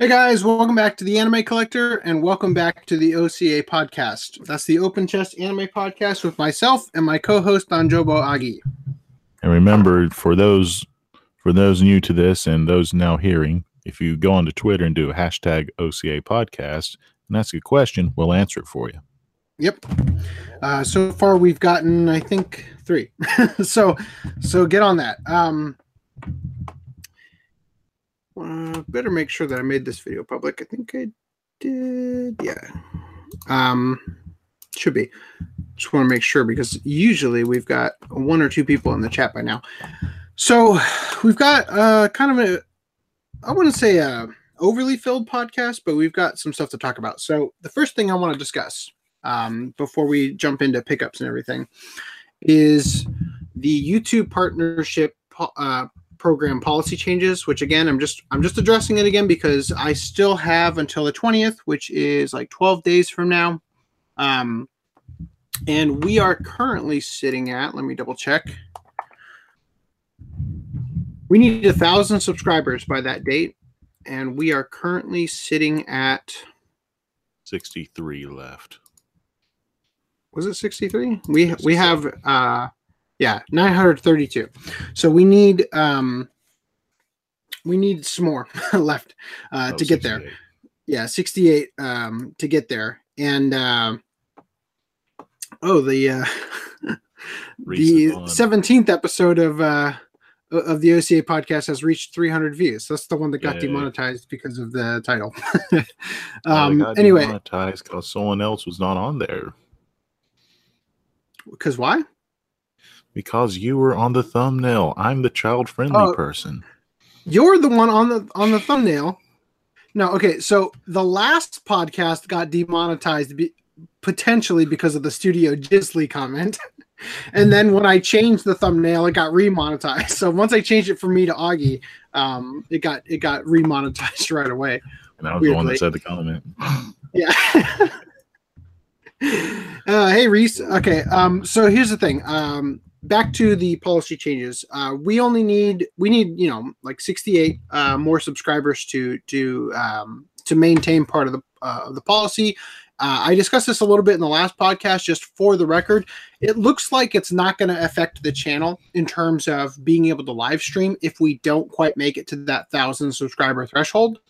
Hey guys, welcome back to the Anime Collector and welcome back to the OCA podcast. That's the Open Chest Anime podcast with myself and my co-host Danjobo Agi. And remember, for those for those new to this and those now hearing, if you go onto Twitter and do a hashtag OCA podcast and ask a question, we'll answer it for you. Yep. Uh, so far, we've gotten, I think, three. so, so get on that. Um, uh, better make sure that I made this video public. I think I did. Yeah. Um, should be. Just want to make sure because usually we've got one or two people in the chat by now. So we've got uh, kind of a, I wouldn't say a overly filled podcast, but we've got some stuff to talk about. So the first thing I want to discuss um, before we jump into pickups and everything is the YouTube partnership uh, program policy changes which again i'm just i'm just addressing it again because i still have until the 20th which is like 12 days from now. Um and we are currently sitting at let me double check. We need a thousand subscribers by that date and we are currently sitting at 63 left. Was it 63 we we have uh yeah, 932. So we need um we need some more left uh oh, to get there. Yeah, 68 um to get there. And uh oh the uh the 17th episode of uh of the OCA podcast has reached 300 views. That's the one that got Yay. demonetized because of the title. um, oh, anyway, demonetized because someone else was not on there. Because why? Because you were on the thumbnail. I'm the child friendly oh, person. You're the one on the on the thumbnail. No, okay. So the last podcast got demonetized be, potentially because of the Studio Ghibli comment. and then when I changed the thumbnail, it got remonetized. So once I changed it from me to Augie, um, it got it got remonetized right away. And I was weirdly. the one that said the comment. yeah. uh, hey Reese. Okay. Um, so here's the thing. Um, back to the policy changes. Uh, we only need we need you know like 68 uh, more subscribers to to um, to maintain part of the uh, the policy. Uh, I discussed this a little bit in the last podcast, just for the record. It looks like it's not going to affect the channel in terms of being able to live stream if we don't quite make it to that thousand subscriber threshold.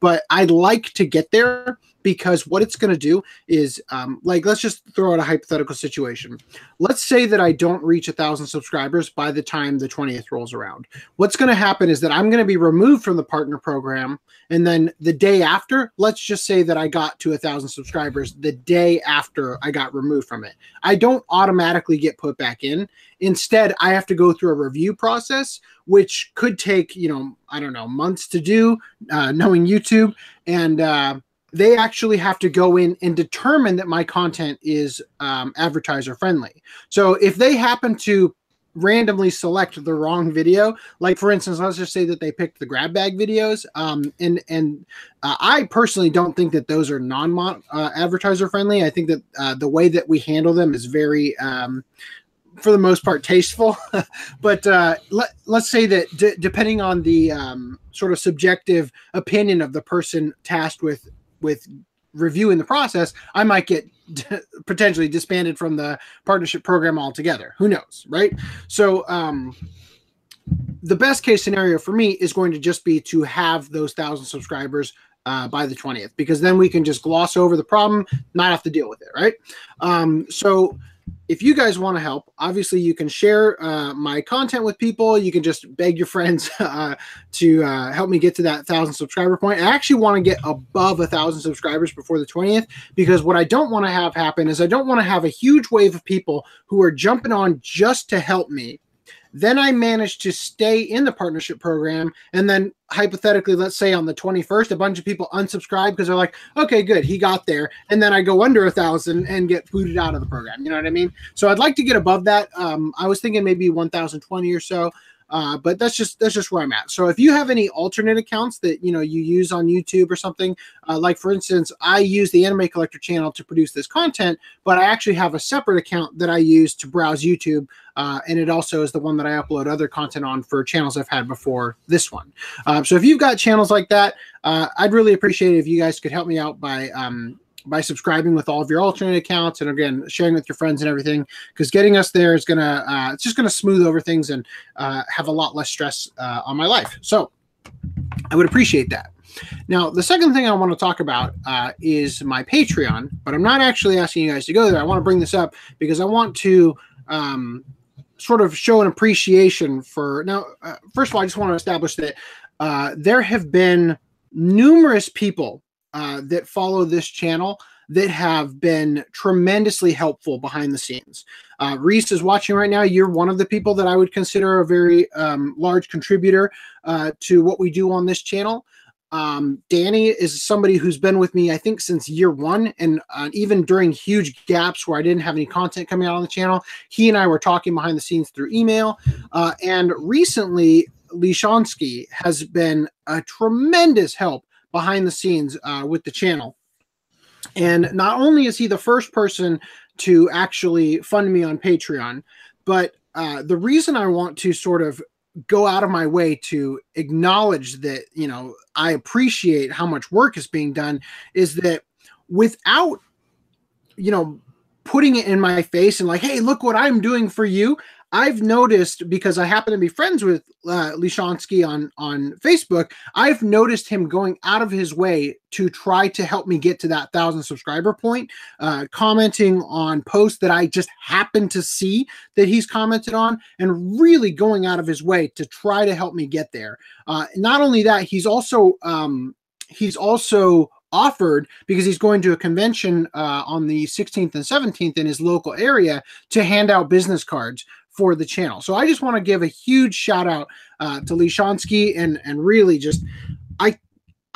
But I'd like to get there because what it's going to do is um, like let's just throw out a hypothetical situation. Let's say that i don't reach a thousand subscribers by the time the 20th rolls around. What's going to happen is that i'm going to be removed from the partner program and then the day after let's just say that i got to a thousand subscribers the day after i got removed from it. I don't automatically get put back in. Instead i have to go through a review process which could take you know i don't know months to do uh, knowing youtube. And uh, they actually have to go in and determine that my content is um, advertiser friendly. So if they happen to randomly select the wrong video, like for instance, let's just say that they picked the grab bag videos, um, and and uh, I personally don't think that those are non uh, advertiser friendly. I think that uh, the way that we handle them is very um, for the most part tasteful but uh, let, let's say that d- depending on the um, sort of subjective opinion of the person tasked with with reviewing the process, I might get potentially disbanded from the partnership program altogether. Who knows, right? So, um, the best case scenario for me is going to just be to have those thousand subscribers uh, by the 20th because then we can just gloss over the problem, not have to deal with it, right? Um, so, if you guys want to help, obviously you can share uh, my content with people. You can just beg your friends uh, to uh, help me get to that thousand subscriber point. I actually want to get above a thousand subscribers before the 20th because what I don't want to have happen is I don't want to have a huge wave of people who are jumping on just to help me then I managed to stay in the partnership program. And then hypothetically, let's say on the 21st, a bunch of people unsubscribe because they're like, okay, good, he got there. And then I go under a thousand and get booted out of the program. You know what I mean? So I'd like to get above that. Um, I was thinking maybe 1020 or so. Uh, but that's just that's just where I'm at. So if you have any alternate accounts that you know you use on YouTube or something, uh, like for instance, I use the Anime Collector channel to produce this content, but I actually have a separate account that I use to browse YouTube, uh, and it also is the one that I upload other content on for channels I've had before this one. Uh, so if you've got channels like that, uh, I'd really appreciate it if you guys could help me out by um, by subscribing with all of your alternate accounts and again sharing with your friends and everything because getting us there is gonna uh, it's just gonna smooth over things and uh, have a lot less stress uh, on my life. So i would appreciate that. Now the second thing i want to talk about uh, is my patreon but i'm not actually asking you guys to go there. I want to bring this up because i want to um, sort of show an appreciation for now uh, first of all i just want to establish that uh, there have been numerous people uh, that follow this channel that have been tremendously helpful behind the scenes. Uh, Reese is watching right now. You're one of the people that I would consider a very um, large contributor uh, to what we do on this channel. Um, Danny is somebody who's been with me, I think, since year one, and uh, even during huge gaps where I didn't have any content coming out on the channel, he and I were talking behind the scenes through email. Uh, and recently, Lishansky has been a tremendous help behind the scenes uh, with the channel. And not only is he the first person to actually fund me on Patreon, but uh, the reason I want to sort of go out of my way to acknowledge that, you know, I appreciate how much work is being done is that without, you know, putting it in my face and like, hey, look what I'm doing for you, I've noticed because I happen to be friends with uh, Lishansky on on Facebook. I've noticed him going out of his way to try to help me get to that thousand subscriber point, uh, commenting on posts that I just happen to see that he's commented on, and really going out of his way to try to help me get there. Uh, not only that, he's also um, he's also offered because he's going to a convention uh, on the 16th and 17th in his local area to hand out business cards for the channel. So I just want to give a huge shout out uh, to Lee Shonsky and and really just I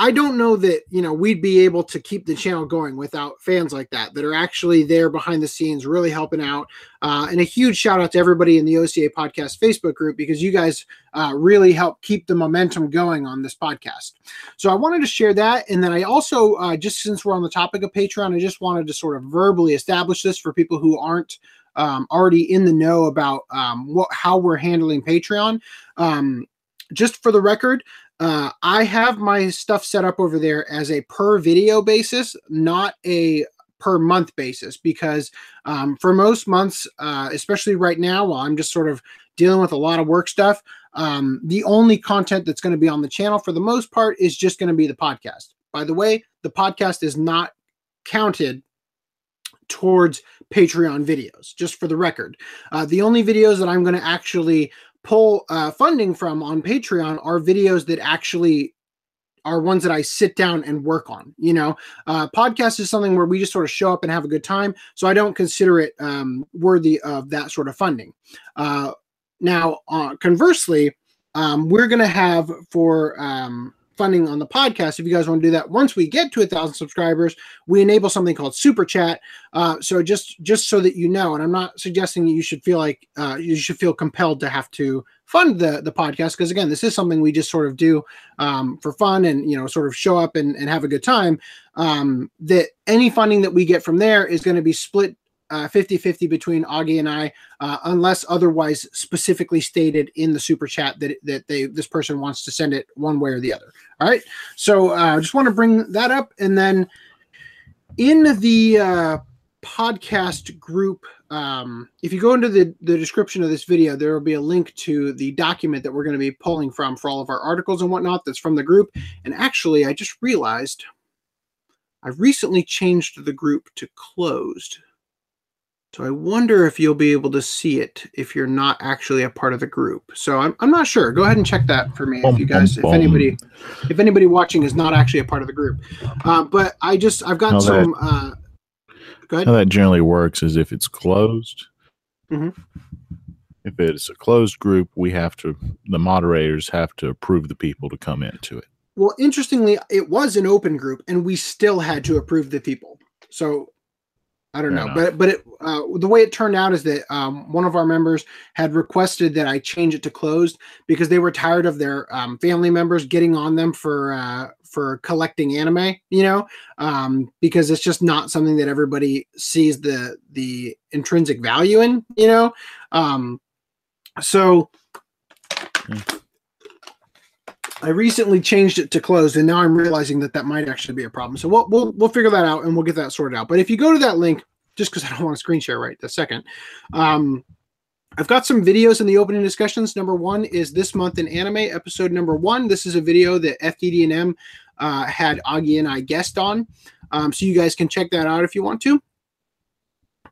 I don't know that you know we'd be able to keep the channel going without fans like that that are actually there behind the scenes, really helping out. Uh, and a huge shout out to everybody in the OCA Podcast Facebook group because you guys uh, really help keep the momentum going on this podcast. So I wanted to share that, and then I also uh, just since we're on the topic of Patreon, I just wanted to sort of verbally establish this for people who aren't um, already in the know about um, what how we're handling Patreon. Um, just for the record, uh, I have my stuff set up over there as a per video basis, not a per month basis, because um, for most months, uh, especially right now, while I'm just sort of dealing with a lot of work stuff, um, the only content that's going to be on the channel for the most part is just going to be the podcast. By the way, the podcast is not counted towards Patreon videos, just for the record. Uh, the only videos that I'm going to actually pull uh, funding from on Patreon are videos that actually are ones that I sit down and work on. You know, uh, podcast is something where we just sort of show up and have a good time. So I don't consider it um, worthy of that sort of funding. Uh, now, uh, conversely, um, we're going to have for um, funding on the podcast. If you guys want to do that once we get to a thousand subscribers we enable something called super chat. Uh, so just just so that you know and i'm not suggesting you should feel like uh, you should feel compelled to have to fund the the podcast because again this is something we just sort of do um, for fun and you know sort of show up and, and have a good time. Um, that any funding that we get from there is going to be split uh, 50-50 between Augie and I, uh, unless otherwise specifically stated in the super chat that that they this person wants to send it one way or the other. All right. So I uh, just want to bring that up, and then in the uh, podcast group, um, if you go into the the description of this video, there will be a link to the document that we're going to be pulling from for all of our articles and whatnot. That's from the group. And actually, I just realized I recently changed the group to closed. So I wonder if you'll be able to see it if you're not actually a part of the group. So I'm, I'm not sure. Go ahead and check that for me if you guys, if anybody, if anybody watching is not actually a part of the group. Uh, but I just I've got some. That, uh, go ahead. How that generally works is if it's closed. Mm-hmm. If it's a closed group, we have to the moderators have to approve the people to come into it. Well, interestingly, it was an open group, and we still had to approve the people. So I don't Fair know, enough. but but it, uh, the way it turned out is that um, one of our members had requested that I change it to closed because they were tired of their um, family members getting on them for uh, for collecting anime. You know, um, because it's just not something that everybody sees the the intrinsic value in. You know, um, so. I recently changed it to closed, and now I'm realizing that that might actually be a problem. So we'll we'll, we'll figure that out, and we'll get that sorted out. But if you go to that link, just because I don't want to screen share right the second, um, I've got some videos in the opening discussions. Number one is this month in anime, episode number one. This is a video that FDD&M uh, had Augie and I guest on, um, so you guys can check that out if you want to.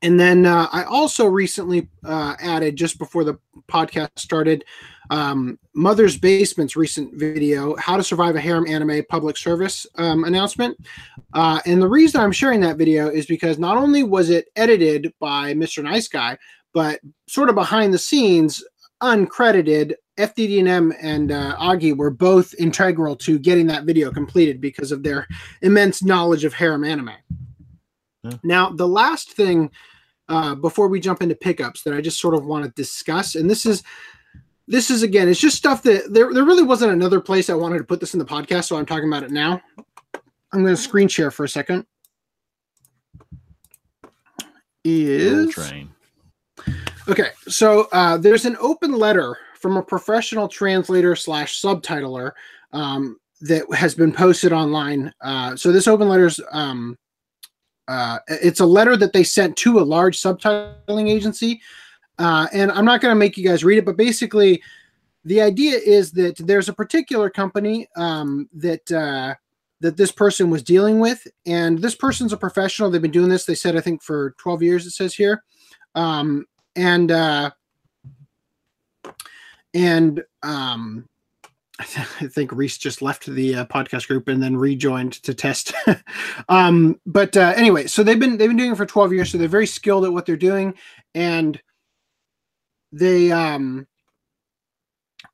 And then uh, I also recently uh, added just before the podcast started um, Mother's Basement's recent video, How to Survive a Harem Anime Public Service um, announcement. Uh, and the reason I'm sharing that video is because not only was it edited by Mr. Nice Guy, but sort of behind the scenes, uncredited, FDD&M and uh, Augie were both integral to getting that video completed because of their immense knowledge of harem anime. Yeah. Now, the last thing uh, before we jump into pickups that I just sort of want to discuss, and this is this is again, it's just stuff that there there really wasn't another place I wanted to put this in the podcast, so I'm talking about it now. I'm going to screen share for a second. Is train. Okay, so uh, there's an open letter from a professional translator slash subtitler um, that has been posted online. Uh, so this open letter's um, uh, it's a letter that they sent to a large subtitling agency, uh, and I'm not going to make you guys read it, but basically, the idea is that there's a particular company um, that uh, that this person was dealing with, and this person's a professional. They've been doing this. They said I think for 12 years. It says here. Um, and uh and um I think Reese just left the uh, podcast group and then rejoined to test. um, but uh, anyway, so they've been they've been doing it for 12 years, so they're very skilled at what they're doing, and they um,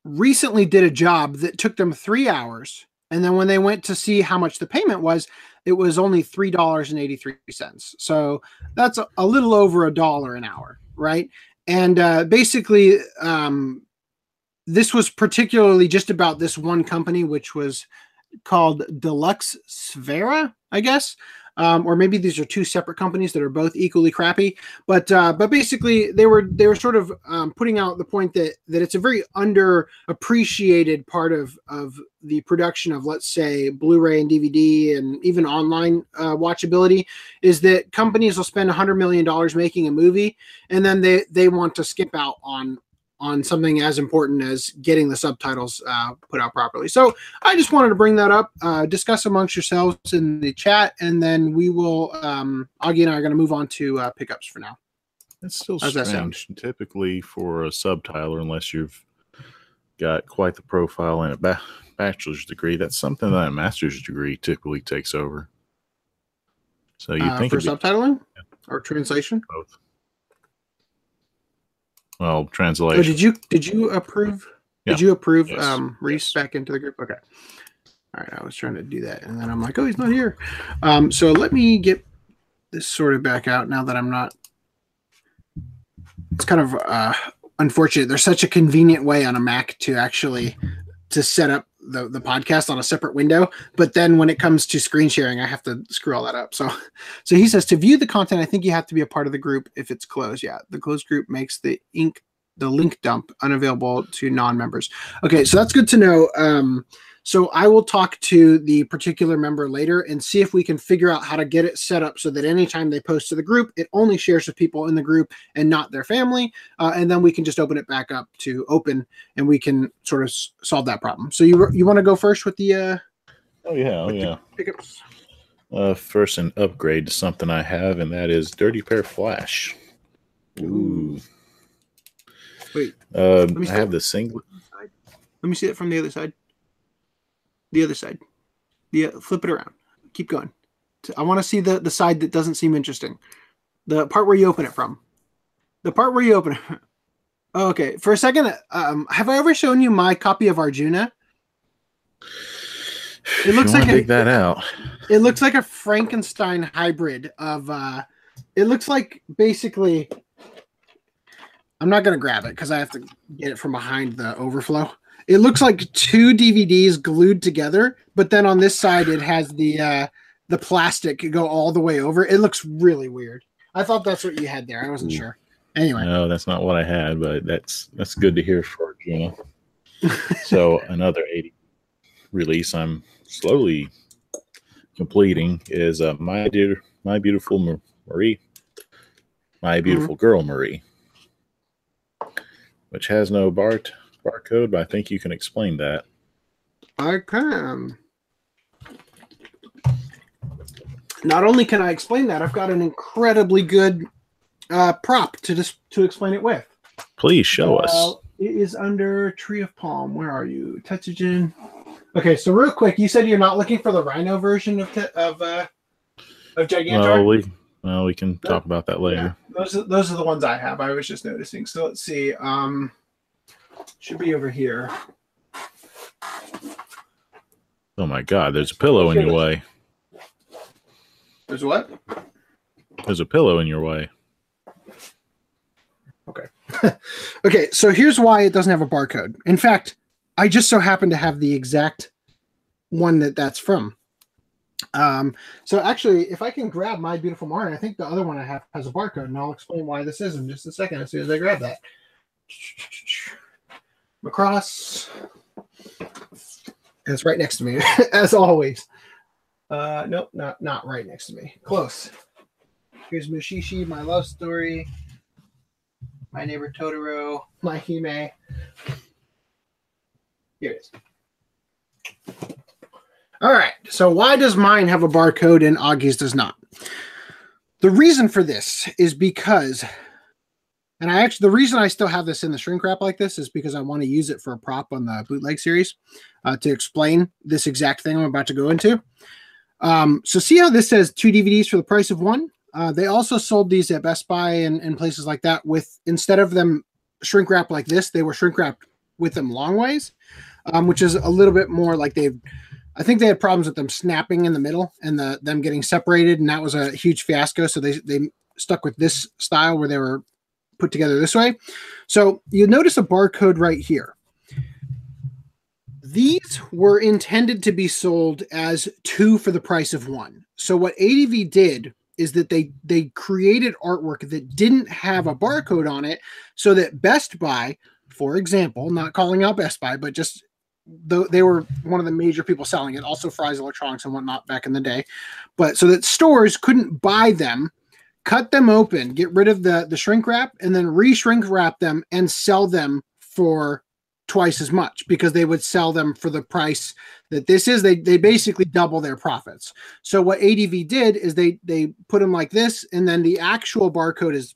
recently did a job that took them three hours, and then when they went to see how much the payment was, it was only three dollars and eighty three cents. So that's a, little over a dollar an hour, right? And uh, basically, um, this was particularly just about this one company, which was called Deluxe Sfera, I guess. Um, or maybe these are two separate companies that are both equally crappy. But uh, but basically, they were they were sort of um, putting out the point that that it's a very underappreciated part of of the production of let's say Blu-ray and DVD and even online uh, watchability is that companies will spend 100 million dollars making a movie and then they they want to skip out on on something as important as getting the subtitles uh, put out properly. So I just wanted to bring that up, uh, discuss amongst yourselves in the chat, and then we will. Um, Augie and I are going to move on to uh, pickups for now. That's still How's that strange. Typically, for a subtitler, unless you've got quite the profile and a ba- bachelor's degree, that's something that a master's degree typically takes over. So you Uh, think for subtitling or translation? both? Well, Oh, translation. did you did you approve? Yeah. Did you approve Yes. um, Reese Yes. back into the group? Okay. All right, I was trying to do that, and then I'm like, oh, he's not here. Um, so let me get this sorted back out now that I'm not. It's kind of uh, unfortunate. There's such a convenient way on a Mac to actually to set up the the podcast on a separate window, but then when it comes to screen sharing, I have to screw all that up. So, so he says to view the content, I think you have to be a part of the group if it's closed. Yeah, the closed group makes the ink the link dump unavailable to non-members. Okay, so that's good to know. Um, so I will talk to the particular member later and see if we can figure out how to get it set up so that anytime they post to the group, it only shares with people in the group and not their family. Uh, and then we can just open it back up to open, and we can sort of s- solve that problem. So you you want to go first with the uh, oh yeah, oh yeah. pickups? Uh, first, an upgrade to something I have, and that is Dirty Pair Flash. Ooh. Wait, Uh, I have the single. Let me see it from the other side. The other side. The uh, flip it around. Keep going. I want to see the the side that doesn't seem interesting. The part where you open it from. The part where you open it. Oh, okay. For a second, um, have I ever shown you my copy of Arjuna? It looks like a- dig that out. It looks like a Frankenstein hybrid of uh, it looks like basically. I'm not gonna grab it because I have to get it from behind the overflow. It looks like two DVDs glued together, but then on this side it has the uh, the plastic go all the way over. It looks really weird. I thought that's what you had there. I wasn't Ooh. sure. Anyway, No, that's not what I had, but that's that's good to hear for Juno. so another 80 release I'm slowly completing is uh, my dear my beautiful Marie, my beautiful girl Marie, which has no bar barcode, but I think you can explain that. I can. Not only can I explain that, I've got an incredibly good uh, prop to just to explain it with. Please show us. Uh, It is under Tree of Palme. Where are you, Tetsujin? Okay, so real quick, you said you're not looking for the Rhino version of te- of uh, of Gigantor. Well, we well we can talk about that Yeah, later. those are, those are the ones I have. I was just noticing. So let's see. Um, should be over here. Oh my God, there's a pillow in your way. There's what? There's a pillow in your way. Okay, okay, so here's why it doesn't have a barcode. In fact, I just so happen to have the exact one that that's from. Um, so actually, if I can grab my beautiful Martin, I think the other one I have has a barcode, and I'll explain why this is in just a second as soon as I grab that. Macross. It's right next to me, as always. Uh, nope, not not right next to me. Close. Here's Mushishi, my love story. My neighbor Totoro, my Hime. Here it is. All right. So why does mine have a barcode and Augie's does not? The reason for this is because, and I actually the reason I still have this in the shrink wrap like this is because I want to use it for a prop on the bootleg series uh, to explain this exact thing I'm about to go into. Um, so see how this says two DVDs for the price of one? Uh, they also sold these at Best Buy and, and places like that with instead of them shrink wrap like this, they were shrink wrapped with them long ways, um, which is a little bit more like they've. I think they had problems with them snapping in the middle and the them getting separated, and that was a huge fiasco. So they they stuck with this style where they were put together this way. So you notice a barcode right here. These were intended to be sold as two for the price of one. So what ADV did is that they they created artwork that didn't have a barcode on it so that Best Buy, for example, not calling out Best Buy, but just though they were one of the major people selling it, also Fry's Electronics and whatnot back in the day, but so that stores couldn't buy them, cut them open, get rid of the the shrink wrap, and then re-shrink wrap them and sell them for twice as much because they would sell them for the price that this is. They they basically double their profits. So what ADV did is they they put them like this, and then the actual barcode is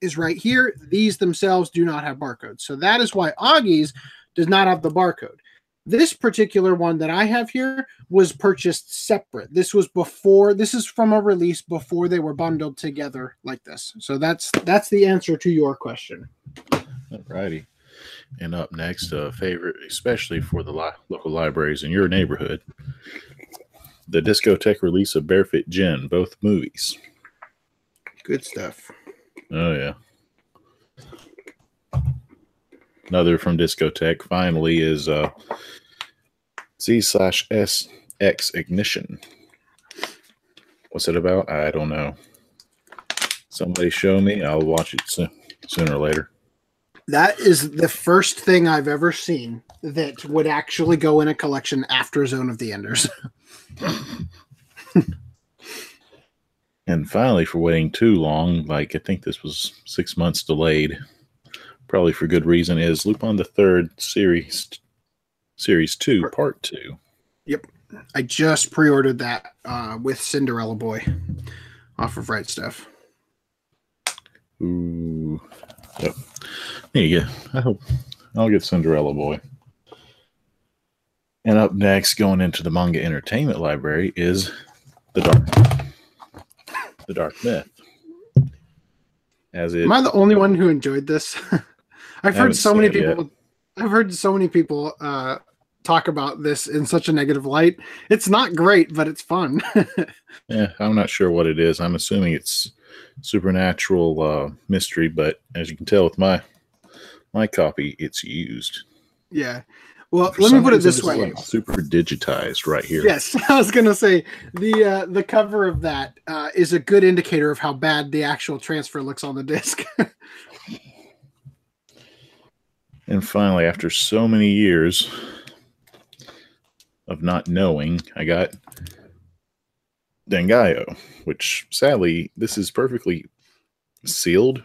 is right here. These themselves do not have barcodes. So that is why Augie's does not have the barcode. This particular one that I have here was purchased separate. This was before this is from a release before they were bundled together like this. So that's that's the answer to your question. Alrighty. And up next, a favorite, especially for the li- local libraries in your neighborhood, the Discotek release of Barefoot Gen, both movies. Good stuff. Oh yeah. Another from Discotek finally is uh, Z slash S X Ignition. What's it about? I don't know. Somebody show me. I'll watch it soon, sooner or later. That is the first thing I've ever seen that would actually go in a collection after Zone of the Enders. And finally, for waiting too long, like I think this was six months delayed, probably for good reason, is Lupin the Third series, series two, part two. Yep, I just pre-ordered that uh, with Cinderella Boy off of Right Stuf. Ooh, yep. There you go. I hope I'll get Cinderella Boy. And up next, going into the manga entertainment library, is the Dark, the Dark Myth. As it Am I the only one who enjoyed this? I've heard so many it yet. people. I've heard so many people uh, talk about this in such a negative light. It's not great, but it's fun. Yeah, I'm not sure what it is. I'm assuming it's supernatural uh, mystery, but as you can tell with my my copy, it's used. Yeah. Well, For let me put it this way. like, super digitized right here. Yes, I was gonna say the uh, the cover of that uh, is a good indicator of how bad the actual transfer looks on the disc. And finally, after so many years of not knowing, I got Dangaioh, which sadly, this is perfectly sealed.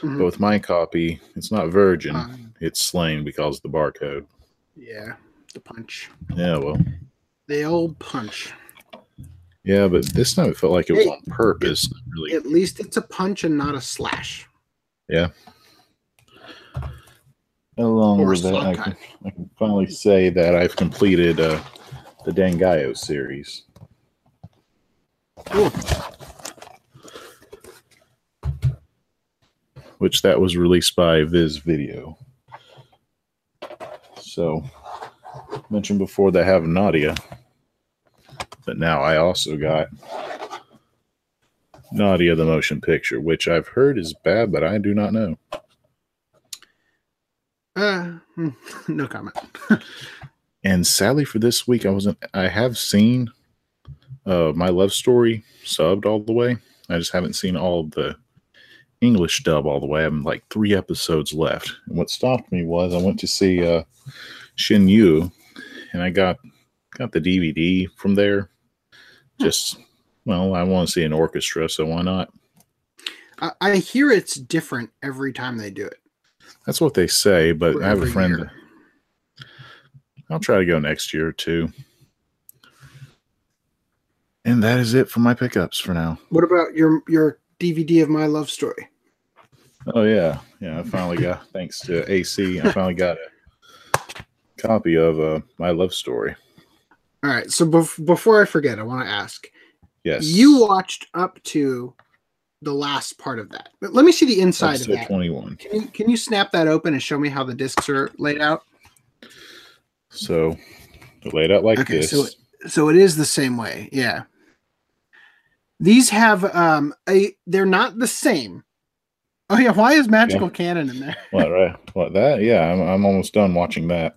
Mhm. But with my copy, it's not virgin, Um, it's slain because of the barcode. yeah, the punch, Yeah, well, the old punch. yeah, but this time it felt like it was Hey, on purpose. Really, At least it's a punch and not a slash. Along with that, I can, I can finally say that I've completed uh, the Dangaioh series. Cool. which that was released by Viz Video. So, mentioned before they have Nadia, but now I also got Nadia the motion picture, which I've heard is bad, but I do not know. Uh, hmm, no comment. And sadly for this week, I wasn't. I have seen uh, my love story subbed all the way. I just haven't seen all of the English dub all the way. I'm like three episodes left. And what stopped me was I went to see uh, Shin Yu, and I got got the DVD from there. Just well, I want to see an orchestra, so why not? I, I hear it's different every time they do it. That's what they say. But for I have a friend. year. I'll try to go next year too. And that is it for my pickups for now. What about your your DVD of my love story? Oh yeah, yeah. I finally got thanks to AC. I finally got a copy of uh, my love story. All right. So bef- before I forget, I want to ask: Yes, You watched up to the last part of that. But let me see the inside episode of that. twenty-one. Can you, can you snap that open and show me how the discs are laid out? So they're laid out like Okay, this. so So it is the same way. Yeah. These have um a they're not the same. Oh yeah, why is magical cannon in there? what right? What that? Yeah, I'm I'm almost done watching that.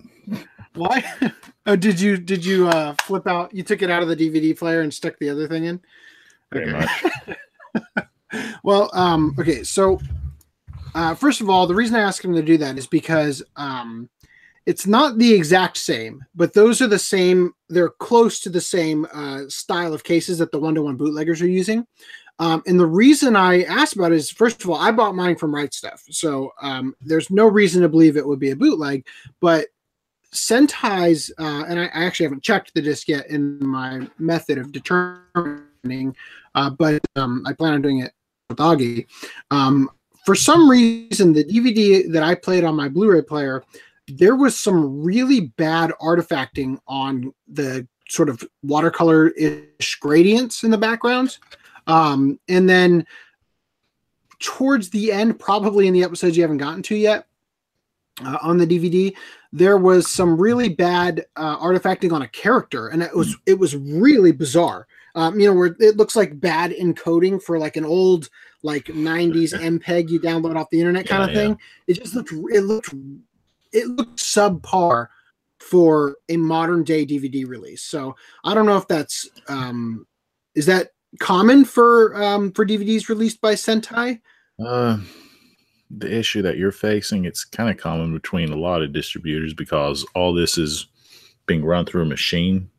Why? Oh, did you did you uh flip out you took it out of the DVD player and stuck the other thing in? Pretty Okay. much. Well, um, okay, so uh, first of all, the reason I asked him to do that is because um, it's not the exact same, but those are the same. They're close to the same uh, style of cases that the one-to-one bootleggers are using. Um, and the reason I asked about is, first of all, I bought mine from Right Stuf, so um, there's no reason to believe it would be a bootleg. But Sentai's, uh, and I, I actually haven't checked the disc yet in my method of determining, uh, but um, I plan on doing it with Augie. Um, for some reason, the DVD that I played on my Blu-ray player, there was some really bad artifacting on the sort of watercolor-ish gradients in the background. Um, and then towards the end, probably in the episodes you haven't gotten to yet, uh, on the DVD, there was some really bad uh, artifacting on a character, and it was it was really bizarre. Um, you know, where it looks like bad encoding for like an old like '90s MPEG you download off the internet kind Yeah, of thing. It just looked it looked it looked subpar for a modern day DVD release. So I don't know if that's um, is that common for um, for DVDs released by Sentai. Uh, the issue that you're facing, it's kind of common between a lot of distributors because all this is being run through a machine,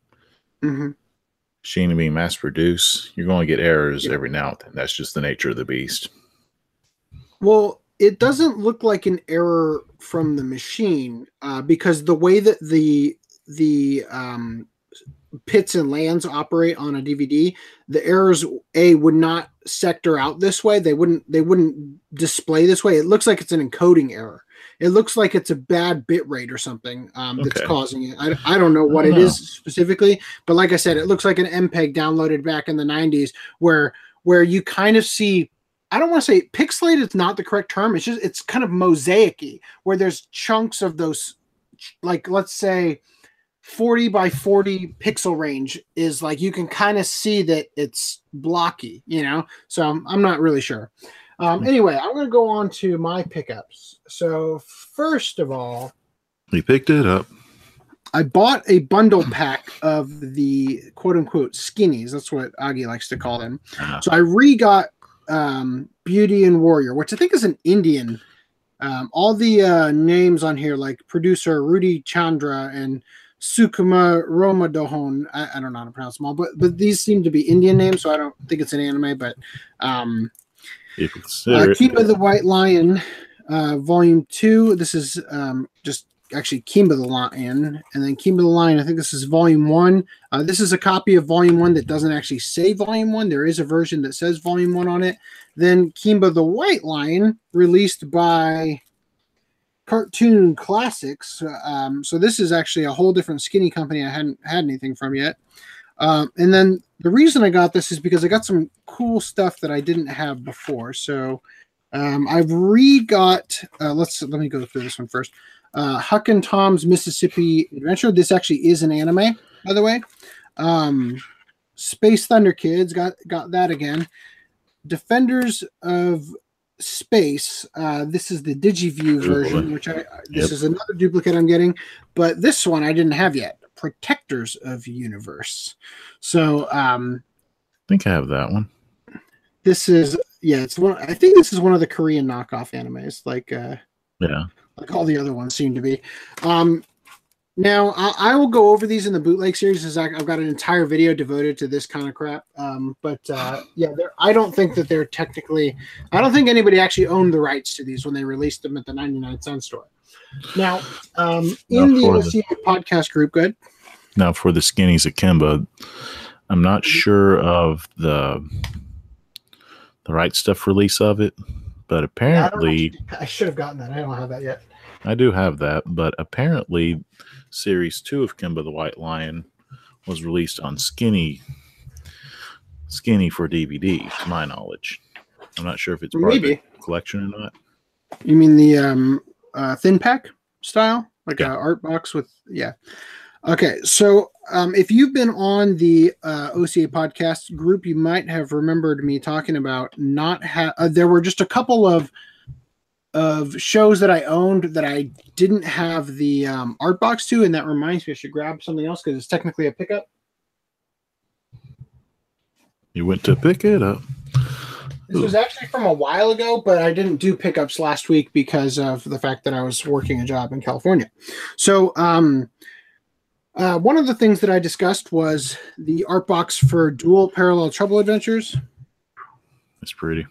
Mm-hmm. Machine being mass produced. You're going to get errors every now and then. That's just the nature of the beast. Well, it doesn't look like an error from the machine uh, because the way that the the um, pits and lands operate on a DVD, the errors a would not sector out this way. They wouldn't they wouldn't display this way. It looks like it's an encoding error. It looks like it's a bad bit rate or something um, that's Okay. causing it. I, I don't know what don't it is know. specifically, but like I said, it looks like an MPEG downloaded back in the 90s where where you kind of see I don't want to say pixelated is not the correct term. It's just it's kind of mosaicy where there's chunks of those like let's say 40 by 40 pixel range is like you can kind of see that it's blocky, you know. So I'm, I'm not really sure. Um, anyway, I'm going to go on to my pickups. So first of all, We picked it up. I bought a bundle pack of the quote unquote skinnies. That's what Augie likes to call them. Uh, So I re got um, Beauty and Warrior, which I think is an Indian. Um, all the uh, names on here, like producer Rudy Chandra and Sukuma Romadohon. I, I don't know how to pronounce them all, but but these seem to be Indian names, so I don't think it's an anime. But um, uh, consider it, Kimba the White Lion, uh, Volume Two. This is um, just actually Kimba the Lion, and then Kimba the Lion. I think this is Volume One. Uh, this is a copy of Volume One that doesn't actually say Volume One. There is a version that says Volume One on it. Then Kimba the White Lion, released by Cartoon Classics. Um, so this is actually a whole different skinny company I hadn't had anything from yet. Um, and then the reason I got this is because I got some cool stuff that I didn't have before. So um, I've re-got. Uh, let's let me go through this one first. Uh, Huck and Tom's Mississippi Adventure. This actually is an anime, by the way. Um, Space Thunder Kids got got that again. Defenders of Space. Uh, this is the DigiView version, which I this Yep. is another duplicate I'm getting, but this one I didn't have yet. Protectors of Universe. So um, I think I have that one. this is yeah, it's one. I think this is one of the Korean knockoff animes, like uh, Yeah. like all the other ones seem to be. Um, now I, I will go over these in the bootleg series. As I, I've got an entire video devoted to this kind of crap. Um, but uh, yeah, they're, I don't think that they're technically. I don't think anybody actually owned the rights to these when they released them at the ninety nine cent store. Now, um, in the the- podcast group, good. Now for the skinnies Akimba, I'm not sure of the the right stuff release of it, but I, don't apparently I should have gotten that. I don't have that yet. I do have that, but apparently series two of Kimba the White Lion was released on skinny skinny for DVD, to my knowledge. I'm not sure if it's part Maybe. of the collection or not. You mean the um uh thin pack style? Like Yeah. a art box with yeah. Okay, so um if you've been on the uh OCA podcast group, you might have remembered me talking about not have uh, there were just a couple of of shows that I owned that I didn't have the um, art box to, and that reminds me I should grab something else because it's technically a pickup. You went to pick it up. This was actually from a while ago, but I didn't do pickups last week because of the fact that I was working a job in California. So, um, uh, one of the things that I discussed was the art box for Dual Parallel Trouble Adventures. It's pretty.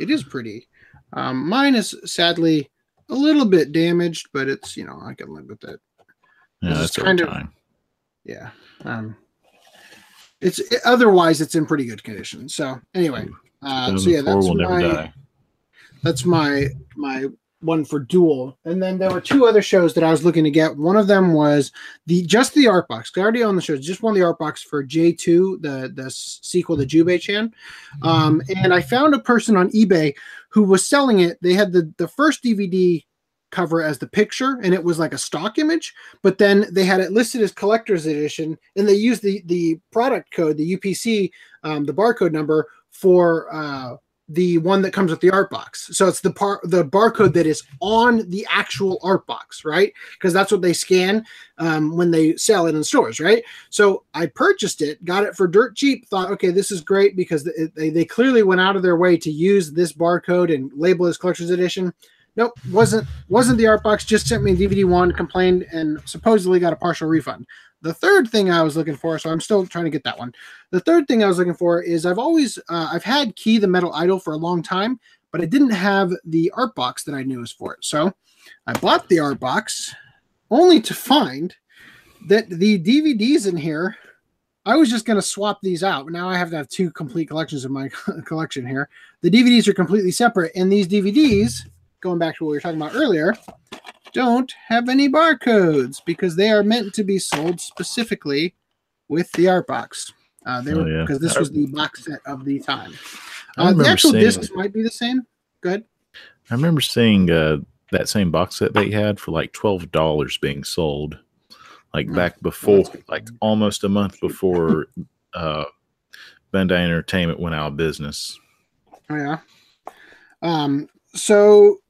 It is pretty. Um, mine is sadly a little bit damaged, but it's you know I can live with it. Yeah, that's kind of- time. Yeah. Um, it's it, otherwise it's in pretty good condition. So anyway, uh, so yeah, that's my, die. that's my my one for dual and then there were two other shows that i was looking to get. One of them was the just the art box. I already own the show, just one of the art box for j2 the the sequel to jubei chan um and i found a person on ebay who was selling it. They had the the first dvd cover as the picture and it was like a stock image but then they had it listed as collector's edition and they used the the product code the upc um, the barcode number for uh the one that comes with the art box. So it's the part the barcode that is on the actual art box, right? Because that's what they scan um, when they sell it in stores, right? So I purchased it, got it for dirt cheap. Thought, okay, this is great because they they clearly went out of their way to use this barcode and label as collector's edition. Nope, wasn't wasn't the art box. Just sent me a DVD one, complained, and supposedly got a partial refund. The third thing I was looking for, so I'm still trying to get that one. The third thing I was looking for is I've always uh, I've had Key the Metal Idol for a long time, but I didn't have the art box that I knew was for it. So I bought the art box, only to find that the DVDs in here. I was just going to swap these out. Now I have to have two complete collections of my collection here. The DVDs are completely separate, and these DVDs, going back to what we were talking about earlier, don't have any barcodes because they are meant to be sold specifically with the art box. Uh, they Oh, were yeah. because this was the box set of the time. Uh, the actual seeing- discs might be the same. Good. I remember seeing uh, that same box set they had for like twelve dollars being sold like Oh, back before, like almost a month before uh, Bandai Entertainment went out of business. Oh yeah. Um. So,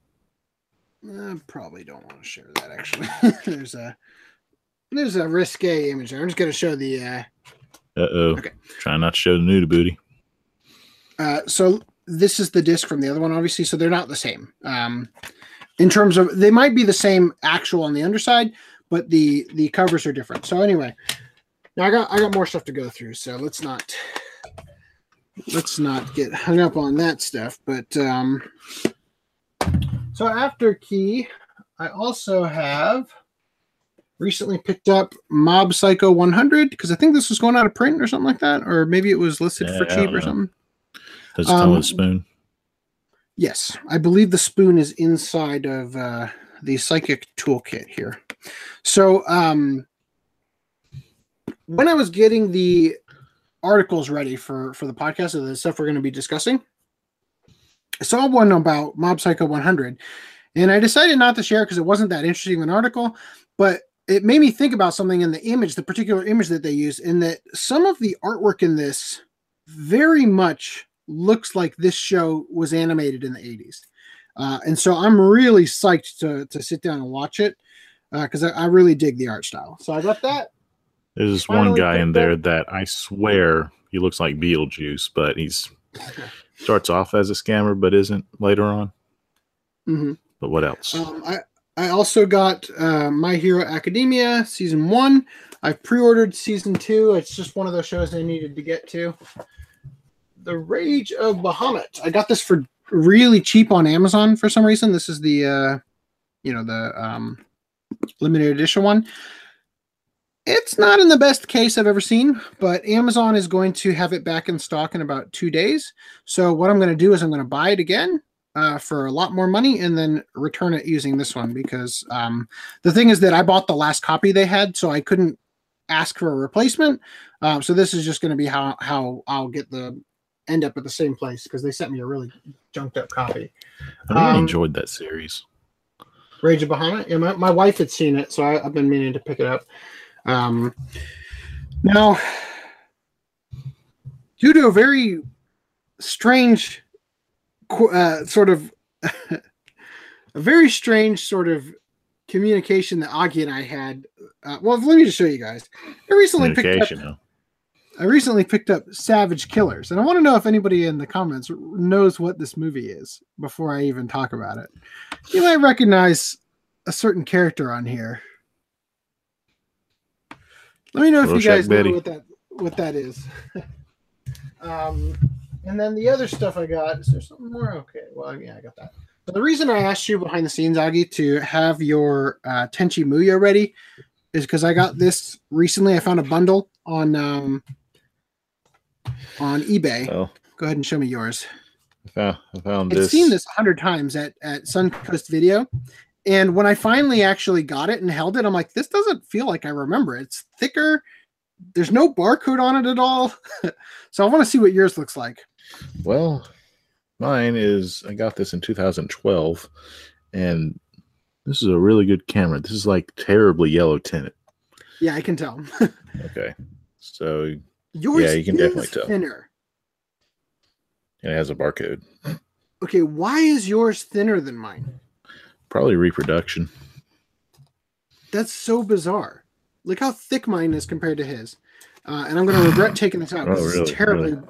I probably don't want to share that. Actually, there's a there's a risque image there. I'm just gonna show the. Uh, Uh oh. Okay. Trying not to show the nudie booty. uh, so this is the disc from the other one, obviously. So they're not the same. Um, in terms of they might be the same actual on the underside, but the the covers are different. So anyway, now I got I got more stuff to go through. So let's not let's not get hung up on that stuff. But um, so after key, I also have recently picked up Mob Psycho 100 because I think this was going out of print or something like that, or maybe it was listed for Yeah, I cheap or something. Does it come Um, with a spoon? Yes, I believe the spoon is inside of uh, the psychic toolkit here. So, um, when I was getting the articles ready for for the podcast of the stuff we're going to be discussing, saw one about Mob Psycho 100, and I decided not to share because it wasn't that interesting of an article, but it made me think about something in the image, the particular image that they use, in that some of the artwork in this very much looks like this show was animated in the 80s. Uh, and so I'm really psyched to, to sit down and watch it because I, I really dig the art style. So I got that. There's this one guy in there that I swear he looks like Beetlejuice, but he's starts off as a scammer, but isn't later on. Mhm. But what else? Um, I, I also got uh, My Hero Academia season one. I've pre ordered season two. It's just one of those shows I needed to get to. The Rage of Bahamut. I got this for really cheap on Amazon for some reason. This is the, uh, you know, the um, limited edition one. It's not in the best case I've ever seen, but Amazon is going to have it back in stock in about two days. So what I'm going to do is I'm going to buy it again uh, for a lot more money and then return it using this one because um, the thing is that I bought the last copy they had, so I couldn't ask for a replacement. Um, so this is just going to be how how I'll get the end up at the same place because they sent me a really junked up copy. I really um, enjoyed that series. Rage of Bahamut. Yeah, my, my wife had seen it, so I, I've been meaning to pick it up. Um, now, due to a very strange, uh, sort of, a very strange sort of communication that Augie and I had. Uh, well, let me just show you guys. I recently picked up huh? I recently picked up Savage Killers, and I want to know if anybody in the comments knows what this movie is before I even talk about it. You might recognize a certain character on here. Let me know if you guys Betty. know what that what that is. um, and then the other stuff I got is there something more? Okay, well, yeah, I got that. So the reason I asked you behind the scenes, Augie, to have your uh, Tenchi Muyo ready is because I got this recently. I found a bundle on um, on eBay. Well, Go ahead and show me yours. I found, I found I've this. seen this a hundred times at at Suncoast Video, and when I finally actually got it and held it, I'm like, this doesn't feel like I remember. It's thicker. There's no barcode on it at all. so I want to see what yours looks like. Well, mine is I got this in 2012, and this is a really good camera. This is like terribly yellow tinted. Yeah, I can tell. Okay, so yours Yeah, you can is definitely tell. thinner. it has a barcode. Okay, why is yours thinner than mine? Probably reproduction. That's so bizarre. Look how thick mine is compared to his. Uh, and I'm going to regret taking this out. Oh, This is really? terribly. Really?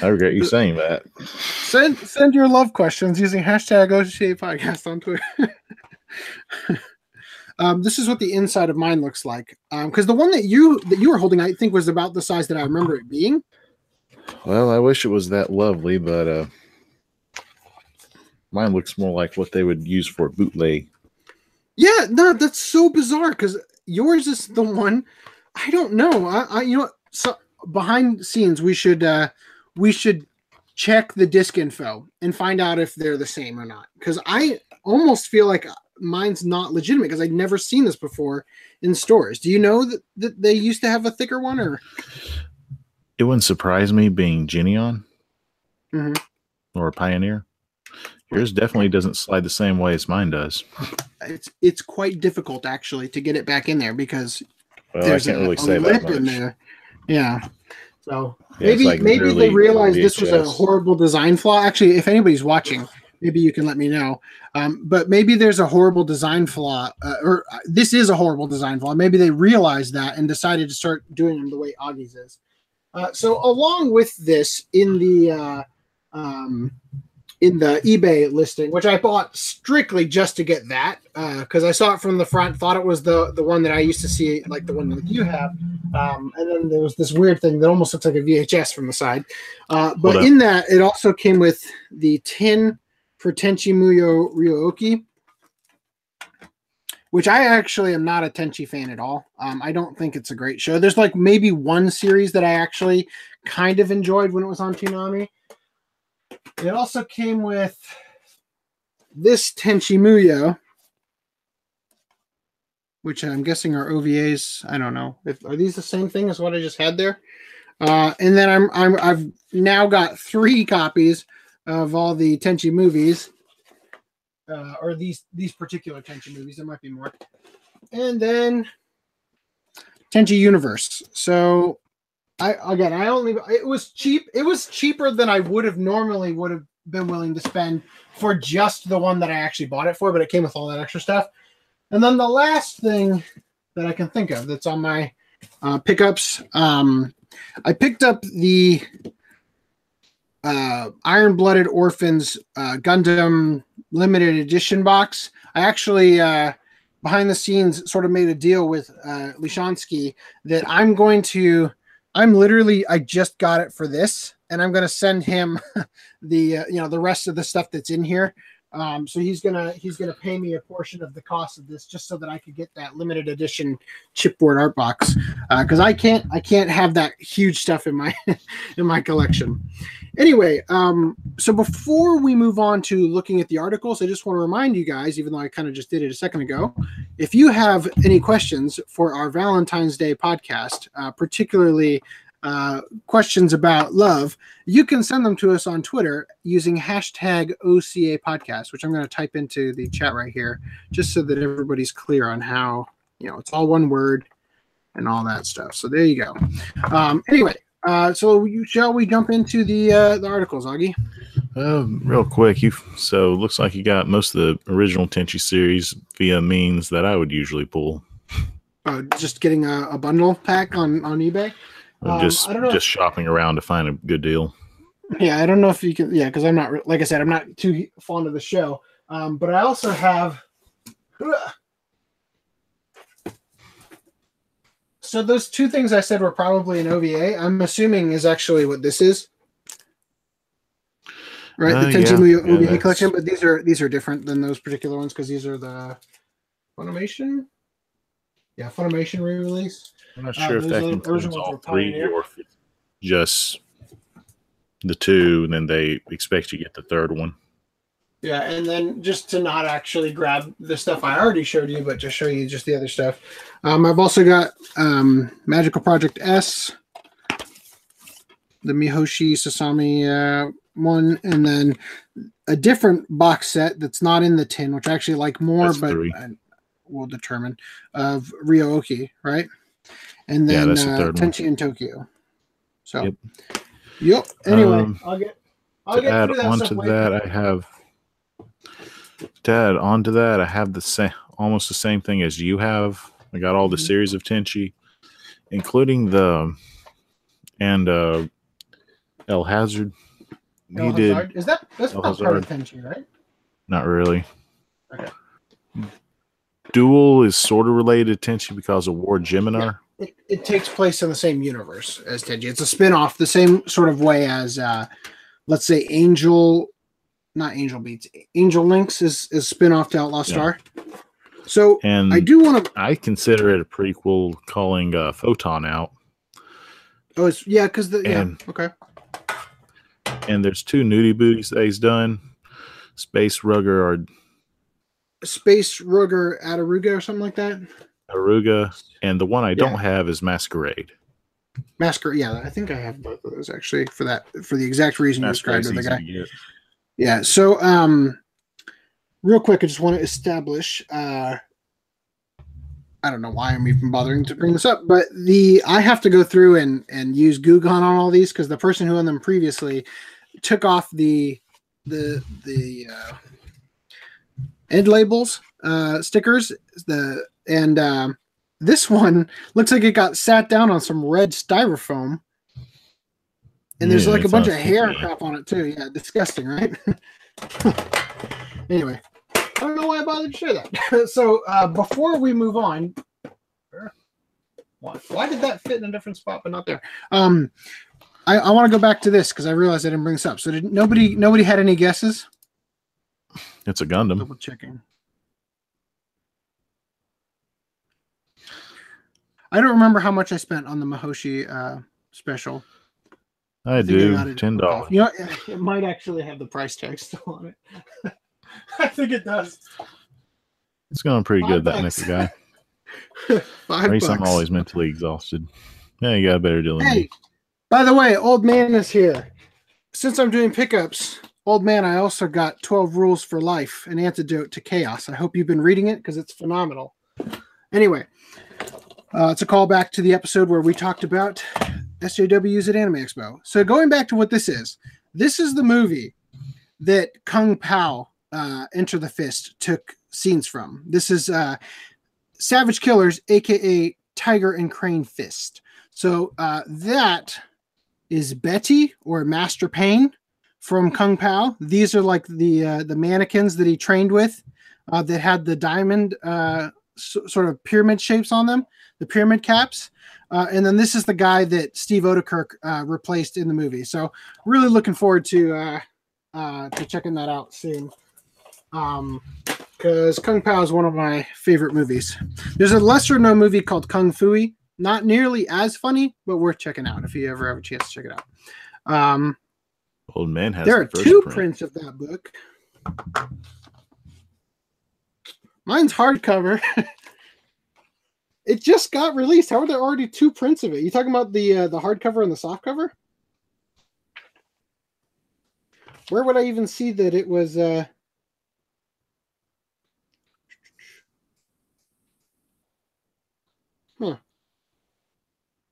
I regret you saying that. Send send your love questions using hashtag OCA podcast on Twitter. um, this is what the inside of mine looks like. Because the one that you that you were holding, I think, was about the size that I remember it being. Well, I wish it was that lovely, but uh, mine looks more like what they would use for bootleg. Yeah, no, that's so bizarre. Because yours is the one. I don't know. I, I you know what? So behind scenes, we should uh, we should check the disc info and find out if they're the same or not. Because I almost feel like mine's not legitimate because I'd never seen this before in stores. Do you know that, that they used to have a thicker one or? It wouldn't surprise me being Geneon Mhm. or a Pioneer. Yours definitely doesn't slide the same way as mine does. It's it's quite difficult actually to get it back in there because Well, I can't really say that much. there. Yeah. So Yeah, maybe like maybe they realized this was a horrible design flaw. Actually, if anybody's watching, maybe you can let me know. Um, but maybe there's a horrible design flaw, uh, or uh, this is a horrible design flaw. Maybe they realized that and decided to start doing them the way Augie's is. Uh, so along with this, in the uh, um, in the eBay listing, which I bought strictly just to get that, because I saw it from the front, thought it was the the one that I used to see, like the one that you have. Um, and then there was this weird thing that almost looks like a VHS from the side. Uh, but in that, it also came with the tin for Tenchi Muyo Ryoki, which I actually am not a Tenchi fan at all. Um, I don't think it's a great show. There's like maybe one series that I actually kind of enjoyed when it was on Toonami. It also came with this Tenchi Muyo, which I'm guessing are OVAs. I don't know. If, are these the same thing as what I just had there? Uh, and then I'm, I'm I've now got three copies of all the Tenchi movies, uh, or these these particular Tenchi movies. There might be more. And then Tenchi Universe. So I again I only it was cheap. It was cheaper than I would have normally would have been willing to spend for just the one that I actually bought it for, but it came with all that extra stuff. And then the last thing that I can think of that's on my uh, pickups, um, I picked up the uh, Iron Blooded Orphans uh, Gundam limited edition box. I actually, uh, behind the scenes, sort of made a deal with uh, Lishansky that I'm going to. I'm literally. I just got it for this, and I'm going to send him the uh, you know the rest of the stuff that's in here. Um, so he's gonna he's gonna pay me a portion of the cost of this just so that I could get that limited edition chipboard art box because I can't I can't have that huge stuff in my in my collection. Anyway, um, so before we move on to looking at the articles, I just want to remind you guys, even though I kind of just did it a second ago, if you have any questions for our Valentine's Day podcast, uh, particularly uh, questions about love, you can send them to us on Twitter using hashtag OCA podcast, which I'm going to type into the chat right here, just so that everybody's clear on how, you know, it's all one word and all that stuff. So there you go. Um, anyway, uh, so you, shall we jump into the uh, the articles, Augie? Um, real quick, you so looks like you got most of the original Tenchi series via means that I would usually pull. Uh, just getting a, a bundle pack on on eBay. I'm Um, just I don't know. just shopping around to find a good deal. Yeah, I don't know if you can. Yeah, because I'm not like I said, I'm not too fond of the show. Um, but I also have. So those two things I said were probably an OVA. I'm assuming is actually what this is, right? Uh, the Tenchi yeah, Muyo yeah, OVA collection, but these are these are different than those particular ones because these are the Funimation. Yeah, Funimation re-release. I'm not sure if that includes all three Pioneer. or just the two, and then they expect you to get the third one. Yeah, and then just to not actually grab the stuff I already showed you, but just show you just the other stuff. Um, I've also got um, Magical Project S, the Mihoshi Sasami uh, one, and then a different box set that's not in the tin, which I actually like more, That's but we will determine of Ryooki, right? And Yeah, then that's the uh, third one. Tenchi in Tokyo. So, Yep. yep. Anyway, Um, I'll get. I'll to get add through that on stuff to later. that, I have to add on to that, I have the same almost the same thing as you have. I got all the Mhm. series of Tenchi, including the and uh El Hazard. He El did Hazard. Is that that's El not part of Hazard. Tenchi, right? not really. Okay. Duel is sort of related to Tenchi because of War Geminar. It, it takes place in the same universe as Tenchi. It's a spin-off, the same sort of way as uh let's say Angel not Angel Beats. Angel Links is is spin-off to Outlaw Yeah. Star. So And I do want to I consider it a prequel calling uh, Photon out. oh it's yeah, because the yeah, okay. And there's two nudie booties that he's done. Space Rugger or Space Ruger Ataruga or something like that. Aruga. And the one I don't Yeah. have is Masquerade. Masquerade, yeah, I think I have both of those actually for that for the exact reason you described the guy. Yeah. So, um, real quick, I just want to establish uh, I don't know why I'm even bothering to bring this up, but the I have to go through and and use Google on all these because the person who owned them previously took off the the the uh, end labels uh, stickers the and um, this one looks like it got sat down on some red styrofoam. And there's Yeah, like a it bunch of hair yeah. crap on it too. Yeah disgusting right? Anyway i don't know why i bothered to share that. So uh, before we move on why, why did that fit in a different spot but not there? Um i, I want to go back to this because i realized i didn't bring this up. So did nobody nobody had any guesses? It's a Gundam. double checking i don't remember how much i spent on the Mihoshi uh special I I do. Ten off. dollars. You know, it- it might actually have the price tag still on it. I think it does. It's going pretty Five good. That bucks. Guy. Five At least bucks. I'm always mentally exhausted. Yeah, you got a better deal than Hey, me. by the way, old man is here. Since I'm doing pickups, old man, I also got 12 Rules for Life, an antidote to chaos. I hope you've been reading it because it's phenomenal. Anyway, uh, it's a callback to the episode where we talked about SJWs at Anime Expo. So going back to what this is, this is the movie that Kung Pow, uh, Enter the Fist, took scenes from. This is uh, Savage Killers, aka Tiger and Crane Fist. So uh, that is Betty or Master Pain from Kung Pow. These are like the uh, the mannequins that he trained with uh, that had the diamond uh, s- sort of pyramid shapes on them, the pyramid caps. Uh, and then this is the guy that Steve Oedekerk uh, replaced in the movie. So really looking forward to uh, uh, to checking that out soon. Um, because Kung Pow is one of my favorite movies. There's a lesser known movie called Kung Fui. Not nearly as funny, but worth checking out if you ever have a chance to check it out. Um, Old man has there the are two print. prints of that book. Mine's hardcover. it just got released. How are there already two prints of it? You talking about the uh, the hardcover and the softcover? Where would I even see that it was? Uh... Huh.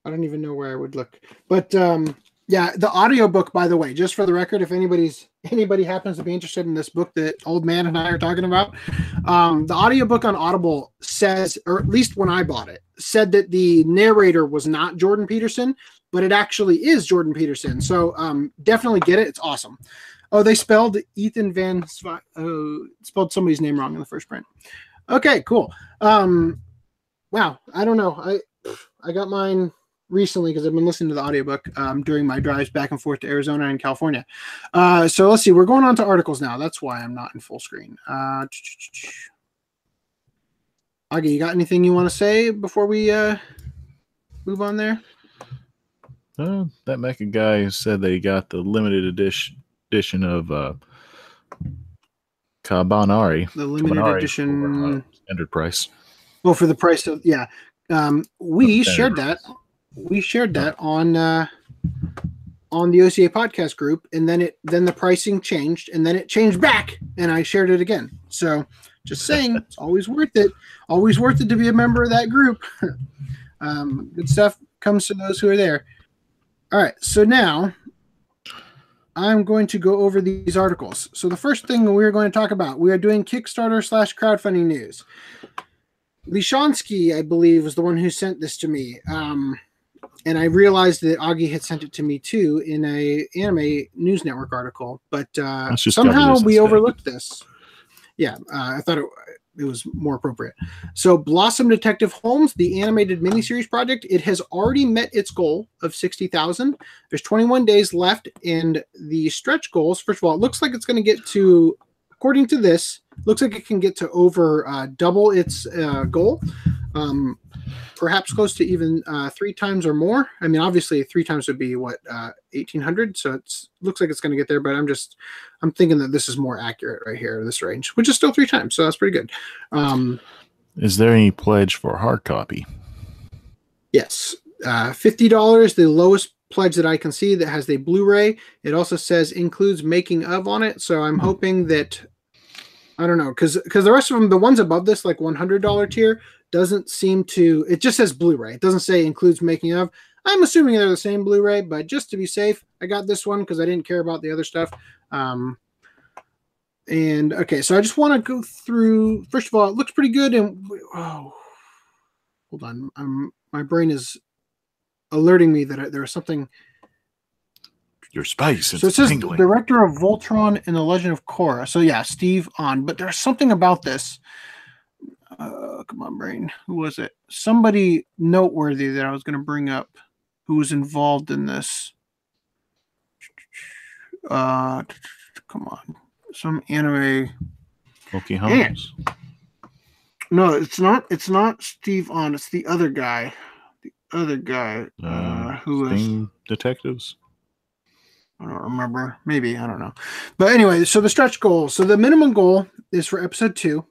I don't even know where I would look. But um, yeah, the audiobook, by the way, just for the record, if anybody's anybody happens to be interested in this book that old man and I are talking about, um, the audiobook on Audible says, or at least when I bought it, said that the narrator was not Jordan Peterson, but it actually is Jordan Peterson. So um, definitely get it. It's awesome. Oh, they spelled Ethan Van Svi- oh, spelled somebody's name wrong in the first print. Okay, cool. Um, wow, I don't know. I I got mine recently because I've been listening to the audiobook um, during my drives back and forth to Arizona and California. Uh, so let's see. We're going on to articles now. That's why I'm not in full screen. Uh, Augie, you got anything you want to say before we uh, move on there? Uh, that Mecha guy said that he got the limited edition edition of uh, Kabaneri. The limited Kabaneri edition. for, uh, standard price. Well, for the price of yeah, um, we shared that. We shared that on uh, on the OCA podcast group, and then it then the pricing changed, and then it changed back, and I shared it again. So, just saying, it's always worth it. Always worth it to be a member of that group. um, good stuff comes to those who are there. All right, so now I'm going to go over these articles. So the first thing we're going to talk about, we are doing Kickstarter slash crowdfunding news. Lishansky, I believe, was the one who sent this to me. Um, and I realized that Augie had sent it to me too in a anime news network article, but uh, somehow we overlooked this. Yeah, uh, I thought it, it was more appropriate. So, Blossom Detective Holmes, the animated miniseries project, it has already met its goal of sixty thousand. There's 21 days left, and the stretch goals. First of all, it looks like it's going to get to, according to this, looks like it can get to over uh, double its uh, goal. Um, perhaps close to even uh, three times or more. I mean, obviously, three times would be what uh, eighteen hundred. So it's looks like it's going to get there, but I'm just I'm thinking that this is more accurate right here, this range, which is still three times. So that's pretty good. Um, Is there any pledge for hard copy? yes, uh, fifty dollars, the lowest pledge that I can see that has the Blu-ray. It also says includes making of on it. So I'm Hmm. hoping that I don't know because because the rest of them, the ones above this, like one hundred dollar tier, doesn't seem to. It just says Blu-ray. It doesn't say includes making of. I'm assuming they're the same Blu-ray, but just to be safe, I got this one because I didn't care about the other stuff. Um, and okay, so I just want to go through. First of all, it looks pretty good, and oh, hold on, um, my brain is alerting me that there is something. Your space. So it says tingling. director of Voltron and the Legend of Korra. So yeah, Steve on. But there's something about this. Uh, come on, brain. Who was it? Somebody noteworthy that I was going to bring up, who was involved in this. Uh, come on, some anime. Pokey Holmes. No, it's not. It's not Steve on. It's the other guy. The other guy uh, uh, who was detectives. I don't remember. Maybe I don't know. But anyway, so the stretch goal. So the minimum goal is for episode two.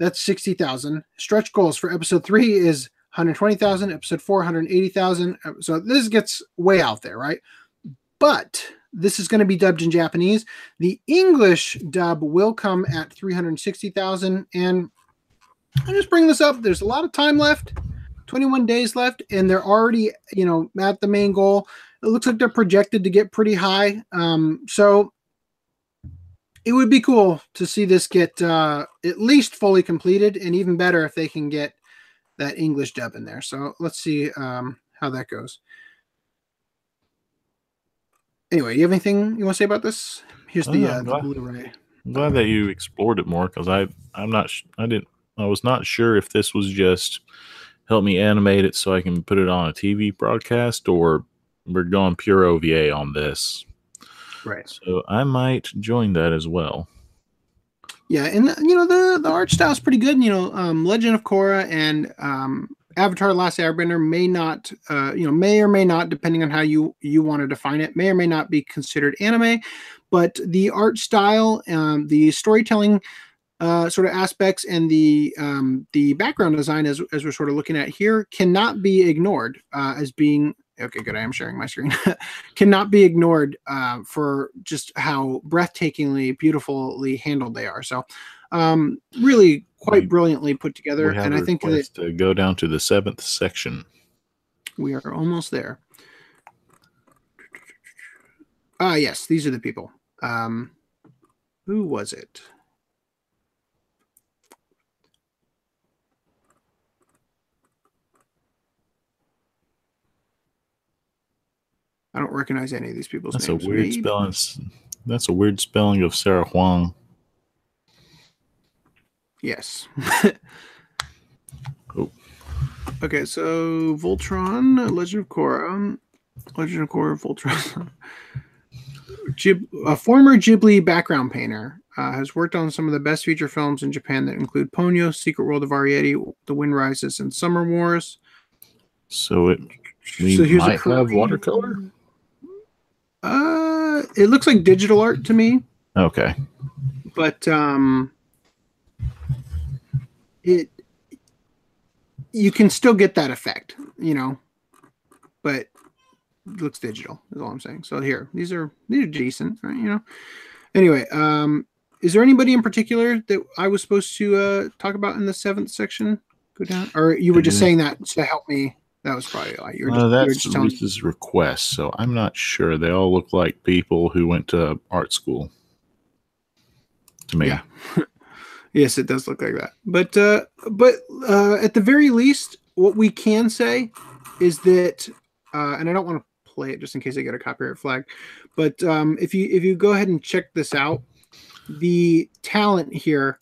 That's sixty thousand. Stretch goals for episode three is one hundred twenty thousand. Episode four hundred eighty thousand. So this gets way out there, right? But this is going to be dubbed in Japanese. The English dub will come at 360,000 and I just bring this up. There's a lot of time left, 21 days left, and they're already, you know, at the main goal. It looks like they're projected to get pretty high. Um, so it would be cool to see this get uh, at least fully completed, and even better if they can get that English dub in there. So let's see um, how that goes. Anyway, you have anything you want to say about this? Here's the, uh, the Blu-ray. I'm glad that you explored it more because I I'm not I didn't I was not sure if this was just help me animate it so I can put it on a TV broadcast or we're going pure OVA on this. Right. So I might join that as well. Yeah, and you know the the art style is pretty good. You know, um, Legend of Korra and um, Avatar: The Last Airbender may not, uh, you know, may or may not, depending on how you you want to define it, may or may not be considered anime. But the art style, um, the storytelling uh, sort of aspects and the um, the background design as, as we're sort of looking at here cannot be ignored uh, as being okay good i am sharing my screen. Cannot be ignored uh, for just how breathtakingly beautifully handled they are. So um, really quite we, brilliantly put together and i think that to go down to the seventh section. We are almost there. Ah yes these are the people. Um, who was it I don't recognize any of these people's that's names. That's a weird Maybe. spelling. That's a weird spelling of Sarah Huang. Yes. oh. Okay, so Voltron, Legend of Korra, Legend of Korra, Voltron. Ghib- a former Ghibli background painter uh, has worked on some of the best feature films in Japan that include Ponyo, Secret World of Arrietty, The Wind Rises, and Summer Wars. So it we so might have watercolor. Uh, it looks like digital art to me. Okay. But um, it you can still get that effect, you know, but looks digital is all I'm saying. So here, these are these are decent, right? You know. Anyway, um, is there anybody in particular that I was supposed to uh talk about in the seventh section? Go down, or you were just saying that to help me that was probably like you were just, uh, that's you Reese's request, so I'm not sure. They all look like people who went to art school. To me, yeah. yes, it does look like that. But uh, but uh, at the very least, what we can say is that, uh, and I don't want to play it just in case I get a copyright flag, but um, if you if you go ahead and check this out, the talent here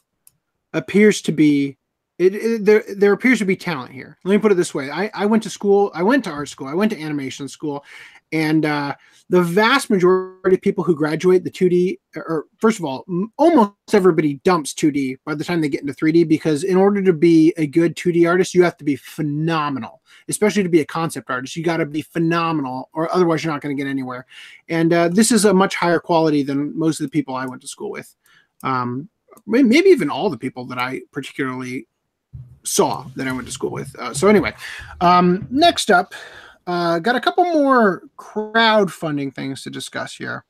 appears to be it, it, there there appears to be talent here. Let me put it this way: I, I went to school, I went to art school, I went to animation school, and uh, the vast majority of people who graduate the 2D, or first of all, almost everybody dumps 2D by the time they get into 3D because in order to be a good 2D artist, you have to be phenomenal. Especially to be a concept artist, you got to be phenomenal, or otherwise you're not going to get anywhere. And uh, this is a much higher quality than most of the people I went to school with. Um, maybe even all the people that I particularly saw that I went to school with. Uh, so anyway, um, next up, uh, got a couple more crowdfunding things to discuss here.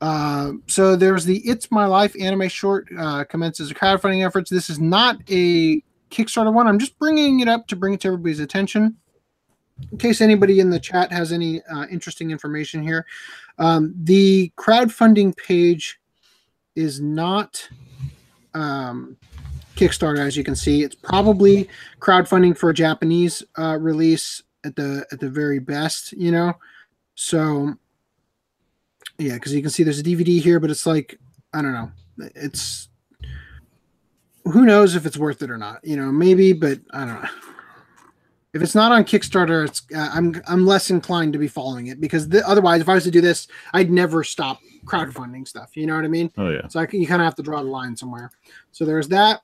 Uh, so there's the "It's My Life" anime short uh, commences a crowdfunding efforts. This is not a Kickstarter one. I'm just bringing it up to bring it to everybody's attention in case anybody in the chat has any uh, interesting information here. Um, the crowdfunding page is not um, Kickstarter, as you can see. It's probably crowdfunding for a Japanese uh, release at the at the very best, you know. So yeah, because you can see there's a DVD here, but it's like I don't know. It's who knows if it's worth it or not. You know, maybe, but I don't know. If it's not on Kickstarter, it's uh, I'm I'm less inclined to be following it because the, otherwise, if I was to do this, I'd never stop crowdfunding stuff. You know what I mean? Oh yeah. So I, you kind of have to draw the line somewhere. So there's that.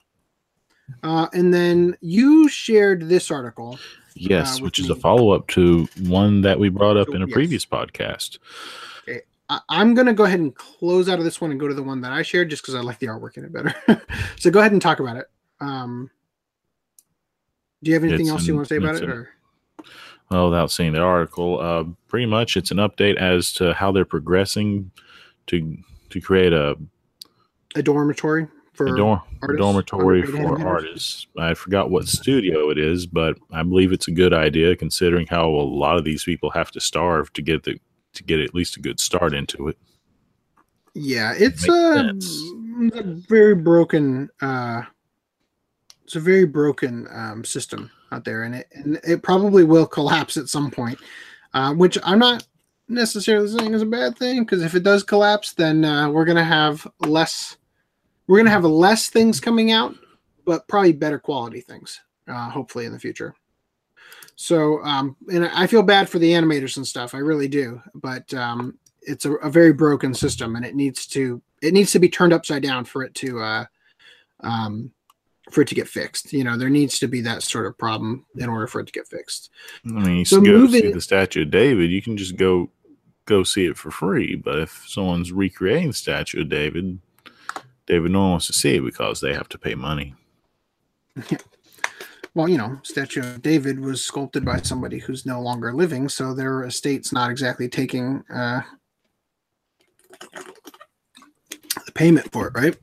Uh, and then you shared this article. Yes, uh, which with is a follow up to one that we brought up in a Yes. previous podcast. I, I'm going to go ahead and close out of this one and go to the one that I shared just because I like the artwork in it better. so go ahead and talk about it. Um, do you have anything It's else you want to say about it? an- Or Well, without seeing the article, uh, pretty much it's an update as to how they're progressing to to create a, a dormitory for a, dorm, a dormitory for animators? artists. I forgot what studio it is, but I believe it's a good idea considering how a lot of these people have to starve to get the to get at least a good start into it. Yeah, it's Makes a, it's a very broken. Uh, it's a very broken um, system out there, and it and it probably will collapse at some point. Uh, which I'm not necessarily saying is a bad thing because if it does collapse, then uh, we're gonna have less. We're gonna have less things coming out, but probably better quality things. Uh, hopefully in the future. So, um, and I feel bad for the animators and stuff. I really do, but um, it's a, a very broken system and it needs to it needs to be turned upside down for it to uh um for it to get fixed you know there needs to be that sort of problem in order for it to get fixed I mean, you So go moving- see the statue of David. You can just go go see it for free. But if someone's recreating the statue of David, David no one wants to see it because they have to pay money. well you know statue of david was sculpted by somebody who's no longer living so their estate's not exactly taking uh the payment for it right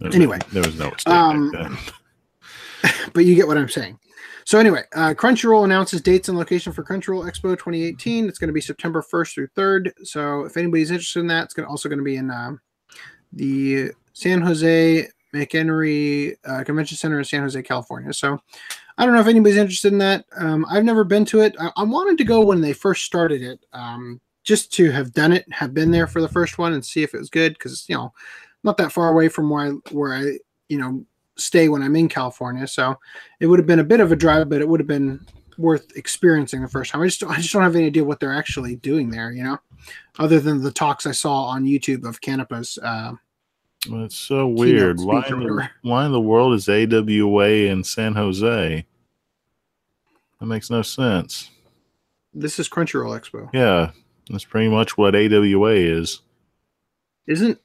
There- Anyway, there was no mistake um, but you get what I'm saying. So anyway, uh, Crunchyroll announces dates and location for Crunchyroll Expo 2018. It's going to be September 1st through 3rd. So if anybody's interested in that, it's going to also going to be in um, the San Jose McEnery uh, Convention Center in San Jose, California. So I don't know if anybody's interested in that. Um, I've never been to it. I, I wanted to go when they first started it, um, just to have done it, have been there for the first one, and see if it was good. Because you know, not that far away from where I where I you know stay when I'm in California. So it would have been a bit of a drive, but it would have been worth experiencing the first time. I just don't, I just don't have any idea what they're actually doing there, you know, other than the talks I saw on YouTube of Canapa's. Uh, It's so weird. Why in, the, why in the world is AWA in San Jose? That makes no sense. this is Crunchyroll Expo, Yeah, that's pretty much what AWA is. isn't?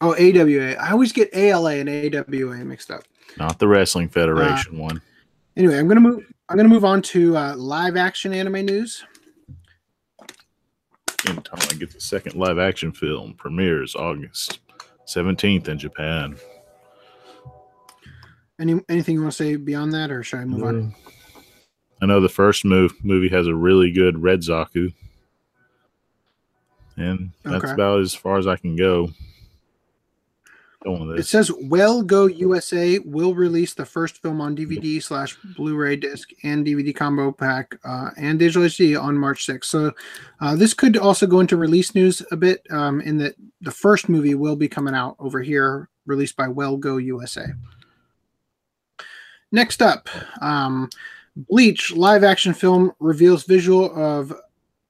Oh, AWA. I always get ALA and AWA mixed up. Not the Wrestling Federation one. Anyway, I'm gonna move. I'm gonna move on to uh, live action anime news. In time I get the second live action film premieres August 17th in Japan. Any anything you want to say beyond that, or should I move on? I know the first move movie has a really good Red Zaku. And that's Okay. about as far as I can go. It says Well Go USA will release the first film on DVD slash Blu-ray disc and DVD combo pack uh, and digital HD on March 6th. So uh, this could also go into release news a bit um, in that the first movie will be coming out over here, released by Well Go USA. Next up, um, Bleach live action film reveals visual of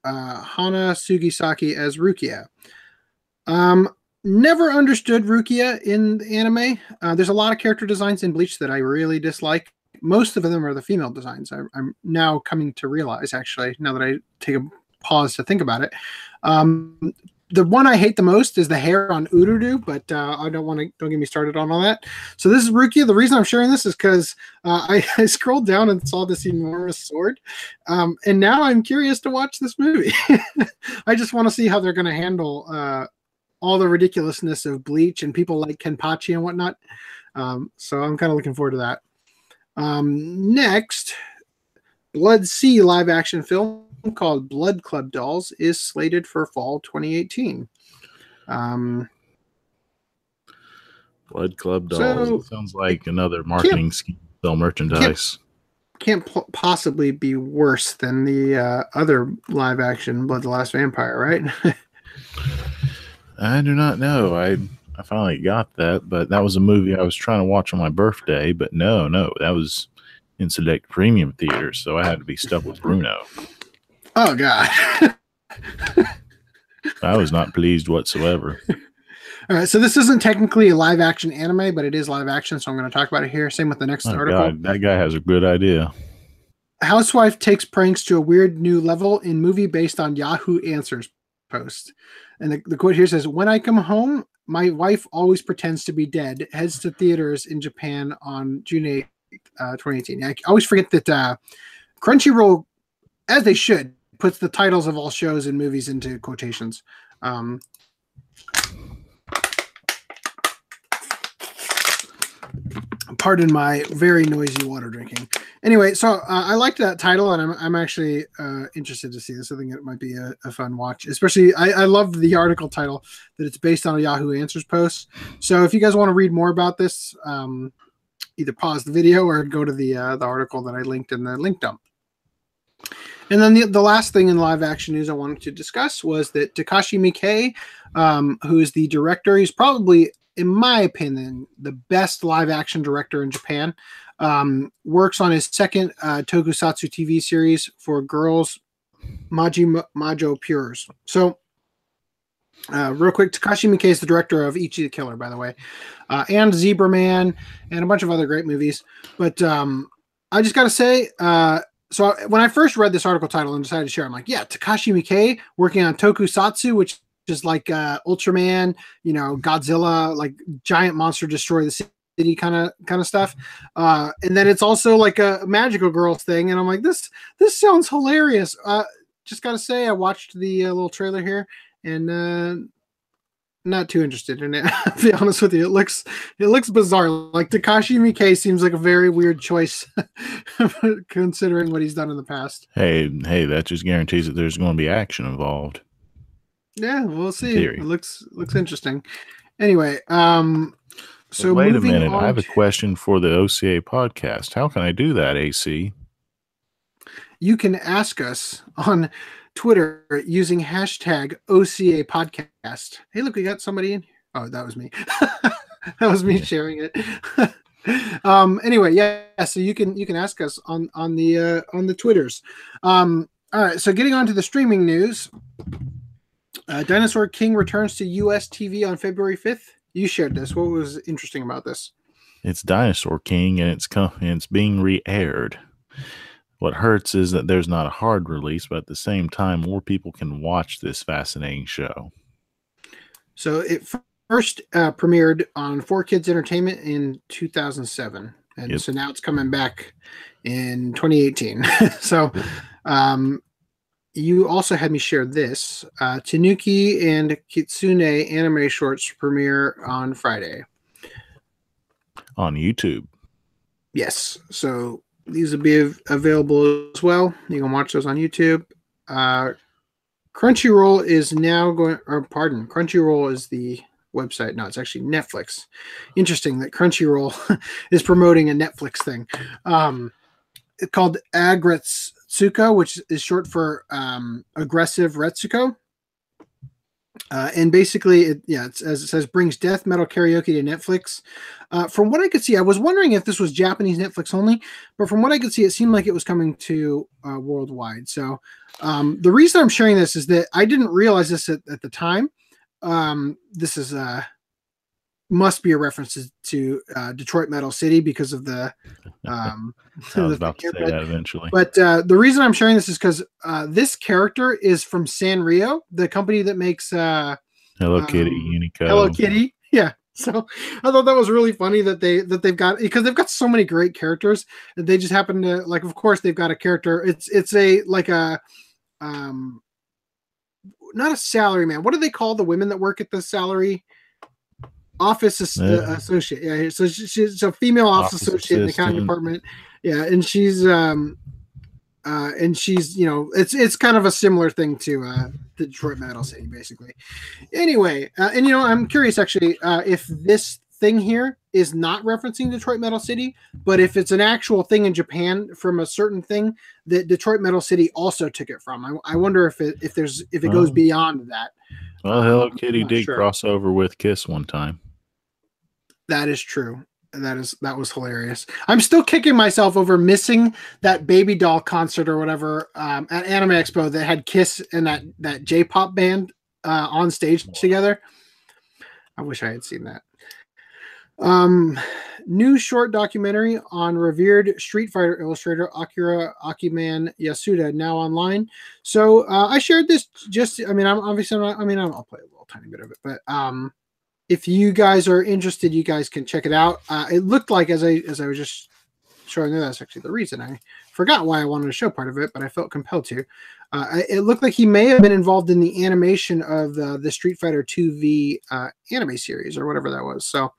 uh, Hana Sugisaki as Rukia. Um, never understood Rukia in the anime. Uh, there's a lot of character designs in Bleach that I really dislike. Most of them are the female designs. I, I'm now coming to realize, actually, now that I take a pause to think about it. Um, the one I hate the most is the hair on Urudu, but uh, I don't want to. Don't get me started on all that. So this is Rukia. The reason I'm sharing this is because uh, I, I scrolled down and saw this enormous sword, um, and now I'm curious to watch this movie. I just want to see how they're going to handle uh, all the ridiculousness of Bleach and people like Kenpachi and whatnot. Um, so I'm kind of looking forward to that. Um, next, Blood-C live action film called Blood Club Dolls is slated for fall 2018. Um, Blood Club Dolls. So- sounds like another marketing scheme. Sell merchandise. can't p- possibly be worse than the uh, other live action Blood the Last Vampire, right? I do not know. I I finally got that, but that was a movie I was trying to watch on my birthday. But no, no, that was in select premium theaters, so I had to be stuck with Bruno. oh, God. I was not pleased whatsoever. All right, so this isn't technically a live action anime, but it is live action, so I'm going to talk about it here. Same with the next Oh, article. God, that guy has a good idea. Housewife takes pranks to a weird new level in movie based on Yahoo Answers post. And the, the quote here says, When I come home, my wife always pretends to be dead, heads to theaters in Japan on June 8th, uh, 2018. I always forget that uh, Crunchyroll, as they should, puts the titles of all shows and movies into quotations. Um, pardon my very noisy water drinking. Anyway, so uh, I liked that title, and I'm, I'm actually uh, interested to see this. I think it might be a, a fun watch. Especially, I, I love the article title that it's based on a Yahoo Answers post. So if you guys want to read more about this, um, either pause the video or go to the uh, the article that I linked in the link dump. And then the, the last thing in live action news I wanted to discuss was that Takashi Miike, um, who is the director, he's probably, in my opinion, the best live action director in Japan um, works on his second uh, tokusatsu TV series for girls, Maji Majo Pures. So, uh, real quick, Takashi Miike is the director of Ichi the Killer, by the way, uh, and Zebraman, and a bunch of other great movies. But um, I just got to say, uh, so I- when I first read this article title and decided to share, I'm like, yeah, Takashi Miike working on tokusatsu, which is like uh, Ultraman, you know, Godzilla, like giant monster destroy the city kind of kind of stuff. Uh and then it's also like a magical girls thing. And i'm like this this sounds hilarious. Uh just gotta say i watched the uh, little trailer here and uh not too interested in it to be honest with you. It looks it looks bizarre. Like takashi miike seems like a very weird choice considering what he's done in the past. Hey, hey, that just guarantees that there's going to be action involved. yeah we'll see. Theory. it looks looks interesting. Anyway um so wait a minute. I have a question for the OCA podcast. How can I do that, AC? you can ask us on Twitter using hashtag OCA podcast. Hey, look, we got somebody in here. Oh, that was me. that was me Yeah. sharing it. um anyway yeah so you can you can ask us on on the uh on the twitters um all right so getting on to the streaming news uh, dinosaur king returns to us tv on february 5th you shared this what was interesting about this It's Dinosaur King, and it's com- and it's being re-aired. What hurts is that there's not a hard release, but at the same time, more people can watch this fascinating show. So it f- first uh, premiered on 4Kids Entertainment in 2007, and Yep. so now it's coming back in 2018. so, um, you also had me share this. Uh, Tanuki and Kitsune anime shorts premiere on Friday. on YouTube. Yes, so these will be av- available as well. You can watch those on YouTube. Uh, Crunchyroll is now going, or pardon, Crunchyroll is the website. No, it's actually Netflix. Interesting that Crunchyroll is promoting a Netflix thing. Um, it's called Agretsuko, which is short for um, aggressive Retsuko. Uh, and basically, it, yeah, it's, as it says, brings death metal karaoke to Netflix. Uh, from what I could see, I was wondering if this was Japanese Netflix only, but from what I could see, it seemed like it was coming to uh, worldwide. So um, the reason I'm sharing this is that I didn't realize this at, at the time. Um, this is uh, must be a reference to, to uh, Detroit Metal City because of the. Um, I was the about to say but- that eventually. but uh, the reason I'm sharing this is because uh, this character is from Sanrio, the company that makes uh, Hello Kitty, um, Unico. Hello Kitty. Yeah. So I thought that was really funny that they that they've got because they've got so many great characters and they just happen to like of course they've got a character it's it's a like a um not a salary man what do they call the women that work at the salary office as- Yeah. uh, associate yeah so she- she's a female office, Office associate in the accounting department yeah, and she's um, uh, and she's you know it's it's kind of a similar thing to uh, the Detroit Metal City, basically. Anyway, uh, and you know I'm curious actually uh, if this thing here is not referencing Detroit Metal City, but if it's an actual thing in Japan from a certain thing that Detroit Metal City also took it from. I, I wonder if it if there's if it goes Oh. beyond that. Well, Hello Um, Kitty did sure. cross over with Kiss one time. That is true. That is that was hilarious. I'm still kicking myself over missing that baby doll concert or whatever um, at Anime Expo that had Kiss and that that J-pop band uh, on stage together. I wish I had seen that. Um, new short documentary on revered Street Fighter illustrator Akira Akiman Yasuda now online. So uh, I shared this just. I mean, I'm obviously. Not, I mean, I'll I'll play a little tiny bit of it, but um, if you guys are interested, you guys can check it out. Uh, it looked like as I as I was just showing you, that's actually the reason I forgot why I wanted to show part of it, but I felt compelled to. Uh, it looked like he may have been involved in the animation of the the Street Fighter 2V uh, anime series or whatever that was. So.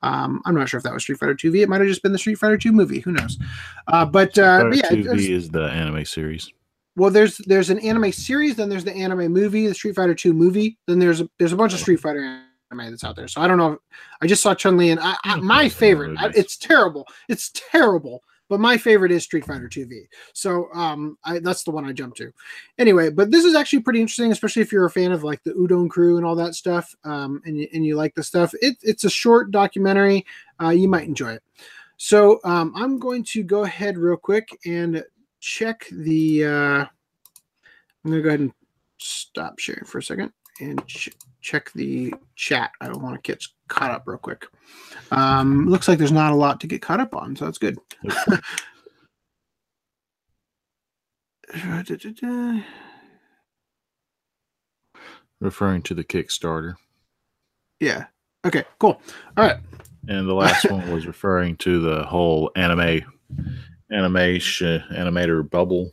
Um, I'm not sure if that was Street Fighter 2V. It might have just been the Street Fighter 2 movie. Who knows? Uh, but, uh, but yeah, Fighter 2V is the anime series. well, there's there's an anime series, then there's the anime movie, the Street Fighter 2 movie, then there's a, there's a bunch of Street Fighter anime that's out there. So I don't know. I just saw Chun Li, and I, I, my favorite. I, it's terrible. It's terrible. But my favorite is Street Fighter 2V. So um, I, that's the one I jumped to. Anyway, but this is actually pretty interesting, especially if you're a fan of like the Udon Crew and all that stuff, um, and you, and you like the stuff. It, it's a short documentary. Uh, you might enjoy it. So um, I'm going to go ahead real quick and check the. Uh, I'm gonna go ahead and stop sharing for a second and ch- check the chat. I don't want to get caught up real quick. Um, looks like there's not a lot to get caught up on, so that's good. referring to the Kickstarter. yeah. Okay. Cool. All right. And the last one was referring to the whole anime animation animator bubble,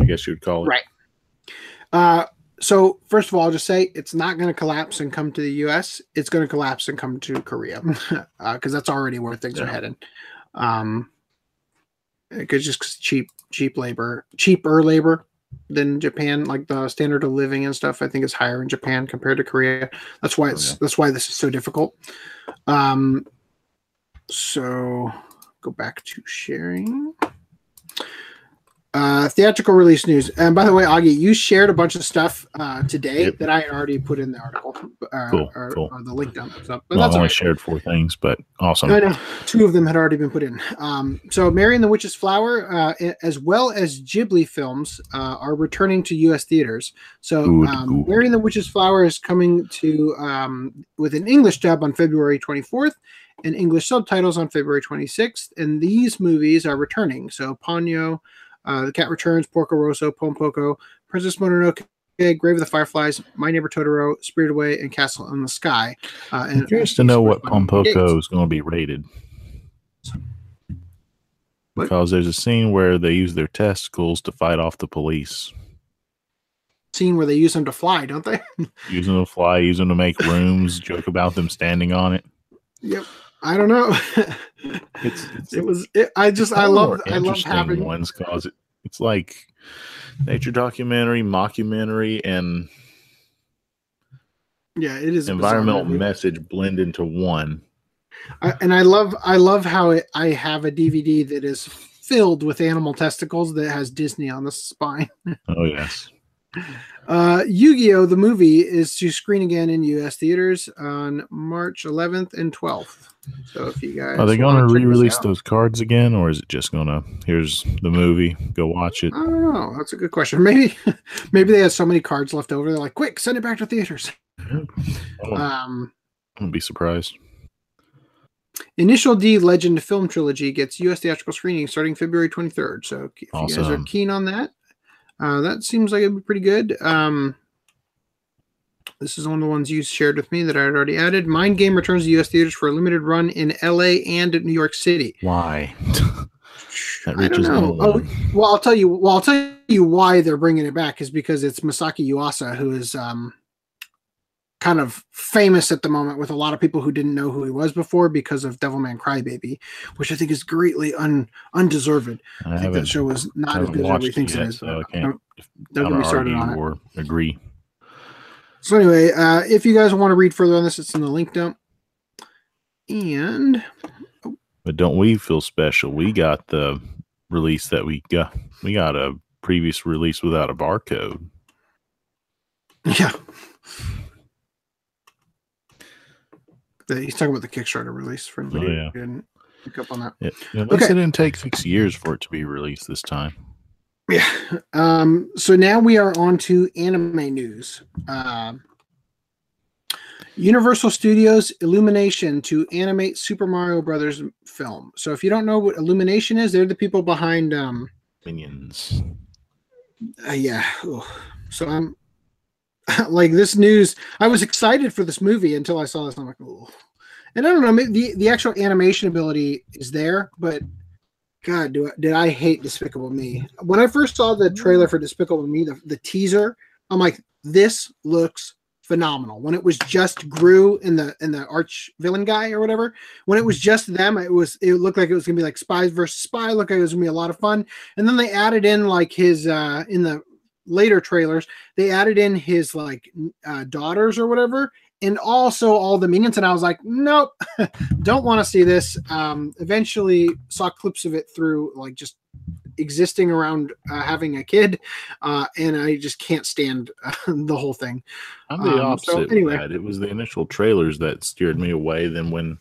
I guess you'd call it. Right. Uh, so first of all, I'll just say it's not going to collapse and come to the U.S. It's going to collapse and come to Korea because that's already where things are Yeah. headed. Um, because just cheap, cheap labor, cheaper labor than Japan. Like the standard of living and stuff, I think is higher in Japan compared to Korea. That's why Oh, it's yeah. that's why this is so difficult. Um, so go back to sharing. Uh, theatrical release news. And by the way, Augie, you shared a bunch of stuff uh, today Yep. that I had already put in the article, uh, Cool, or, cool. or the link down. So, but Well, that's I only right. shared four things, but awesome. I know two of them had already been put in. Um, so, Mary and the Witch's Flower, uh, as well as Ghibli films, uh, are returning to U.S. theaters. So, Good, um, good. Mary and the Witch's Flower is coming to um, with an English dub on February 24th and English subtitles on February 26th. And these movies are returning. So, Ponyo, uh, The Cat Returns, Porco Rosso, Pompoko, Princess Mononoke. Grave of the Fireflies, My Neighbor Totoro, Spirited Away, and Castle in the Sky. Uh, and I'm curious to know what Pom. Pompoko is going to be rated. What? Because there's a scene where they use their testicles to fight off the police, scene where they use them to fly, don't they? using them to fly, using them to make rooms, joke about them standing on it. yep. I don't know. It's, it's it was. It, I just. I one of the love. I love having. ones because it, it's like nature documentary, mockumentary, and Yeah, it is environmental message blend into one. I, and I love. I love how it, I have a DVD that is filled with animal testicles that has Disney on the spine. Oh yes, Uh, Yu-Gi-Oh! the movie is to screen again in U.S. theaters on March 11th and 12th. So if you guys are they going to re-release those cards again, or is it just going to here's the movie, go watch it? I don't know. That's a good question. Maybe, maybe they had so many cards left over. They're like, quick, send it back to theaters. Um, I won't be surprised. Initial D Legend Film Trilogy gets U.S. theatrical screening starting February 23rd. So if you guys are keen on that, uh, that seems like it'd be pretty good. Um, this is one of the ones you shared with me that I had already added. Mind Game returns to U.S. theaters for a limited run in L.A. and New York City. Why? that I don't reaches know. no Oh, well, I'll tell you. Well, I'll tell you why they're bringing it back is because it's Masaki Yuasa who is um, kind of famous at the moment with a lot of people who didn't know who he was before because of Devilman Crybaby, which I think is greatly un undeserved. I, I think that show was not as good as everybody thinks it is. So I Don't- can't don't get me started on it. or agree. So anyway, uh, if you guys want to read further on this, it's in the link dump. And But don't we feel special? We got the release that we got. We got a previous release without a barcode. yeah, The- he's talking about the Kickstarter release for anybody Oh, yeah. who didn't pick up on that. It, at least Okay. it didn't take six years for it to be released this time. Yeah. Um, so now we are on to anime news. Um, Universal Studios Illumination to animate Super Mario Brothers film. So if you don't know what Illumination is, they're the people behind. Um, Minions. uh, yeah. So I'm like this news. I was excited for this movie until I saw this. I'm like, oh. And I don't know. The the actual animation ability is there, but God, do I, did I hate Despicable Me? When I first saw the trailer for Despicable Me, the, the teaser, I'm like, this looks phenomenal. When it was just Gru and the and the arch villain guy or whatever, when it was just them, it was it looked like it was gonna be like spies versus spy. Looked like it was gonna be a lot of fun. And then they added in like his uh in the later trailers, they added in his like uh, daughters or whatever, and also all the minions. And I was like, nope, don't want to see this. Um, eventually, saw clips of it through like just existing around uh, having a kid, uh, and I just can't stand uh, the whole thing. I'm the Um, opposite. so anyway. It was the initial trailers that steered me away. Then when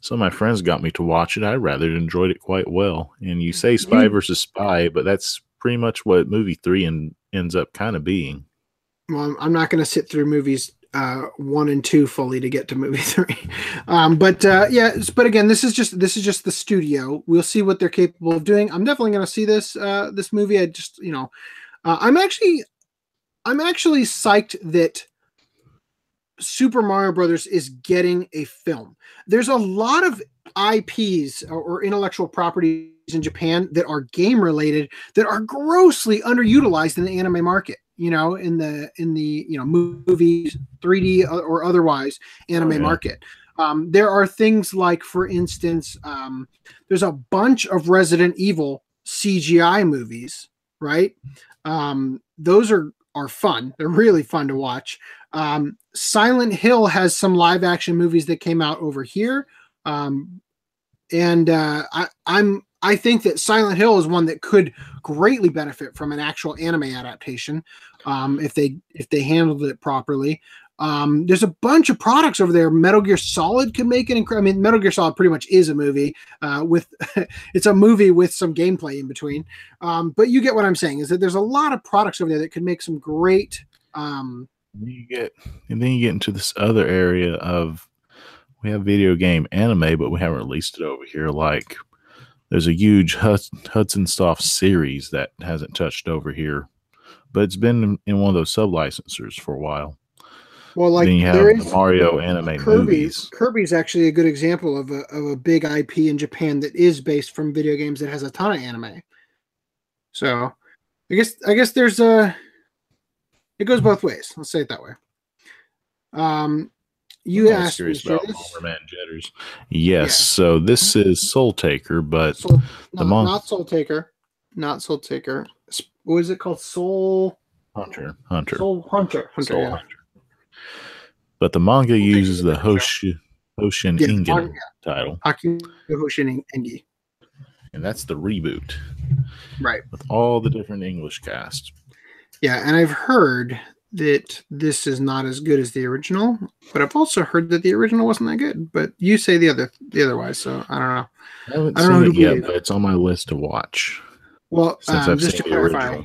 some of my friends got me to watch it, I rather enjoyed it quite well. And you say spy versus spy, but that's pretty much what movie three and ends up kind of being. well, I'm not going to sit through movies uh, one and two fully to get to movie three. Um, but uh, yeah, but again, this is just this is just the studio. We'll see what they're capable of doing. I'm definitely going to see this uh, this movie. I just you know, uh, I'm actually I'm actually psyched that Super Mario Brothers is getting a film. There's a lot of IPs or, or intellectual properties in Japan that are game related that are grossly underutilized in the anime market. You know, in the in the you know movies, 3D or- otherwise anime yeah. market. Um, there are things like, for instance, um, there's a bunch of Resident Evil CGI movies, right? Um, those are are fun. They're really fun to watch. Um, Silent Hill has some live action movies that came out over here, um, and uh, I, I'm I think that Silent Hill is one that could greatly benefit from an actual anime adaptation um, if they if they handled it properly. Um, there's a bunch of products over there. Metal Gear Solid could make an incredible. I mean, Metal Gear Solid pretty much is a movie uh, with it's a movie with some gameplay in between. Um, but you get what I'm saying is that there's a lot of products over there that could make some great. Um, you get, and then you get into this other area of we have video game anime, but we haven't released it over here. Like there's a huge Hudson Soft series that hasn't touched over here, but it's been in, one of those sub licensors for a while. well, like then you have there the is Mario anime Kirby. movies. Kirby's actually a good example of a of a big IP in Japan that is based from video games that has a ton of anime. So, I guess I guess there's a it goes both ways. Let's say it that way. Um, you I was asked me, curious about. Bomberman Jetters. Yes, Yeah. so this is Soul Taker, but Soul, the no, mon- not Soul Taker, not Soul Taker. What is it called? Soul Hunter, Hunter, Soul Hunter. Hunter. Soul yeah. Hunter. But the manga uses the Hoshi, Hoshin Yeah, Ingen manga. title, Hakyu Hoshin Engi. and that's the reboot Right. with all the different English cast. Yeah, and I've heard that this is not as good as the original, but I've also heard that the original wasn't that good. But you say the other the otherwise, so I don't know. I haven't I don't know it yet, but it's on my list to watch. Well, Since um, I've just to clarify,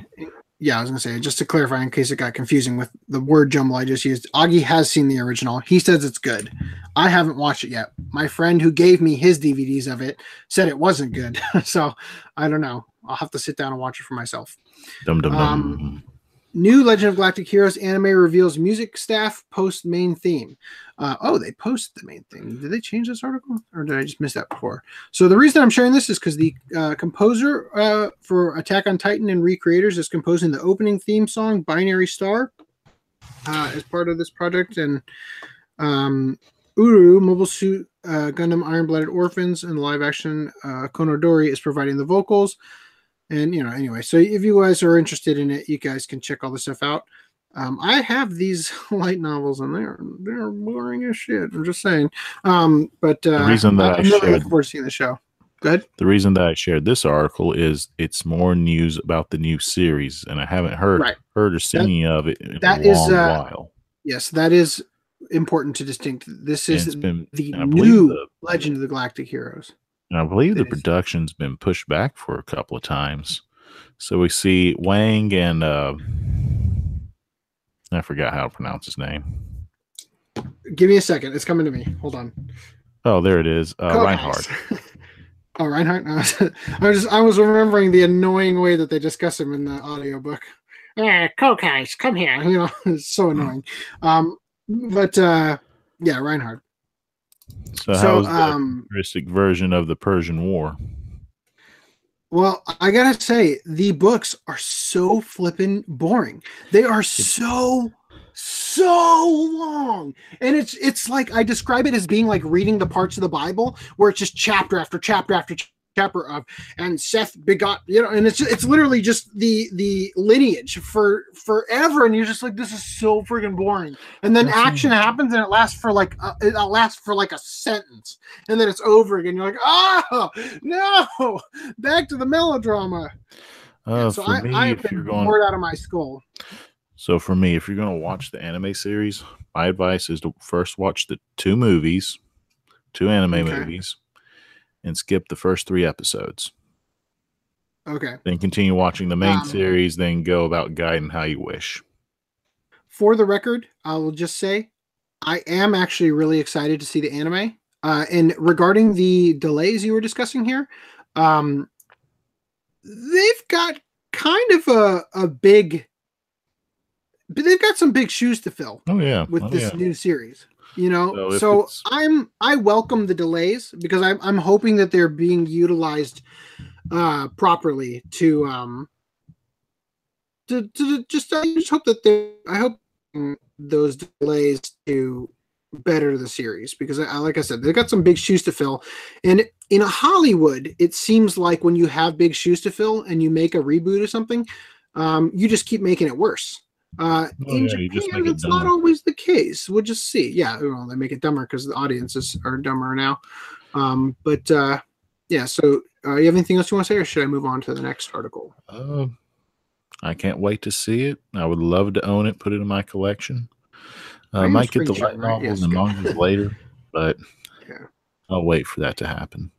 yeah, I was gonna say just to clarify in case it got confusing with the word jumble I just used. Augie has seen the original. He says it's good. I haven't watched it yet. My friend who gave me his DVDs of it said it wasn't good. so I don't know. I'll have to sit down and watch it for myself. Dum dum dum. New Legend of Galactic Heroes anime reveals music staff post main theme. Uh, oh, they post the main theme. Did they change this article, or did I just miss that before? So the reason I'm sharing this is because the uh, composer uh, for Attack on Titan and Recreators is composing the opening theme song, "Binary Star." uh, as part of this project, and um, Uru Mobile Suit uh, Gundam Iron Blooded Orphans and live action uh, Kounodori is providing the vocals. And you know, anyway, so if you guys are interested in it, you guys can check all this stuff out. Um, I have these light novels, and they're they're boring as shit. I'm just saying. Um, but uh, The reason that I I'm really shared- looking forward to seeing the show. Good. The reason that I shared this article is it's more news about the new series, and I haven't heard Right. heard or seen That- any of it in that a is, long uh, while. Yes, that is important to distinct. This is been, the I new the, Legend of the Galactic Heroes. I believe the production's been pushed back for a couple of times. So we see Wang and uh, I forgot how to pronounce his name. Give me a second. It's coming to me. Hold on. Oh, there it is, uh, Reinhard. oh, Reinhard. No, I was just I was remembering the annoying way that they discuss him in the audiobook. Yeah, Kokais, come here. You know, it's so annoying. Um, but uh, yeah, Reinhard. So, So, how's the um, futuristic version of the Persian War? Well, I gotta say, the books are so flippin' boring. They are so so long and it's it's like i describe it as being like reading the parts of the bible where it's just chapter after chapter after ch- chapter of and seth begot you know and it's it's literally just the the lineage for forever and you're just like this is so freaking boring. And then action happens and it lasts for like uh, it lasts for like a sentence and then it's over again. You're like oh no back to the melodrama. Uh, so for I, me, I have been going, bored out of my skull. So for me, if you're going to watch the anime series, my advice is to first watch the two movies, two anime Okay. movies, and skip the first three episodes. okay Then continue watching the main Um, series. Then go about guiding how you wish. for the record, I will just say I am actually really excited to see the anime. Uh, and regarding the delays you were discussing here, um, they've got kind of a, a big, but they've got some big shoes to fill Oh yeah, with oh, this yeah. new series. You know, So so I'm I welcome the delays because I'm I'm hoping that they're being utilized uh properly to um to, to just I just hope that they I hope those delays to better the series because I, I like I said they've got some big shoes to fill. And in Hollywood it seems like when you have big shoes to fill and you make a reboot or something um you just keep making it worse uh Oh, in yeah, Japan it's not always the case we'll just see yeah well they make it dumber because the audiences are dumber now um but uh yeah so uh, you have anything else you want to say or should I move on to the next article Uh, I can't wait to see it. I would love to own it, put it in my collection. Uh, Iron might get the light right? novels Yes, and mangas later, but Yeah. I'll wait for that to happen.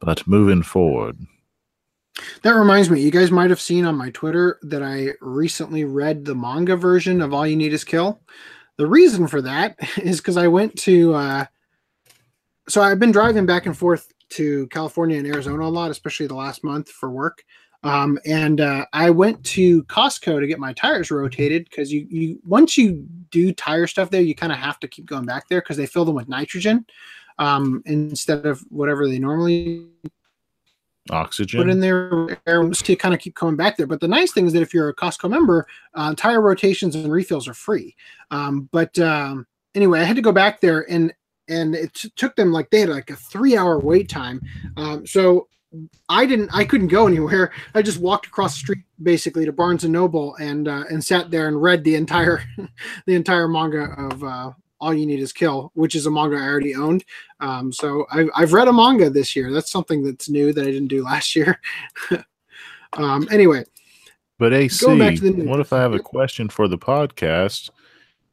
But moving forward, That reminds me, you guys might have seen on my Twitter that I recently read the manga version of All You Need Is Kill. The reason for that is because I went to, uh, so I've been driving back and forth to California and Arizona a lot, especially the last month for work. Um, and uh, I went to Costco to get my tires rotated because you, you once you do tire stuff there, you kind of have to keep going back there because they fill them with nitrogen um, instead of whatever they normally oxygen. put in there to kind of keep coming back there. But the nice thing is that if you're a Costco member, uh, tire rotations and refills are free. Um, but um, anyway, I had to go back there and and it t- took them like they had like a three hour wait time. Um, so I didn't, I couldn't go anywhere. I just walked across the street basically to Barnes and Noble and uh, and sat there and read the entire the entire manga of. Uh, all you need is kill, which is a manga I already owned. Um, so I've, I've read a manga this year. That's something that's new that I didn't do last year. um, anyway, But AC, Going back to the news. what if I have a question for the podcast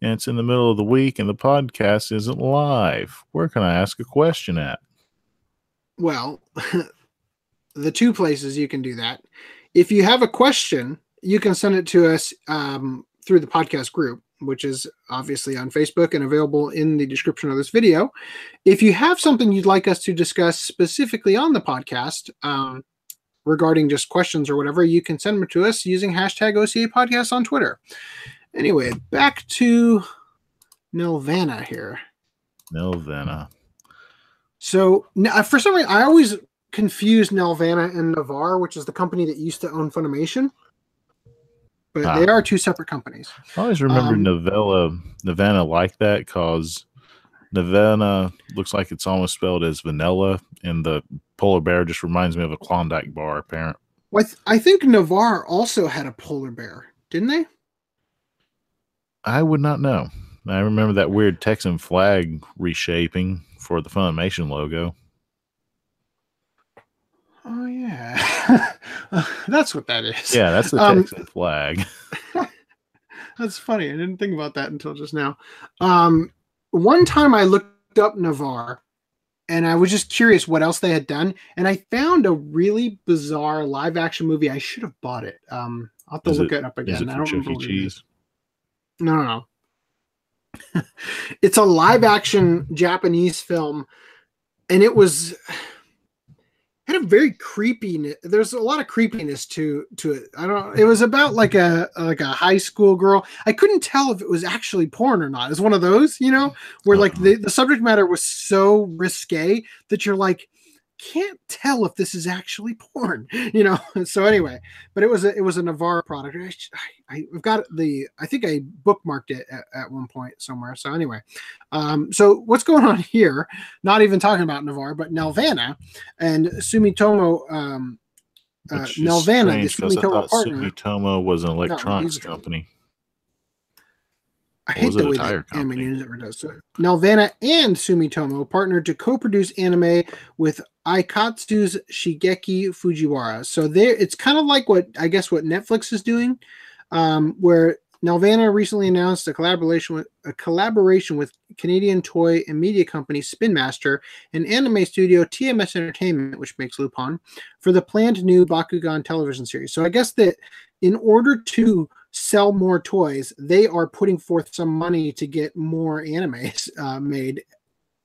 and it's in the middle of the week and the podcast isn't live? Where can I ask a question at? well, the two places you can do that. If you have a question, you can send it to us um, through the podcast group, which is obviously on Facebook and available in the description of this video. If you have something you'd like us to discuss specifically on the podcast, um, regarding just questions or whatever, you can send them to us using hashtag OCA podcast on Twitter. Anyway, back to Nelvana here. Nelvana. So uh, for some reason, I always confuse Nelvana and Navarre, which is the company that used to own Funimation. But Ah. they are two separate companies. I always remember Um, novella Nevada like that because Nevada looks like it's almost spelled as vanilla, and the polar bear just reminds me of a Klondike bar. Apparent. Well, I, th- I think Navarre also had a polar bear, didn't they? I would not know. I remember that weird Texan flag reshaping for the Funimation logo. Oh yeah, that's what that is. Yeah, that's the Um, Texan flag. That's funny. I didn't think about that until just now. Um, one time I looked up Navarre and I was just curious what else they had done. And I found a really bizarre live action movie. I should have bought it. Um, I'll have to Is look it- it, up again. Is it I don't Chuck remember E. what it is. Cheese? No, no, no. it's a live action Japanese film, and it was had a very creepy. There's a lot of creepiness to to it. I don't. It was about like a like a high school girl. I couldn't tell if it was actually porn or not. It's one of those, you know, where like uh-huh. the the subject matter was so risque that you're like can't tell if this is actually porn, you know. So anyway, but it was a it was a Navarre product. I, I, i've got the I think I bookmarked it at, at one point somewhere. So anyway, um, so what's going on here? Not even talking about Navarre, but Nelvana and Sumitomo. Um, uh, Nelvana, the Sumitomo partner. Sumitomo was an electronics are- company. I hate the way that anime news ever does. So Nelvana and Sumitomo partnered to co-produce anime with Aikatsu's Shigeki Fujiwara. So there, it's kind of like what I guess what Netflix is doing, um, where Nelvana recently announced a collaboration with a collaboration with Canadian toy and media company Spin Master and anime studio TMS Entertainment, which makes Lupin, for the planned new Bakugan television series. So I guess that in order to sell more toys, they are putting forth some money to get more animes uh, made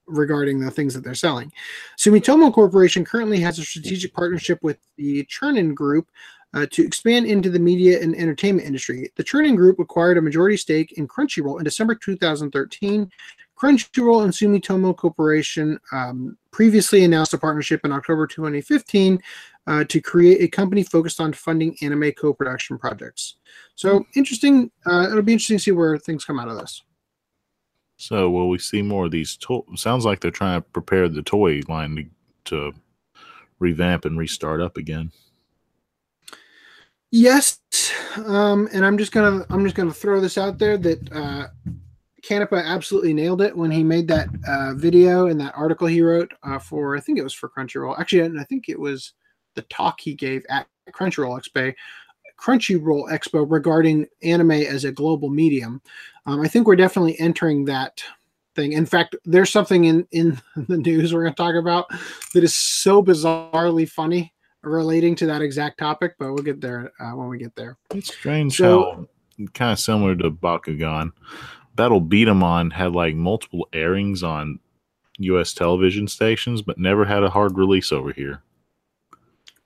regarding the things that they're selling. Sumitomo Corporation currently has a strategic partnership with the Chernin Group uh, to expand into the media and entertainment industry. The Chernin Group acquired a majority stake in Crunchyroll in December 2013. Crunchyroll and Sumitomo Corporation um, previously announced a partnership in October 2015 uh, to create a company focused on funding anime co-production projects. So interesting. Uh, it'll be interesting to see where things come out of this. So will we see more of these? Sounds like they're trying to prepare the toy line to, to revamp and restart up again. Yes, um, and I'm just gonna I'm just gonna throw this out there that uh, Canipa absolutely nailed it when he made that uh, video and that article he wrote uh, for I think it was for Crunchyroll. Actually, and I think it was the talk he gave at Crunchyroll Expo, Crunchyroll Expo regarding anime as a global medium. Um, I think we're definitely entering that thing. In fact, there's something in in the news we're going to talk about that is so bizarrely funny relating to that exact topic, but we'll get there uh, when we get there. It's strange So- how kind of similar to Bakugan. Battle B-Daman had like multiple airings on U.S. television stations, but never had a hard release over here.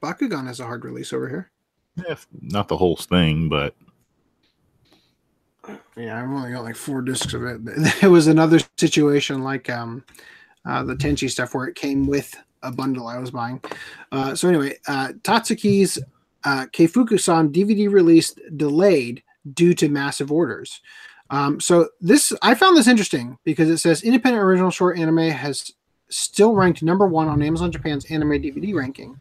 Bakugan has a hard release over here. Yeah, not the whole thing, but Yeah, I've only got like four discs of it. It was another situation like um, uh, the Tenchi stuff where it came with a bundle I was buying. Uh, so anyway, uh, Tatsuki's uh, Keifuku-san DVD release delayed due to massive orders. Um, so this I found this interesting because it says independent original short anime has still ranked number one on Amazon Japan's anime DVD ranking.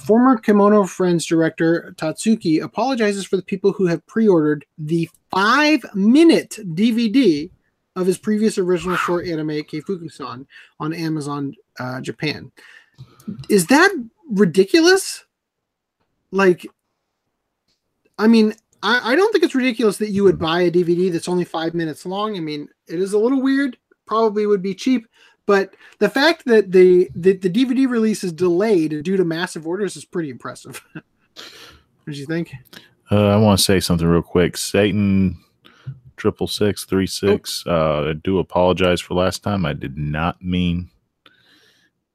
Former Kemono Friends director Tatsuki apologizes for the people who have pre-ordered the five-minute DVD of his previous original short anime Keifuku-san on Amazon uh, Japan. Is that ridiculous? Like, I mean, I, I don't think it's ridiculous that you would buy a DVD that's only five minutes long. I mean, it is a little weird. Probably would be cheap, but the fact that the the, the DVD release is delayed due to massive orders is pretty impressive. what do you think? Uh, I want to say something real quick. Satan triple six three six. Uh, I do apologize for last time. I did not mean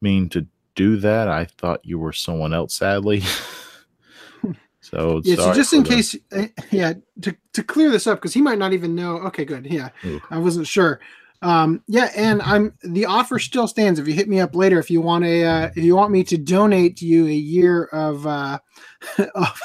mean to do that. I thought you were someone else. Sadly. so Yeah, so just in case, uh, yeah, to, to clear this up because he might not even know. Okay, good. Yeah, Ooh. I wasn't sure. Um, yeah, and I'm the offer still stands. If you hit me up later, if you want a, uh, if you want me to donate to you a year of uh, of,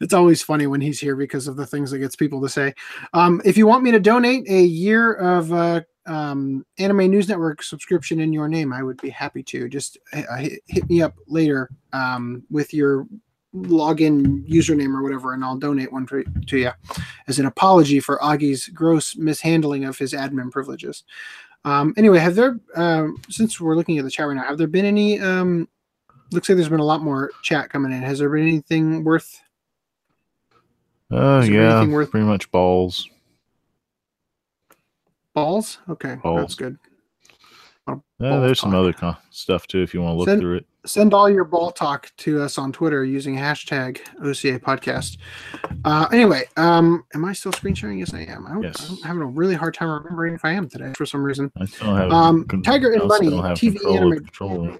it's always funny when he's here because of the things that gets people to say. Um, if you want me to donate a year of uh, um, Anime News Network subscription in your name, I would be happy to. Just uh, hit, me up later um, with your login username or whatever, and I'll donate one for, to you as an apology for Augie's gross mishandling of his admin privileges. Um, anyway, have there um, since we're looking at the chat right now, have there been any? Um, looks like there's been a lot more chat coming in. Has there been anything worth? Oh uh, yeah, worth... pretty much balls. Balls? Okay, balls. that's good. Yeah, there's talk. some other stuff too if you want to look send, through it. Send all your ball talk to us on Twitter using hashtag OCA podcast. Uh, anyway, um, am I still screen sharing? Yes, I am. I yes. I'm having a really hard time remembering if I am today for some reason. I still have um, Tiger and Bunny TV anime.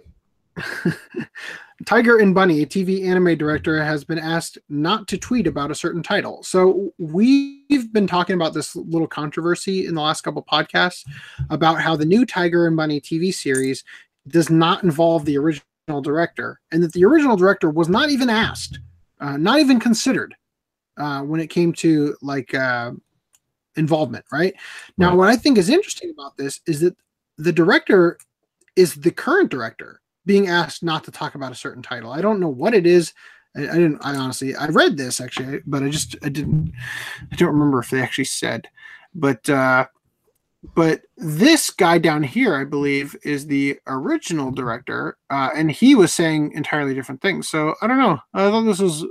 Tiger and Bunny, TV anime director, has been asked not to tweet about a certain title. So we've been talking about this little controversy in the last couple podcasts about how the new Tiger and Bunny TV series does not involve the original director, and that the original director was not even asked, uh, not even considered uh, when it came to like uh, involvement. Right now, right. what I think is interesting about this is that the director is the current director being asked not to talk about a certain title. I don't know what it is. I, I, didn't. I honestly, I read this actually, but I just I didn't. I don't remember if they actually said. But uh, but this guy down here, I believe, is the original director, uh, and he was saying entirely different things. So I don't know. I thought this was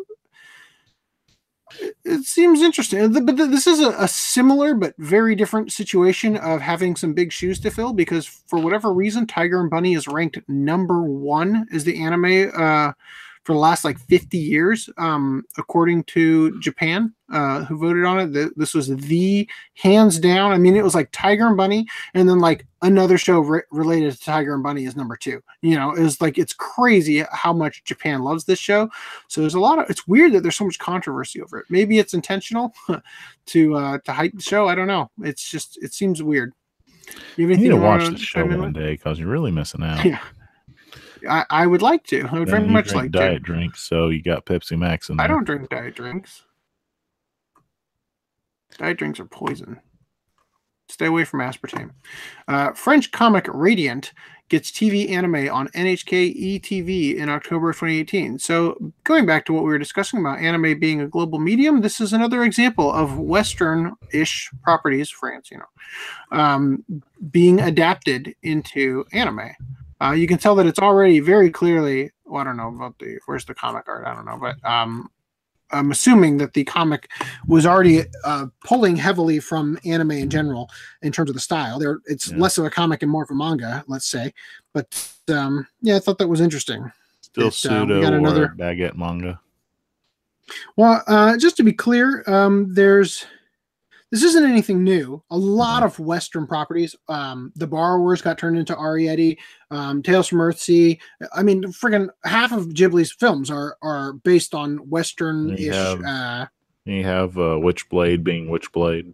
it seems interesting. But this is a, a, similar but very different situation of having some big shoes to fill because for whatever reason, Tiger and Bunny is ranked number one as the anime uh, for the last like 50 years, um, according to Japan, uh, who voted on it. this was the hands down. I mean, it was like Tiger and Bunny, and then like another show re- related to Tiger and Bunny is number two. You know, it was like it's crazy how much Japan loves this show. So there's a lot of. It's weird that there's so much controversy over it. Maybe it's intentional to uh, to hype the show. I don't know. It's just it seems weird. You, you need to watch the show one day because you're really missing out. Yeah. I, I would like to. I would very much like to. diet to. drinks, so you got Pepsi Max in there. I don't drink diet drinks. Diet drinks are poison. Stay away from aspartame. Uh, French comic Radiant gets TV anime on NHK ETV in October 2018. So, going back to what we were discussing about anime being a global medium, this is another example of Western ish properties, France, you know, um, being adapted into anime. Uh, you can tell that it's already very clearly. Well, I don't know about the where's the comic art. I don't know, but um, I'm assuming that the comic was already uh, pulling heavily from anime in general in terms of the style. There, it's yeah. less of a comic and more of a manga, let's say. But um, yeah, I thought that was interesting. Still it, pseudo uh, got another baguette manga. Well, uh, just to be clear, um, there's this isn't anything new. A lot of Western properties, um, The Borrowers got turned into Arrietty, um, Tales from Earthsea. I mean, friggin' half of Ghibli's films are are based on Western ish. You, uh, you have uh, Witchblade being Witchblade.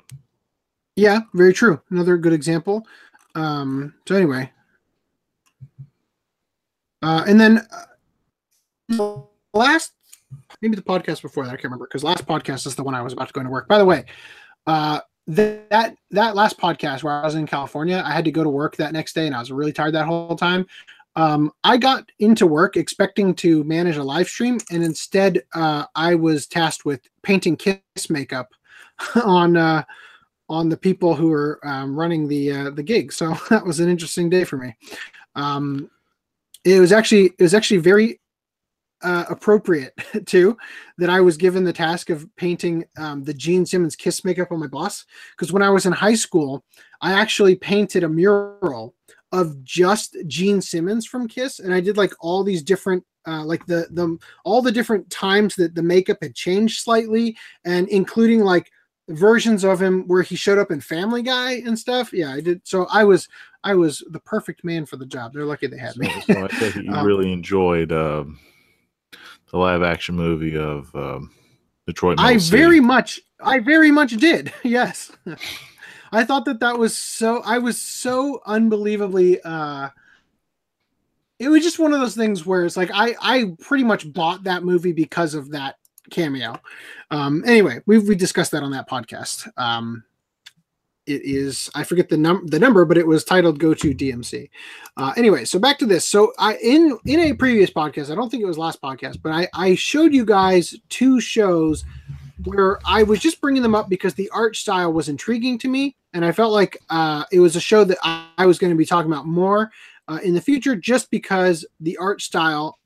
Yeah, very true. Another good example. Um, so anyway, uh, and then uh, last maybe the podcast before that I can't remember because last podcast is the one I was about to go into work. By the way, uh, that that last podcast where I was in California, I had to go to work that next day, and I was really tired that whole time. Um, I got into work expecting to manage a live stream, and instead, uh, I was tasked with painting kiss makeup on uh, on the people who were um, running the uh, the gig. So that was an interesting day for me. Um, it was actually it was actually very uh, appropriate too that I was given the task of painting um, the Gene Simmons kiss makeup on my boss. Because when I was in high school, I actually painted a mural of just Gene Simmons from Kiss, and I did like all these different. Uh, like the the all the different times that the makeup had changed slightly, and including like versions of him where he showed up in Family Guy and stuff. Yeah, I did. So I was I was the perfect man for the job. They're lucky they had so, me. so I think you um, really enjoyed um, the live action movie of um, Detroit. I very much, I very much did. Yes, I thought that that was so. I was so unbelievably. uh It was just one of those things where it's like I, I pretty much bought that movie because of that cameo. Um, anyway, we've we discussed that on that podcast. Um, it is I forget the num the number, but it was titled "Go to DMC." Uh, anyway, so back to this. So I in in a previous podcast, I don't think it was last podcast, but I I showed you guys two shows where I was just bringing them up because the art style was intriguing to me, and I felt like uh, it was a show that I, I was going to be talking about more uh, in the future, just because the art style.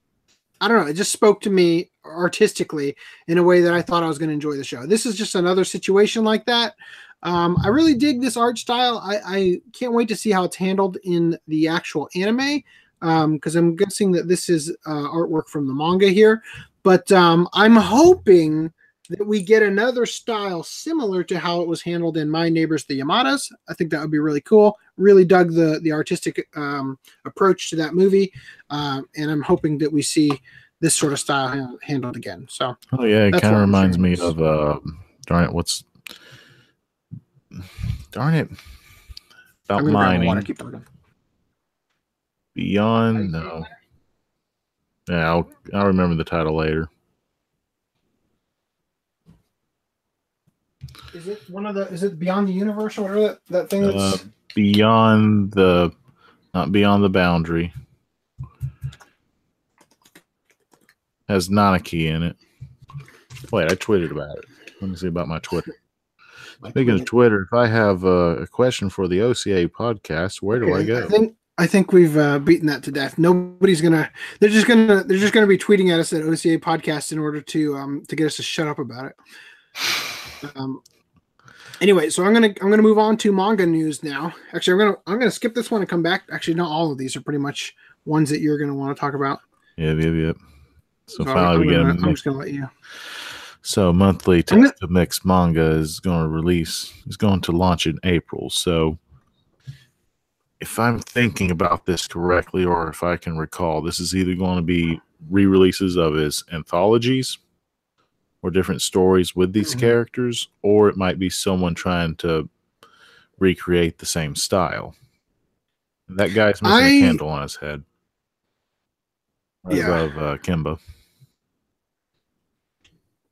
I don't know. It just spoke to me artistically in a way that I thought I was going to enjoy the show. This is just another situation like that. Um, I really dig this art style. I, I, can't wait to see how it's handled in the actual anime because um, I'm guessing that this is uh, artwork from the manga here. But um, I'm hoping that we get another style similar to how it was handled in My Neighbors the Yamadas. I think that would be really cool. Really dug the the artistic um, approach to that movie, uh, and I'm hoping that we see this sort of style ha- handled again. So, oh yeah, it kind of reminds me of uh, darn it, what's darn it about mining. Water, keep Beyond no. Yeah, I'll I'll remember the title later. Is it one of the? Is it Beyond the Universe or whatever that, that thing? That's uh, beyond the, not beyond the boundary. Has Nanaki in it. Wait, I tweeted about it. Let me see about my Twitter. Speaking of Twitter, if I have a question for the OCA podcast, where do I go? I think I think we've uh, beaten that to death. Nobody's gonna. They're just gonna. They're just gonna be tweeting at us at OCA podcast in order to um to get us to shut up about it. Um, anyway, so I'm gonna I'm gonna move on to manga news now. Actually, I'm gonna I'm gonna skip this one and come back. Actually, not all of these are pretty much ones that you're gonna want to talk about. Yep, yep, yep. So, so finally, I'm, we gonna, get. I'm just gonna let you. So monthly Tezucomi manga is going to release. is going to launch in April. So if I'm thinking about this correctly, or if I can recall, this is either going to be re-releases of his anthologies or different stories with these mm-hmm. characters, or it might be someone trying to recreate the same style. That guy's missing I, a candle on his head. Right yeah. above uh, Kimba.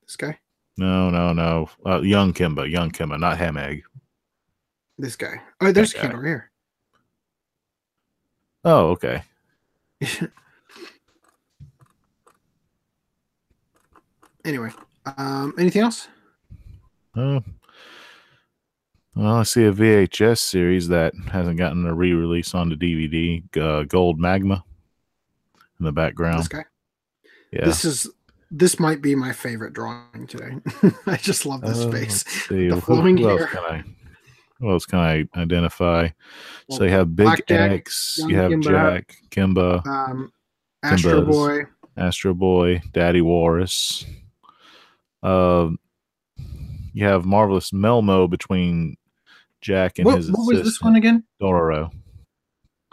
This guy? No, no, no. Uh, young Kimba, young Kimba, not Hemegg. This guy. Oh, there's a Kimba here. Oh, okay. anyway, um, anything else? Uh, well, I see a VHS series that hasn't gotten a re-release on the DVD. Uh, Gold Magma in the background. This guy. Yeah. This is this might be my favorite drawing today. I just love this uh, face. The flowing who, who hair. Else can I, who else can I identify? Well, so you have Big Jack, X, you have Kimba, Jack, Kimba, um, Astro Boy, Astro Boy, Daddy Warris. Uh, you have Marvelous Melmo between Jack and what, his. What was this one again? Dororo.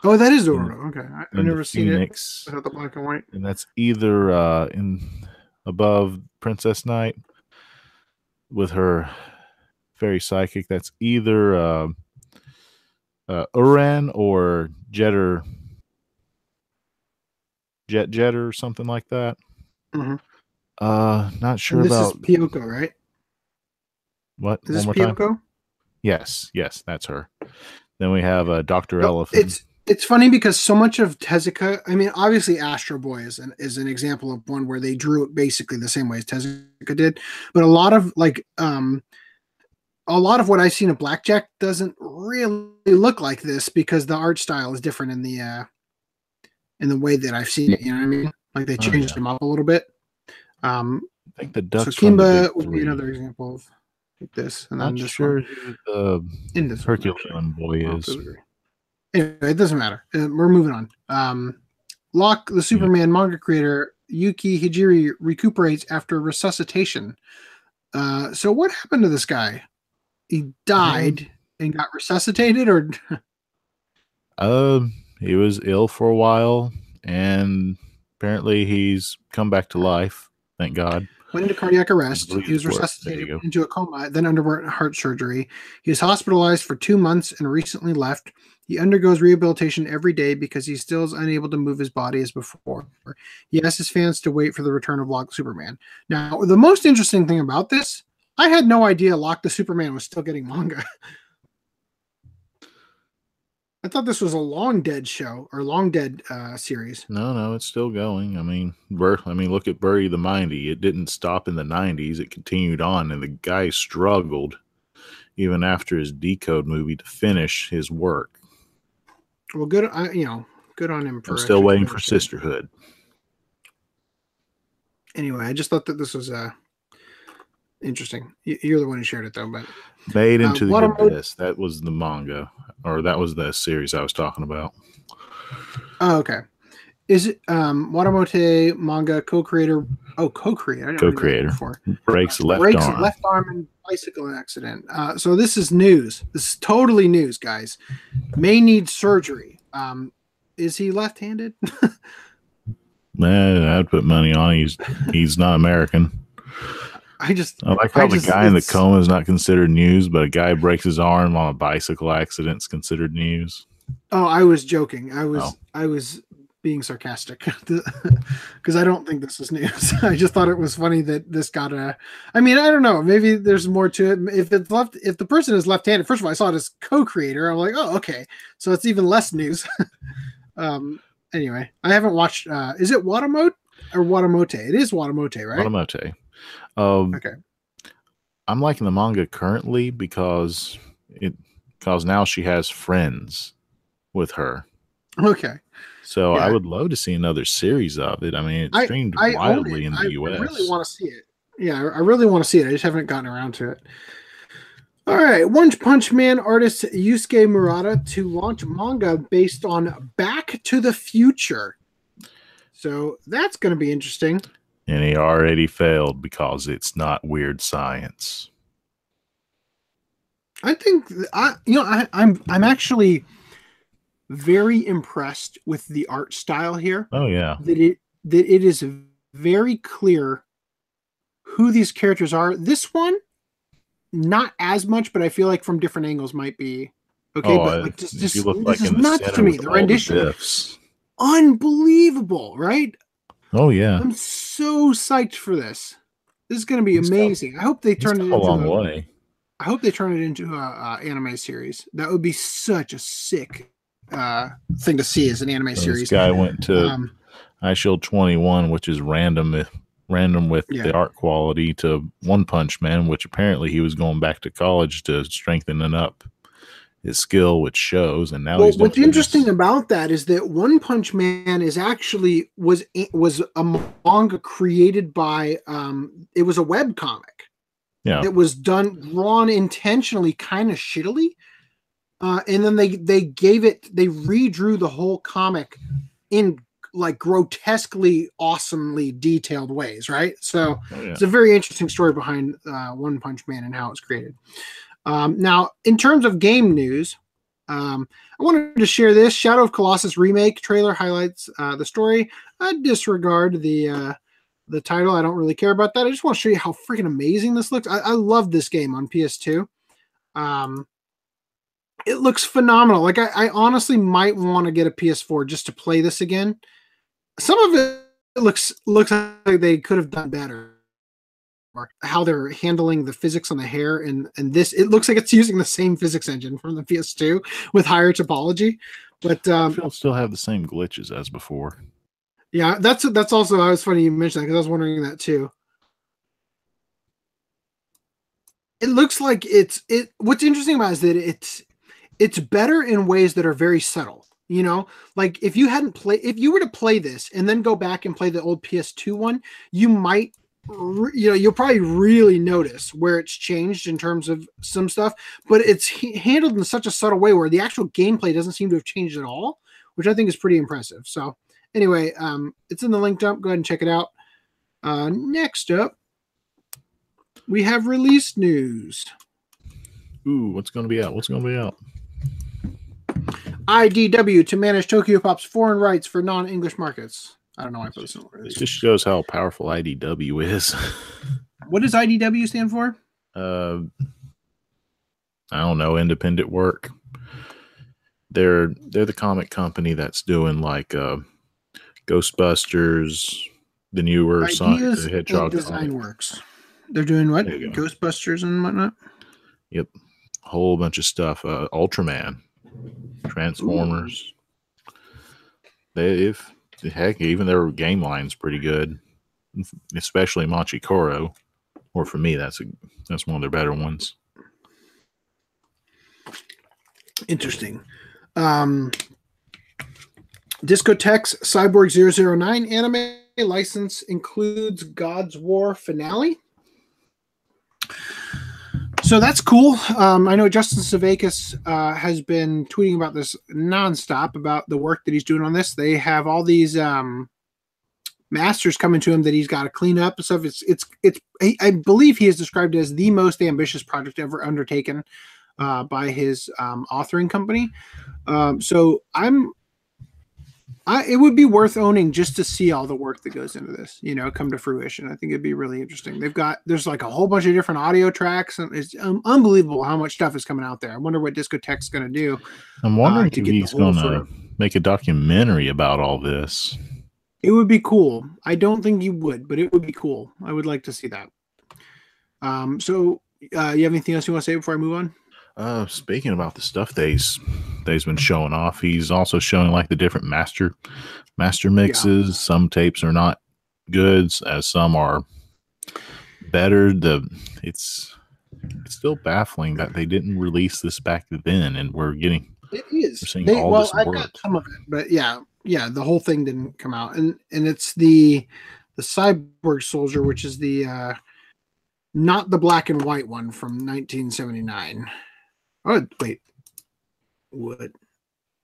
Oh, that is Dororo. Okay, I, have never seen Phoenix, it without the black and white. And that's either uh, in above Princess Knight with her fairy psychic. That's either uh, uh, Uran or Jetter, Jet Jetter or something like that. Mm-hmm. Uh, not sure and this about. This is Pyoko, right? What? Is this? Time? Yes, yes, that's her. Then we have uh, Doctor no, Elephant. It's it's funny because so much of Tezuka, I mean, obviously Astro Boy is an is an example of one where they drew it basically the same way as Tezuka did, but a lot of like um a lot of what I've seen of Blackjack doesn't really look like this because the art style is different in the uh in the way that I've seen it. You know what I mean? Like they changed oh, yeah. them up a little bit. Um, I think the ducks. So Kimba would be another example of like this, and I'm not sure who the in this Herculean boy is. Anyway, it doesn't matter. Uh, we're moving on. Um, Locke, the Superman manga creator, Yuki Hijiri recuperates after resuscitation. Uh, so what happened to this guy? He died and got resuscitated, or? um, he was ill for a while, and apparently he's come back to life. Thank God. went into cardiac arrest. He was resuscitated into a coma, then underwent heart surgery. He was hospitalized for two months and recently left. He undergoes rehabilitation every day because he still is unable to move his body as before. He asks his fans to wait for the return of Locke Superman. Now, the most interesting thing about this, I had no idea Locke the Superman was still getting manga. I thought this was a long dead show or long dead uh, series. No, no, it's still going. I mean, Bur- I mean, look at Bury the Mindy. It didn't stop in the '90s. It continued on, and the guy struggled even after his Decode movie to finish his work. Well, good, I, you know, good on him. For I'm still waiting for. Sisterhood. Anyway, I just thought that this was uh, interesting. You're the one who shared it, though. But Made Uh, into the abyss. That was the manga, or that was the series I was talking about. oh, okay. Is it um Watamote manga co-creator? Oh, co-creator. I didn't know that Co-creator. before. Breaks left breaks arm. left arm in bicycle accident. Uh, so this is news. This is totally news, guys. May need surgery. Um, is he left-handed? Man, I'd put money on. He's he's not American. I just I like how I the just- guy in the coma is not considered news, but a guy breaks his arm on a bicycle accident is considered news. oh, I was joking. I was Oh. I was being sarcastic because I don't think this is news. I just thought it was funny that this got a. I mean, I don't know. Maybe there's more to it. If it's left, if the person is left-handed, first of all, I saw it as co-creator. I'm like, oh, okay, so it's even less news. um. Anyway, I haven't watched. uh Is it Watamote or Watamote? It is Watamote, right? Watamote. Um, Okay. I'm liking the manga currently because it because now she has friends with her. Okay. So I would love to see another series of it. I mean, it streamed I own wildly it. in the I, U.S. I really want to see it. Yeah, I I really want to see it. I just haven't gotten around to it. All right, One Punch Man artist Yusuke Murata to launch manga based on Back to the Future. So that's going to be interesting. and he already failed because it's not weird science. I think I, you know, I, I'm I'm actually very impressed with the art style here. Oh yeah, that it that it is very clear who these characters are. This one, not as much, but I feel like from different angles might be okay. oh, but like just, just look this like is the nuts to me. The the rendition, diffs. unbelievable, right? Oh yeah, I'm so psyched for this. This is going to be come- amazing. I hope they turn it into a long way. I hope they turn it into a, uh anime series. That would be such a sick uh, thing to see as an anime series. This guy went to Um, Eyeshield 21, which is random, random with Yeah. the art quality, to One Punch Man, which apparently he was going back to college to strengthening up his skill, which shows. And now well, what's interesting this. about that is that One Punch Man is actually was was a manga created by um it was a web comic Yeah, that was done drawn intentionally kind of shittily uh and then they they gave it they redrew the whole comic in like grotesquely awesomely detailed ways right so Oh, yeah. it's a very interesting story behind uh, One Punch Man and how it's created. Um, now, in terms of game news, um, I wanted to share this Shadow of Colossus remake trailer highlights uh, the story. I disregard the uh, the title. I don't really care about that. I just want to show you how freaking amazing this looks. I, I love this game on PS2. Um, it looks phenomenal. Like I, I honestly might want to get a PS4 just to play this again. Some of it looks looks like they could have done better or how they're handling the physics on the hair and and this it looks like it's using the same physics engine from the PS2 with higher topology but um feel still have the same glitches as before. yeah that's that's also I was funny you mentioned that because I was wondering that too it looks like it's it what's interesting about it is that it's it's better in ways that are very subtle you know? Like if you hadn't played if you were to play this and then go back and play the old ps2 one you might you know you'll probably really notice where it's changed in terms of some stuff but it's handled in such a subtle way where the actual gameplay doesn't seem to have changed at all which i think is pretty impressive. So anyway um it's in the link dump. Go ahead and check it out. Uh next up we have release news. Ooh, what's going to be out? What's going to be out? IDW to manage Tokyo Pop's foreign rights for non-English markets. I don't know why I put this in order. It just shows how powerful IDW is. What does IDW stand for? uh, I don't know, independent work. They're they're the comic company that's doing like uh, Ghostbusters, the newer Sonic Ideas the Hedgehog Design comic, Works. They're doing what? There you go. Ghostbusters and whatnot. Yep, a whole bunch of stuff. Uh, Ultraman, Transformers. They if heck even their game line's pretty good, especially Machikoro. Or for me, that's a that's one of their better ones. Interesting. Um, Discotek Cyborg 009 anime license includes God's War finale. So that's cool. Um, I know Justin Sevakis uh, has been tweeting about this nonstop about the work that he's doing on this. They have all these um, masters coming to him that he's got to clean up and stuff. It's it's it's. I believe he is described as the most ambitious project ever undertaken uh, by his um, authoring company. Um, so I'm, I it would be worth owning just to see all the work that goes into this, you know, come to fruition. I think it'd be really interesting. They've got there's like a whole bunch of different audio tracks, and it's um, unbelievable how much stuff is coming out there. I wonder what Discotek's going to do. I'm wondering to if he's gonna sort of- make a documentary about all this. It would be cool. I don't think you would, but it would be cool. I would like to see that. Um, so uh, you have anything else you want to say before I move on? Uh, speaking about the stuff they's they's been showing off, he's also showing like the different master master mixes. Some tapes are not goods, as some are better. The it's it's still baffling that they didn't release this back then, and we're getting It is. Seeing They, all well, this I work. got some of it, but yeah, yeah, the whole thing didn't come out, and and it's the the cyborg soldier, which is the uh not the black and white one from 1979. Oh wait, what?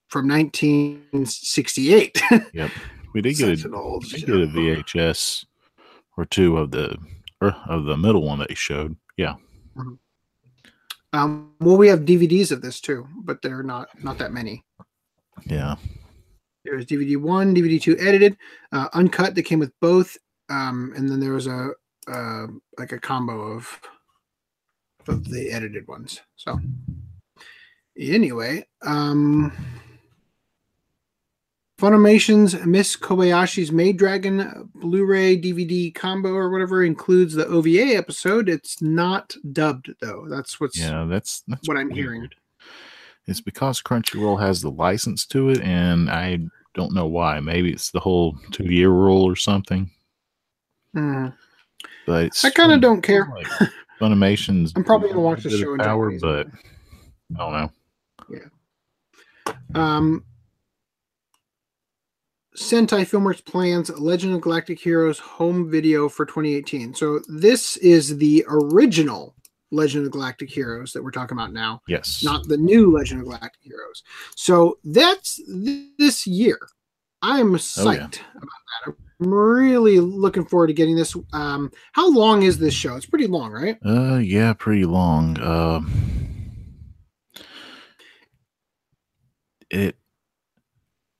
From 1968. yep. we did get Such a an old we did get a VHS or two of the or of the middle one that he showed. Yeah, Um, well, we have DVDs of this too, but they're not not that many. yeah. There was DVD one, DVD two edited, uh, uncut that came with both, um, and then there was a uh, like a combo of of the edited ones. So anyway, um, Funimation's Miss Kobayashi's Maid Dragon Blu-ray DVD combo or whatever includes the OVA episode. It's not dubbed though. That's what's Yeah, that's that's what I'm weird. hearing. It's because Crunchyroll has the license to it, and I don't know why. Maybe it's the whole two year rule or something. Hmm. But I kind of don't care. Like Funimation's. I'm probably gonna watch the show in power, but I don't know. Um, Sentai Filmworks plans Legend of Galactic Heroes home video for 2018. So this is the original Legend of Galactic Heroes that we're talking about now, Yes. not the new Legend of Galactic Heroes. So that's th- this year. I'm psyched Oh, yeah. about that. I'm really looking forward to getting this. Um, how long is this show? It's pretty long, right? Uh, yeah, pretty long. Um, it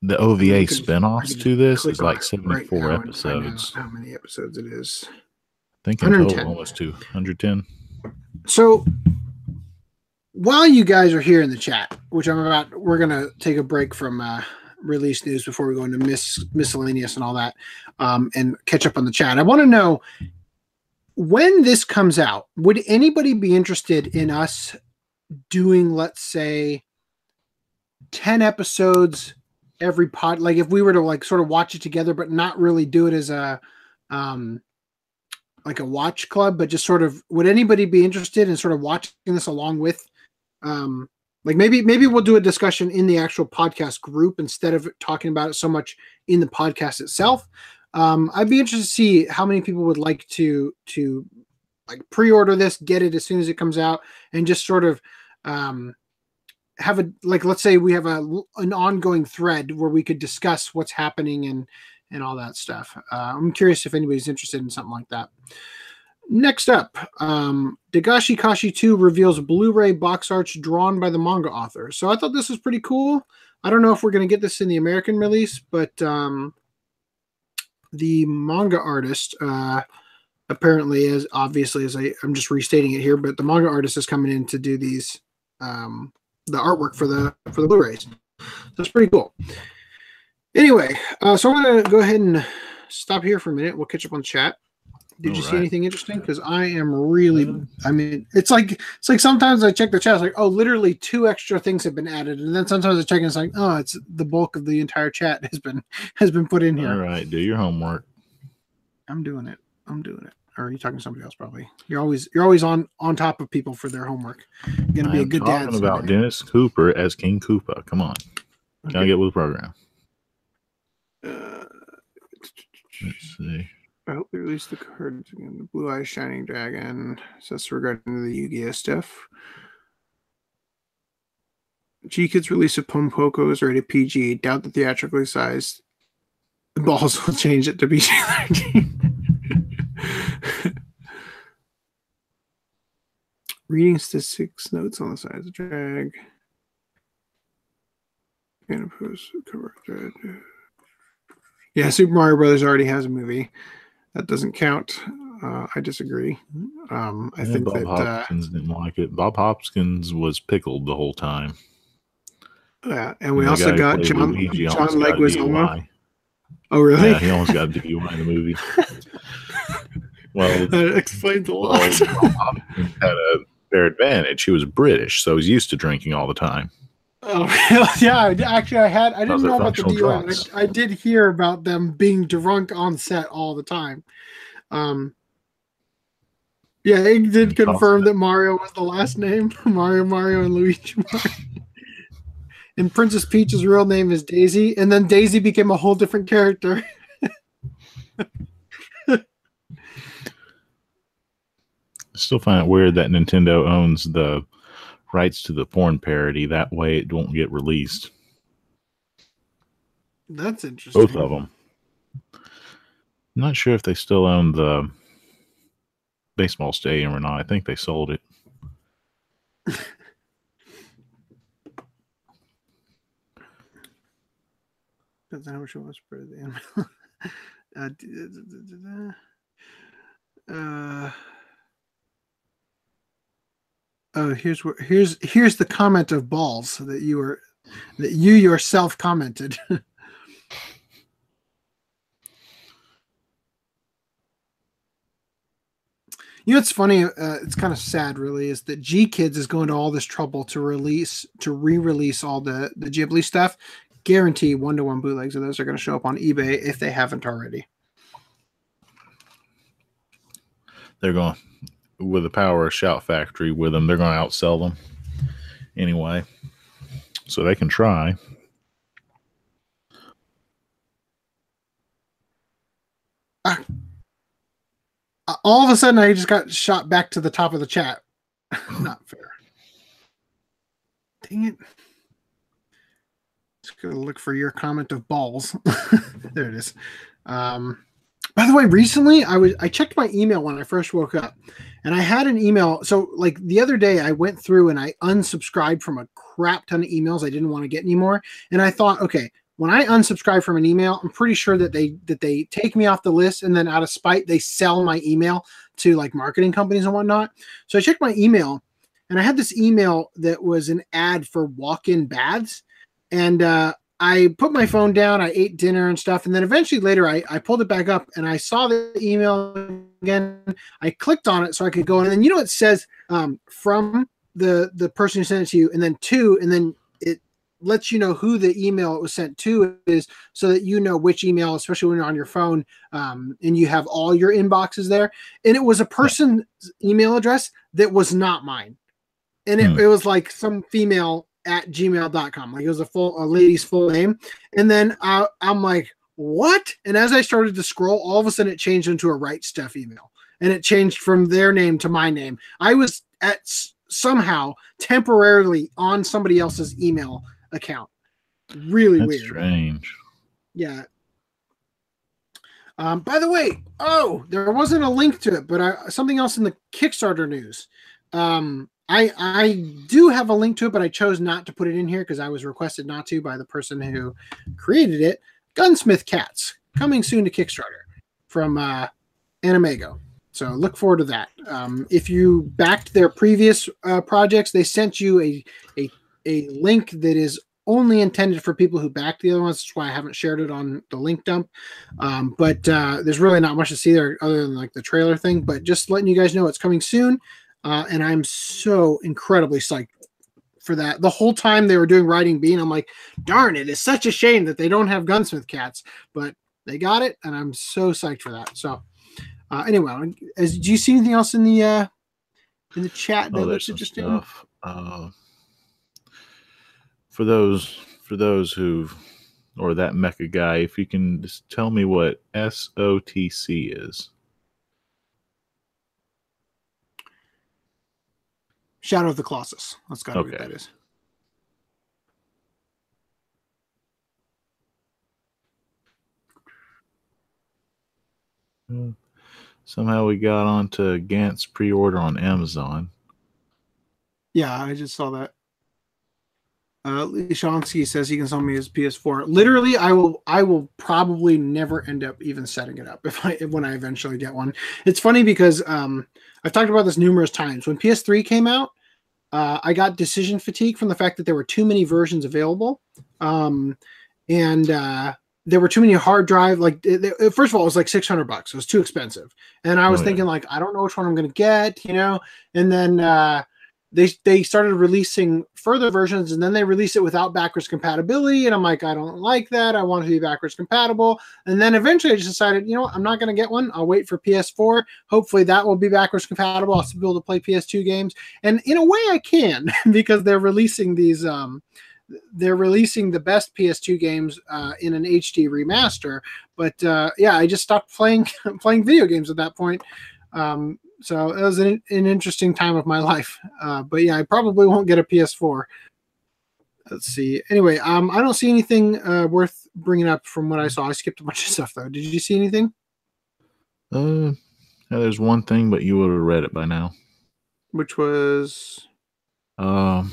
the OVA spinoffs to this is like it seventy right four now and find out episodes. How many episodes it is? I think in total 110. almost two hundred ten. So while you guys are here in the chat, which I'm about, we're gonna take a break from uh, release news before we go into mis- miscellaneous and all that, um, and catch up on the chat. I want to know when this comes out. Would anybody be interested in us doing, let's say, ten episodes every pod? Like if we were to like sort of watch it together, but not really do it as a um, like a watch club, but just sort of would anybody be interested in sort of watching this along with um like maybe maybe we'll do a discussion in the actual podcast group instead of talking about it so much in the podcast itself. Um I'd be interested to see how many people would like to to like pre-order this, get it as soon as it comes out and just sort of um have a like let's say we have a an ongoing thread where we could discuss what's happening and and all that stuff. Uh, I'm curious if anybody's interested in something like that. Next up, um, Dagashi Kashi 2 reveals Blu-ray box arts drawn by the manga author. So I thought this was pretty cool. I don't know if we're going to get this in the American release, but um, the manga artist uh, apparently is obviously as I, I'm just restating it here, but the manga artist is coming in to do these um, the artwork for the for the Blu-rays. That's pretty cool. Anyway, uh, so I'm gonna go ahead and stop here for a minute. We'll catch up on chat. Did All you see anything interesting? Because I am really, I mean, it's like it's like sometimes I check the chat, it's like, oh, literally two extra things have been added, and then sometimes I check and it's like, oh, it's the bulk of the entire chat has been has been put in here. All right, do your homework. I'm doing it. I'm doing it. Or are you talking to somebody else? Probably. You're always you're always on on top of people for their homework. You're gonna be a I'm good dad. talking about someday. Dennis Hopper as King Koopa. Come on, gotta Okay. get with the program. Uh, Let's see. I hope they release the cards again. The Blue Eyes Shining Dragon. So that's regarding the Yu-Gi-Oh stuff. GKIDS release of Pompoko is rated PG. Doubt the theatrically sized balls will change it to PG 13. Reading statistics notes on the side of the drag. And post cover thread. Yeah, Super Mario Brothers already has a movie. That doesn't count. Uh, I disagree. Um, I Yeah, think Bob that uh, Hoskins didn't like it. Bob Hoskins was pickled the whole time. yeah, and we And also got John Luigi John almost got a Leguizamo. Oh, really? Yeah, he almost got a DUI in the movie. well, that explains a lot. Hoskins had a fair advantage. He was British, so he's used to drinking all the time. oh, yeah. Actually, I had I didn't know about the DUI. I, I did hear about them being drunk on set all the time. Um, yeah, it did confirm that Mario was the last name. Mario, Mario, and Luigi. Mario. and Princess Peach's real name is Daisy, and then Daisy became a whole different character. Still find it weird that Nintendo owns the rights to the porn parody. That way, it won't get released. That's interesting. Both of them. I'm not sure if they still own the baseball stadium or not. I think they sold it. That's what you want to spread the animal. uh, uh, oh, here's where here's here's the comment of balls that you were that you yourself commented. You know, it's funny. Uh, it's kind of sad, really, is that GKIDS is going to all this trouble to release, to re-release all the the Ghibli stuff. Guarantee one to one bootlegs of those are going to show up on eBay if they haven't already. They're going with the power of Shout Factory with them. They're going to outsell them anyway, so they can try. Uh, all of a sudden, I just got shot back to the top of the chat. Not fair. Dang it. Just gonna look for your comment of balls. there it is. Um, by the way, recently I was I checked my email when I first woke up, and I had an email. So like the other day, I went through and I unsubscribed from a crap ton of emails I didn't want to get anymore, and I thought, okay, when I unsubscribe from an email, I'm pretty sure that they that they take me off the list, and then out of spite, they sell my email to like marketing companies and whatnot. So I checked my email, and I had this email that was an ad for walk-in baths, and uh, I put my phone down. I ate dinner and stuff, and then eventually later, I I pulled it back up, and I saw the email again. I clicked on it so I could go, in, and then you know it says um, from the the person who sent it to you, and then to, and then it lets you know who the email it was sent to is so that you know which email especially when you're on your phone um, and you have all your inboxes there and it was a person's email address that was not mine and it, Hmm. it was like some female at gmail.com like it was a full a lady's full name. And then I, i'm like what? And as i started to scroll all of a sudden it changed into a Right Stuf email. And it changed from their name to my name. I was at s- somehow temporarily on somebody else's email account. Really That's weird. strange. yeah. Um, by the way, oh, there wasn't a link to it, but I, something else in the Kickstarter news. Um, I I do have a link to it, but I chose not to put it in here because I was requested not to by the person who created it. Gunsmith Cats coming soon to Kickstarter. from uh, AnimEigo. So look forward to that. Um, if you backed their previous uh, projects, they sent you a, a a link that is only intended for people who backed the other ones. That's why I haven't shared it on the link dump. Um, but uh, there's really not much to see there other than like the trailer thing. But just letting you guys know it's coming soon, uh, and I'm so incredibly psyched for that. The whole time they were doing Riding Bean, I'm like, darn it, it's such a shame that they don't have Gunsmith Cats, but they got it, and I'm so psyched for that. So, uh, anyway, as, do you see anything else in the uh, in the chat that Oh, looks interesting? stuff. Uh, for those for those who or that mecha guy, if you can just tell me what SOTC is. Shadow of the Colossus. That's got to be what that is. Uh, Somehow we got onto Gantz pre-order on Amazon. Yeah, I just saw that. Uh, Lishansky says he can sell me his PS4. Literally, I will. I will probably never end up even setting it up if I when I eventually get one. It's funny because um, I've talked about this numerous times. When PS3 came out, uh, I got decision fatigue from the fact that there were too many versions available, um, and uh, there were too many hard drive. Like, it- it- first of all, it was like six hundred bucks. It was too expensive, and I was Oh, yeah. thinking like, I don't know which one I'm going to get, you know. And then uh, they they started releasing further versions and then they released it without backwards compatibility. And i'm like i don't like that. I want to be backwards compatible. And then eventually i just decided you know what? I'm not going to get one. I'll wait for ps4 hopefully that will be backwards compatible. I'll still be able to play ps2 games. And in a way i can because they're releasing these um they're releasing the best PS2 games uh, in an HD remaster, but uh, yeah, I just stopped playing playing video games at that point. Um, so it was an, an interesting time of my life. Uh, but yeah, I probably won't get a PS4. Let's see. Anyway, um, I don't see anything uh, worth bringing up from what I saw. I skipped a bunch of stuff though. Did you see anything? Uh, yeah, there's one thing, but you would have read it by now. Which was Um,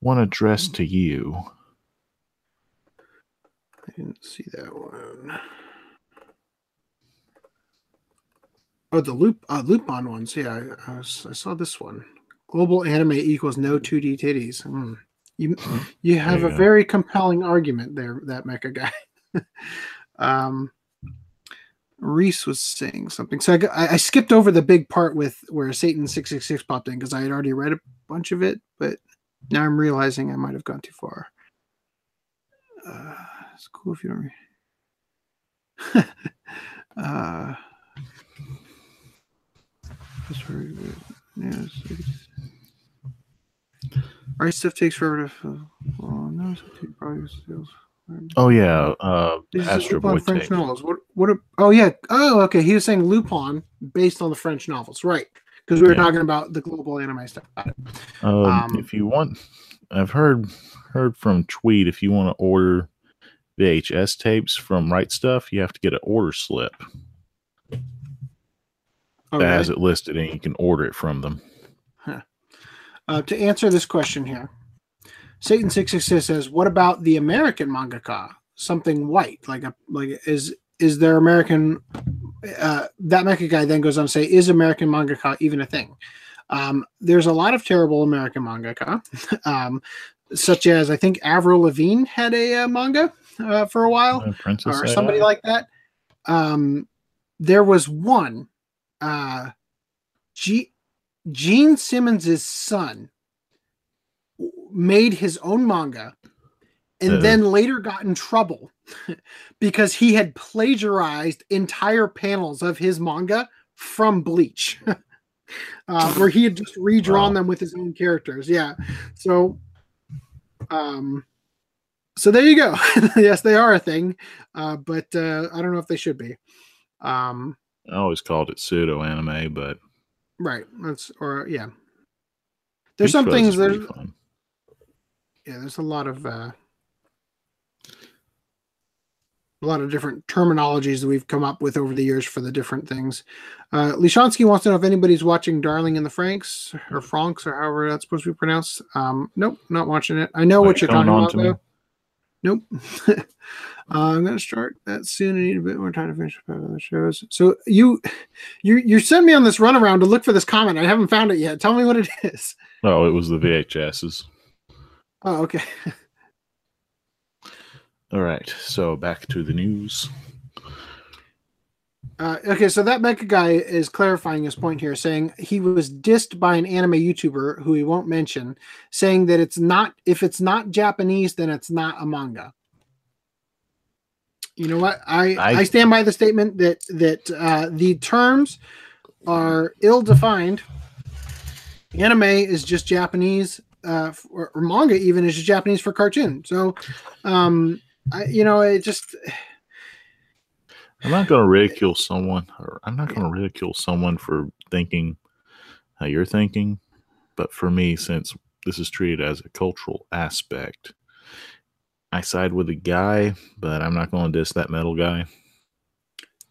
one addressed to you. I didn't see that one. Oh, the loop uh, Lupin ones. Yeah, I, I, saw this one. Global anime equals no 2D titties. Hmm. You you have you a go. very compelling argument there, that mecha guy. um, Reese was saying something, so I, I, skipped over the big part with where Satan six six six popped in because I had already read a bunch of it, but now I'm realizing I might have gone too far. Uh, it's cool if you don't. Re- uh, that's very good. Yes. it's- Right Stuf takes forever to fill. Oh, no, probably sales. Oh yeah, uh, Astro Boy French novels. What? What? A, oh yeah. Oh, okay. He was saying Lupin based on the French novels, right? Because we were Yeah. talking about the global anime stuff. Um, Um, if you want, I've heard heard from Tweet. If you want to order VHS tapes from Right Stuf, you have to get an order slip That has it listed, and you can order it from them. Uh, to answer this question here, Satan six six six says, "What about the American mangaka? Something white, like a like is is there American?" Uh, that mecha guy then goes on to say, "Is American mangaka even a thing?" Um, there's a lot of terrible American mangaka, um, such as I think Avril Lavigne had a uh, manga uh, for a while or somebody like that. Um, there was one, uh, G- Gene Simmons's son made his own manga and Uh-oh. then later got in trouble because he had plagiarized entire panels of his manga from Bleach. Uh, where he had just redrawn Wow. them with his own characters. Yeah. So um so there you go. yes, they are a thing. Uh, but uh, I don't know if they should be. Um, I always called it pseudo anime, but right. That's or yeah. There's Beach some Buzz things there's yeah, there's a lot of uh a lot of different terminologies that we've come up with over the years for the different things. Uh Lishansky wants to know if anybody's watching Darling in the Franxx or Franxx or however that's supposed to be pronounced. Um nope, not watching it. I know what you you're talking about me? though. Nope. uh, I'm gonna start that soon. I need a bit more time to finish the shows. So you, you, you sent me on this runaround to look for this comment. I haven't found it yet. Tell me what it is. Oh, it was the VHSs. Oh, okay. All right. So back to the news. Uh, okay, so that Mecha guy is clarifying his point here, saying he was dissed by an anime YouTuber who he won't mention, saying that it's not if it's not Japanese, then it's not a manga. You know what? I I, I- stand by the statement that that uh, the terms are ill defined. Anime is just Japanese, uh, or, or manga even is just Japanese for cartoon. So, um, I, you know, it just I'm not going to ridicule someone, or I'm not going to ridicule someone for thinking how you're thinking. But for me, since this is treated as a cultural aspect, I side with the guy, but I'm not going to diss that metal guy.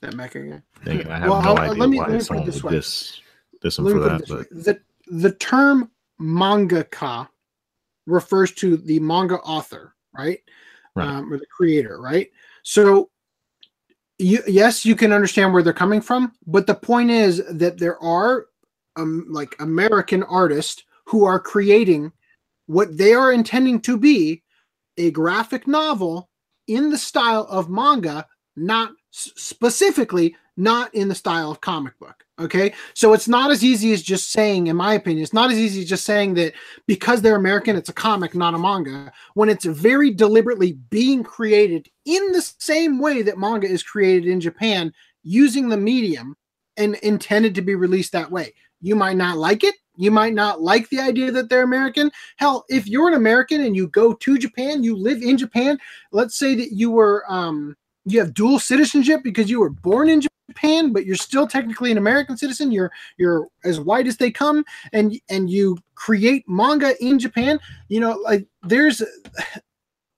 that Mecha guy. Thinking I have Well, no I'll- idea let me- why let me put it someone this would diss, diss him for that. But. The the term mangaka refers to the manga author, right? Right. Um, or the creator, right? So you yes, you can understand where they're coming from, but the point is that there are um, like American artists who are creating what they are intending to be a graphic novel in the style of manga, not specifically not in the style of comic book. Okay. So it's not as easy as just saying, in my opinion, it's not as easy as just saying that because they're American, it's a comic, not a manga, when it's very deliberately being created in the same way that manga is created in Japan using the medium and intended to be released that way. You might not like it. You might not like the idea that they're American. Hell, if you're an American and you go to Japan, you live in Japan, let's say that you were um you have dual citizenship because you were born in Japan, but you're still technically an American citizen. You're you're as white as they come, and and you create manga in Japan. You know, like there's,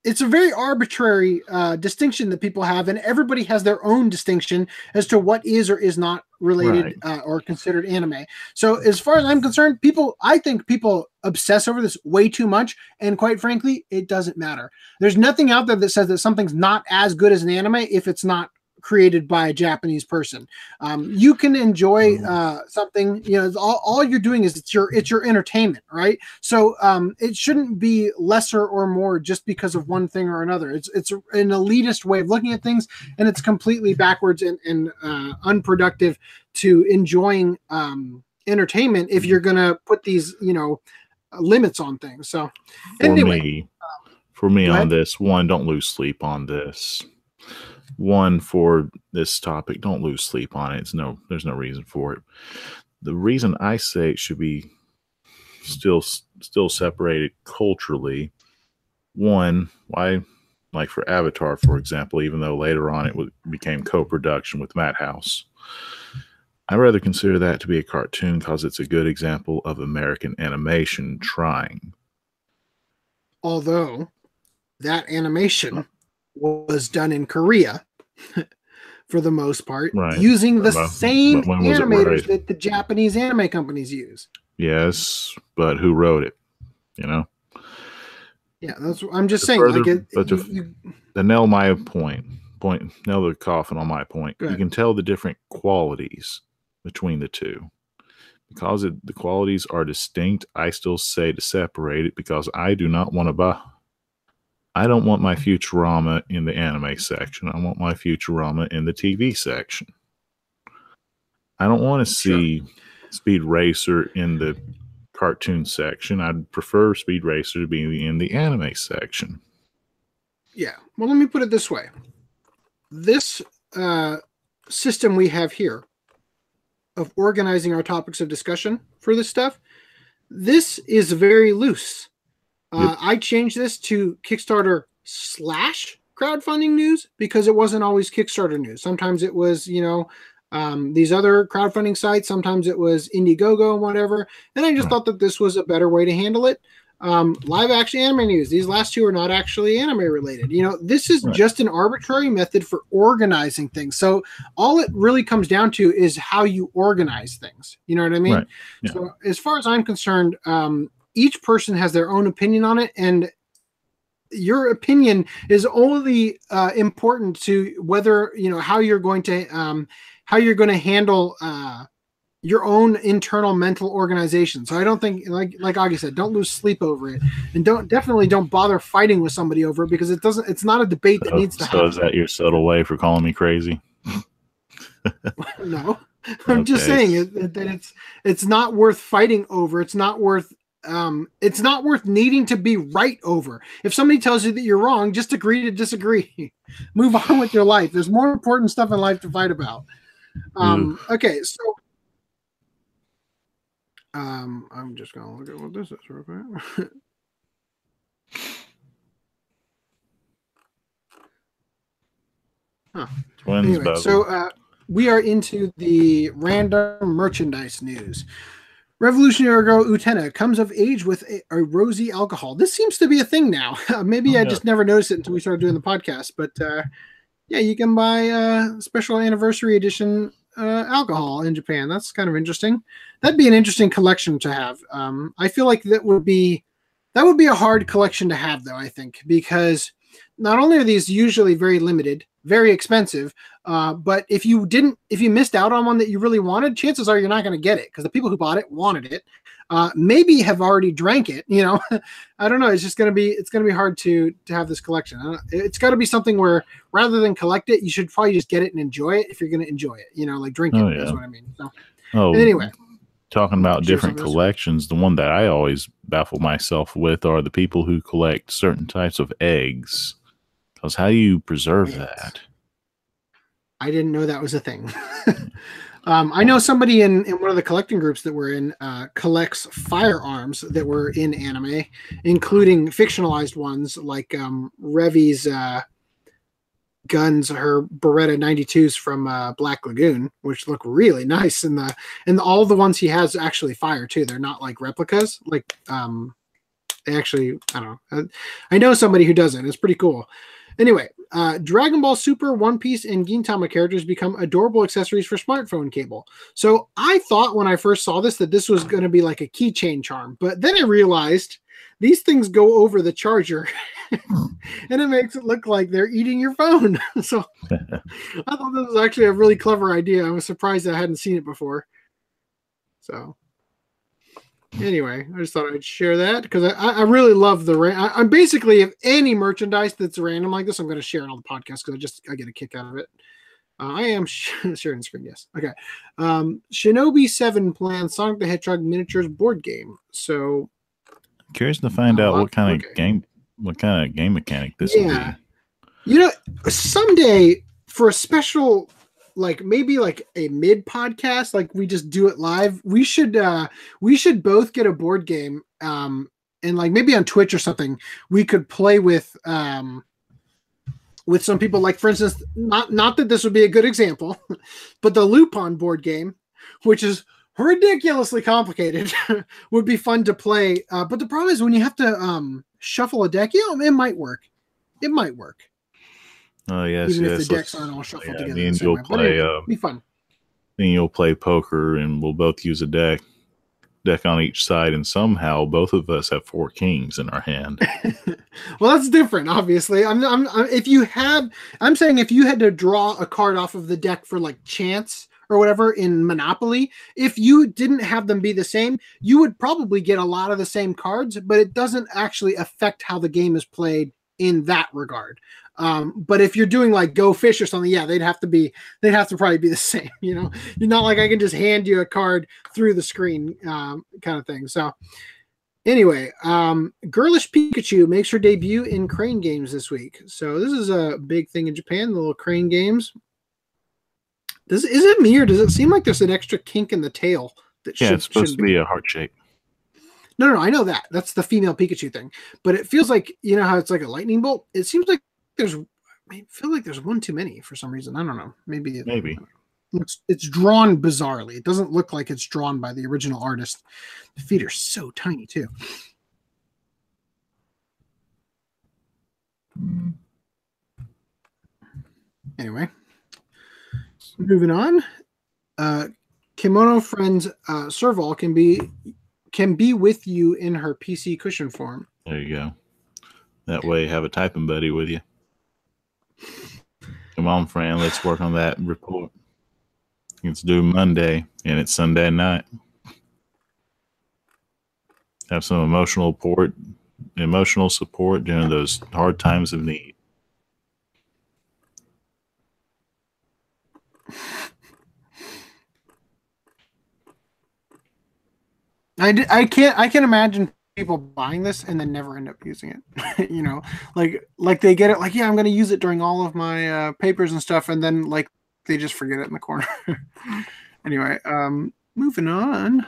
it's a very arbitrary uh, distinction that people have, and everybody has their own distinction as to what is or is not related Right. uh, or considered anime. So as far as I'm concerned, people, I think people obsess over this way too much, and quite frankly, it doesn't matter. There's nothing out there that says that something's not as good as an anime if it's not created by a Japanese person. Um, you can enjoy Mhm. uh, something. You know, all, all you're doing is it's your it's your entertainment, right? So um, it shouldn't be lesser or more just because of one thing or another. It's it's an elitist way of looking at things, and it's completely backwards and, and uh, unproductive to enjoying um, entertainment if you're gonna put these you know limits on things. So for anyway, me, for me on this one, don't lose sleep on this. One for this topic, don't lose sleep on it. It's no, there's no reason for it. The reason I say it should be still still separated culturally. One, why, like for Avatar, for example, even though later on it was, became co-production with Madhouse. I rather consider that to be a cartoon because it's a good example of American animation trying. although that animation was done in Korea for the most part, Right. using the But- same when animators that the Japanese anime companies use. Yes, but who wrote it? You know, Yeah, that's I'm just saying. further- like it, but to- you- you- to nail my point, point, nail the coffin on my point. You can tell the different qualities between the two. Because it, the qualities are distinct, I still say to separate it because I do not want to buy. I don't want my Futurama in the anime section. I want my Futurama in the TV section. I don't want to Sure. see Speed Racer in the cartoon section. I'd prefer Speed Racer to be in the anime section. yeah. Well, let me put it this way: this uh, system we have here of organizing our topics of discussion for this stuff, this is very loose. Uh, I changed this to Kickstarter slash crowdfunding news because it wasn't always Kickstarter news. Sometimes it was, you know, um, these other crowdfunding sites. Sometimes it was Indiegogo and whatever. And I just thought that this was a better way to handle it. Um, live action anime news. These last two are not actually anime related. You know, this is Right. just an arbitrary method for organizing things. So all it really comes down to is how you organize things. You know what I mean? Right. Yeah. So as far as I'm concerned, um, each person has their own opinion on it, and your opinion is only uh, important to whether you know how you're going to um, how you're going to handle uh, your own internal mental organization. So I don't think like like Augie said, don't lose sleep over it, and don't definitely don't bother fighting with somebody over it because it doesn't. It's not a debate that So, needs to so happen. is that your subtle way for calling me crazy? no, I'm just saying that it's it's not worth fighting over. It's not worth um it's not worth needing to be right over. If somebody tells you that you're wrong, just agree to disagree. Move on with your life. There's more important stuff in life to fight about. Um okay, so um I'm just gonna look at what this is real quick. Twins, anyway, so uh, we are into the random merchandise news. Revolutionary Girl Utena comes of age with a, a rosy alcohol. This seems to be a thing now. Maybe Oh, I yeah. just never noticed it until we started doing the podcast. But uh, yeah, you can buy uh, special anniversary edition uh, alcohol in Japan. That's kind of interesting. That'd be an interesting collection to have. Um, I feel like that would be that would be a hard collection to have, though. I think because not only are these usually very limited, very expensive, uh, but if you didn't, if you missed out on one that you really wanted, chances are you're not going to get it because the people who bought it wanted it. Uh, maybe have already drank it. You know, I don't know. It's just going to be it's going to be hard to to have this collection. I don't- It's got to be something where rather than collect it, you should probably just get it and enjoy it if you're going to enjoy it. You know, like drink it. Oh, That's yeah. what I mean. So oh, anyway, talking about different collections, the one that I always baffle myself with are the people who collect certain types of eggs. Because how do you preserve Eggs. that? I didn't know that was a thing. um, I know somebody in, in one of the collecting groups that we're in uh, collects firearms that were in anime, including fictionalized ones like um, Revy's uh, guns, her Beretta 92s from uh, Black Lagoon, which look really nice. And the and all the ones he has actually fire too. They're not like replicas. Like um, they actually, I don't know. I, I know somebody who does it. It's pretty cool. Anyway, uh, Dragon Ball Super, One Piece, and Gintama characters become adorable accessories for smartphone cable. So I thought when I first saw this that this was going to be like a keychain charm, but then I realized these things go over the charger, and it makes it look like they're eating your phone. so I thought this was actually a really clever idea. I was surprised I hadn't seen it before. So anyway, I just thought I'd share that because I, I really love the. Ra- I, I'm basically if any merchandise that's random like this, I'm going to share it on the podcast because I just I get a kick out of it. Uh, I am sh- sharing the screen. Yes. Okay. Um, Shinobi Seven plans Sonic the Hedgehog miniatures board game. So Curious to find out what kind of game, what kind of game mechanic this Yeah. will be. You know, someday for a special, like maybe like a mid podcast, like we just do it live. We should uh we should both get a board game, um, and like maybe on Twitch or something, we could play with um with some people. Like for instance, not not that this would be a good example, but the Lupin board game, which is ridiculously complicated, would be fun to play. Uh, but the problem is when you have to um shuffle a deck, you know, it might work. It might work. Oh yes, even yes. if the decks aren't all shuffled yeah, together. and you'll way. Play. anyway, Uh, be fun. then you'll play poker, and we'll both use a deck, deck on each side, and somehow both of us have four kings in our hand. well, that's different. Obviously, I'm, I'm, I'm. If you have, I'm saying if you had to draw a card off of the deck for like chance or whatever in Monopoly, if you didn't have them be the same, you would probably get a lot of the same cards, but it doesn't actually affect how the game is played in that regard. Um, but if you're doing like Go Fish or something, yeah, they'd have to be, they'd have to probably be the same. You know, you're not like I can just hand you a card through the screen, um, kind of thing. So, anyway, um, Girlish Pikachu makes her debut in Crane Games this week. So this is a big thing in Japan. The little Crane Games. Does is it me or does it seem like there's an extra kink in the tail that Yeah, should, it's supposed to be a heart shape. no, no, no, I know that. That's the female Pikachu thing. But it feels like you know how it's like a lightning bolt. It seems like there's. I feel like there's one too many for some reason. I don't know. Maybe it Maybe. looks it's drawn bizarrely. It doesn't look like it's drawn by the original artist. The feet are so tiny too. Anyway, moving on. Uh, Kemono Friends uh, Serval can be can be with you in her PC cushion form. There you go. That way, have a typing buddy with you. Come on, friend. Let's work on that report. It's due Monday, and it's Sunday night. Have some emotional support, emotional support during those hard times of need. I, d- I can't I can imagine people buying this and then never end up using it. you know, like like they get it like yeah I'm going to use it during all of my uh, papers and stuff, and then like they just forget it in the corner. anyway, um, moving on.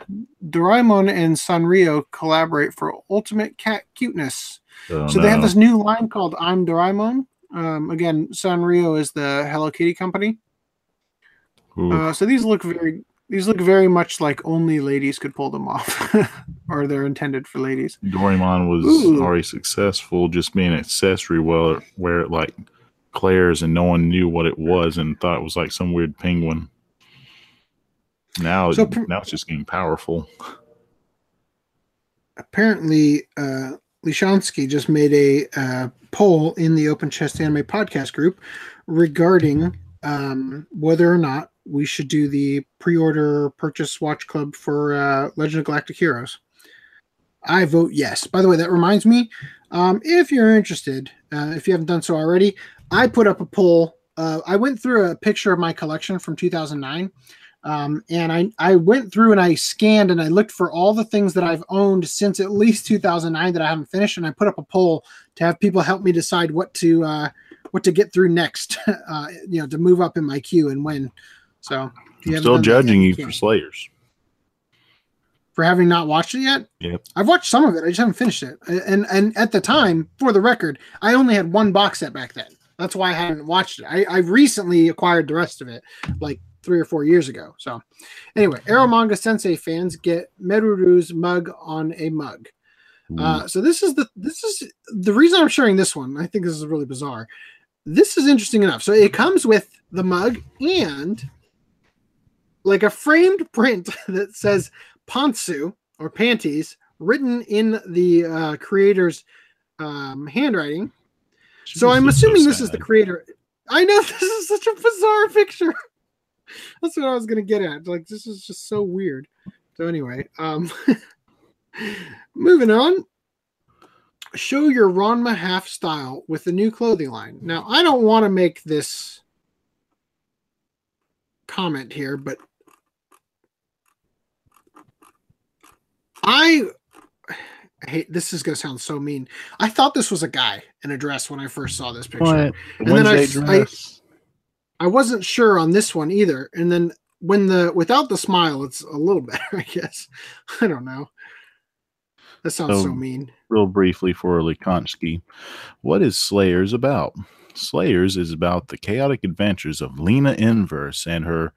Doraemon and Sanrio collaborate for ultimate cat cuteness. Oh, so they have this new line called "I'm Doraemon." Um, again, Sanrio is the Hello Kitty company. Uh, so these look very these look very much like only ladies could pull them off, or they're intended for ladies. Doraemon was Ooh. already successful just being an accessory where where it like Claire's and no one knew what it was and thought it was like some weird penguin. Now, So pr- now it's just getting powerful. Apparently, uh, Lishansky just made a uh, poll in the Open Chest Anime podcast group regarding um, whether or not we should do the pre-order purchase watch club for uh, Legend of Galactic Heroes. I vote yes. By the way, that reminds me, um, if you're interested, uh, if you haven't done so already, I put up a poll. Uh, I went through a picture of my collection from 2009, um, and I I went through and I scanned and I looked for all the things that I've owned since at least 2009 that I haven't finished, and I put up a poll to have people help me decide what to uh, what to get through next. Uh, you know, to move up in my queue and when. So I'm still that judging you for Slayers. For having not watched it yet. Yep. I've watched some of it. I just haven't finished it. And and at the time, for the record, I only had one box set back then. That's why I hadn't watched it. I, I recently acquired the rest of it, like three or four years ago. So, anyway, Eromanga Sensei fans get Meruru's mug on a mug. Uh, so this is the this is the reason I'm sharing this one. I think this is really bizarre. This is interesting enough. So it comes with the mug and like a framed print that says Pantsu or panties written in the uh, creator's um, handwriting. She So I'm assuming this is the creator. I know this is such a bizarre picture. That's what I was gonna get at. Like this is just so weird. So anyway, um moving on. Show your Ranma half style with the new clothing line. Now I don't want to make this comment here, but I I hate this is gonna sound so mean. I thought this was a guy in a dress when I first saw this picture. What? And then I- Wednesday I- I wasn't sure on this one either. And then when the without the smile, it's a little better, I guess. I don't know. That sounds so So- mean. real briefly for Likonski. What is Slayers about? Slayers is about the chaotic adventures of Lina Inverse and her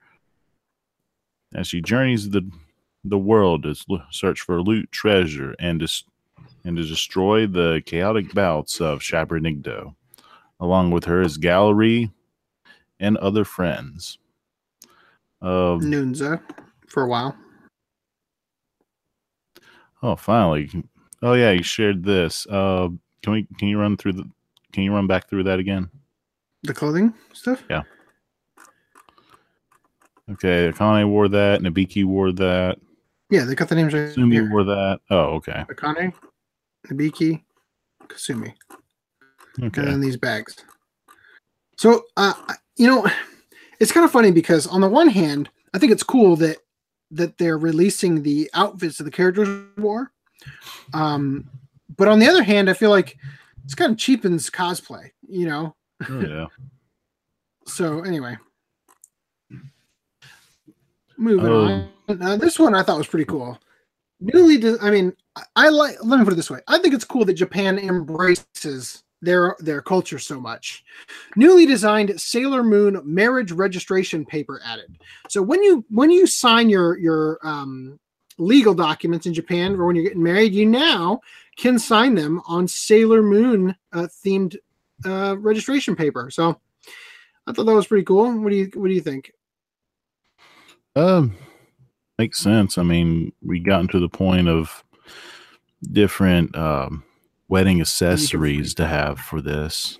as she journeys the the world to search for loot, treasure, and dis- and to destroy the chaotic bouts of Shabranigdo. Along with her is Gourry and other friends. Um, Nunza for a while. Oh, finally. Oh yeah, you shared this. Uh, can we? Can you run through the? Can you run back through that again? The clothing stuff? Yeah. Okay, Akane wore that. Nabiki wore that. Yeah, they got the names right Sumi here. wore that. Oh, okay. Akane, Nabiki, Kasumi. and Okay. then these bags. So, uh, you know, it's kind of funny because on the one hand, I think it's cool that that they're releasing the outfits of the characters wore. Um, but on the other hand, I feel like it's kind of cheapens cosplay. You know, Oh, yeah. so anyway, moving Oh. on. Uh, this one I thought was pretty cool. Newly, de- I mean, I, I like. Let me put it this way: I think it's cool that Japan embraces their their culture so much. Newly designed Sailor Moon marriage registration paper added. So when you when you sign your your um, legal documents in Japan or when you're getting married, you now can sign them on Sailor Moon uh, themed uh, registration paper. So I thought that was pretty cool. What do you what do you think? Um, makes sense. I mean, we gotten to the point of different um, wedding accessories to have for this.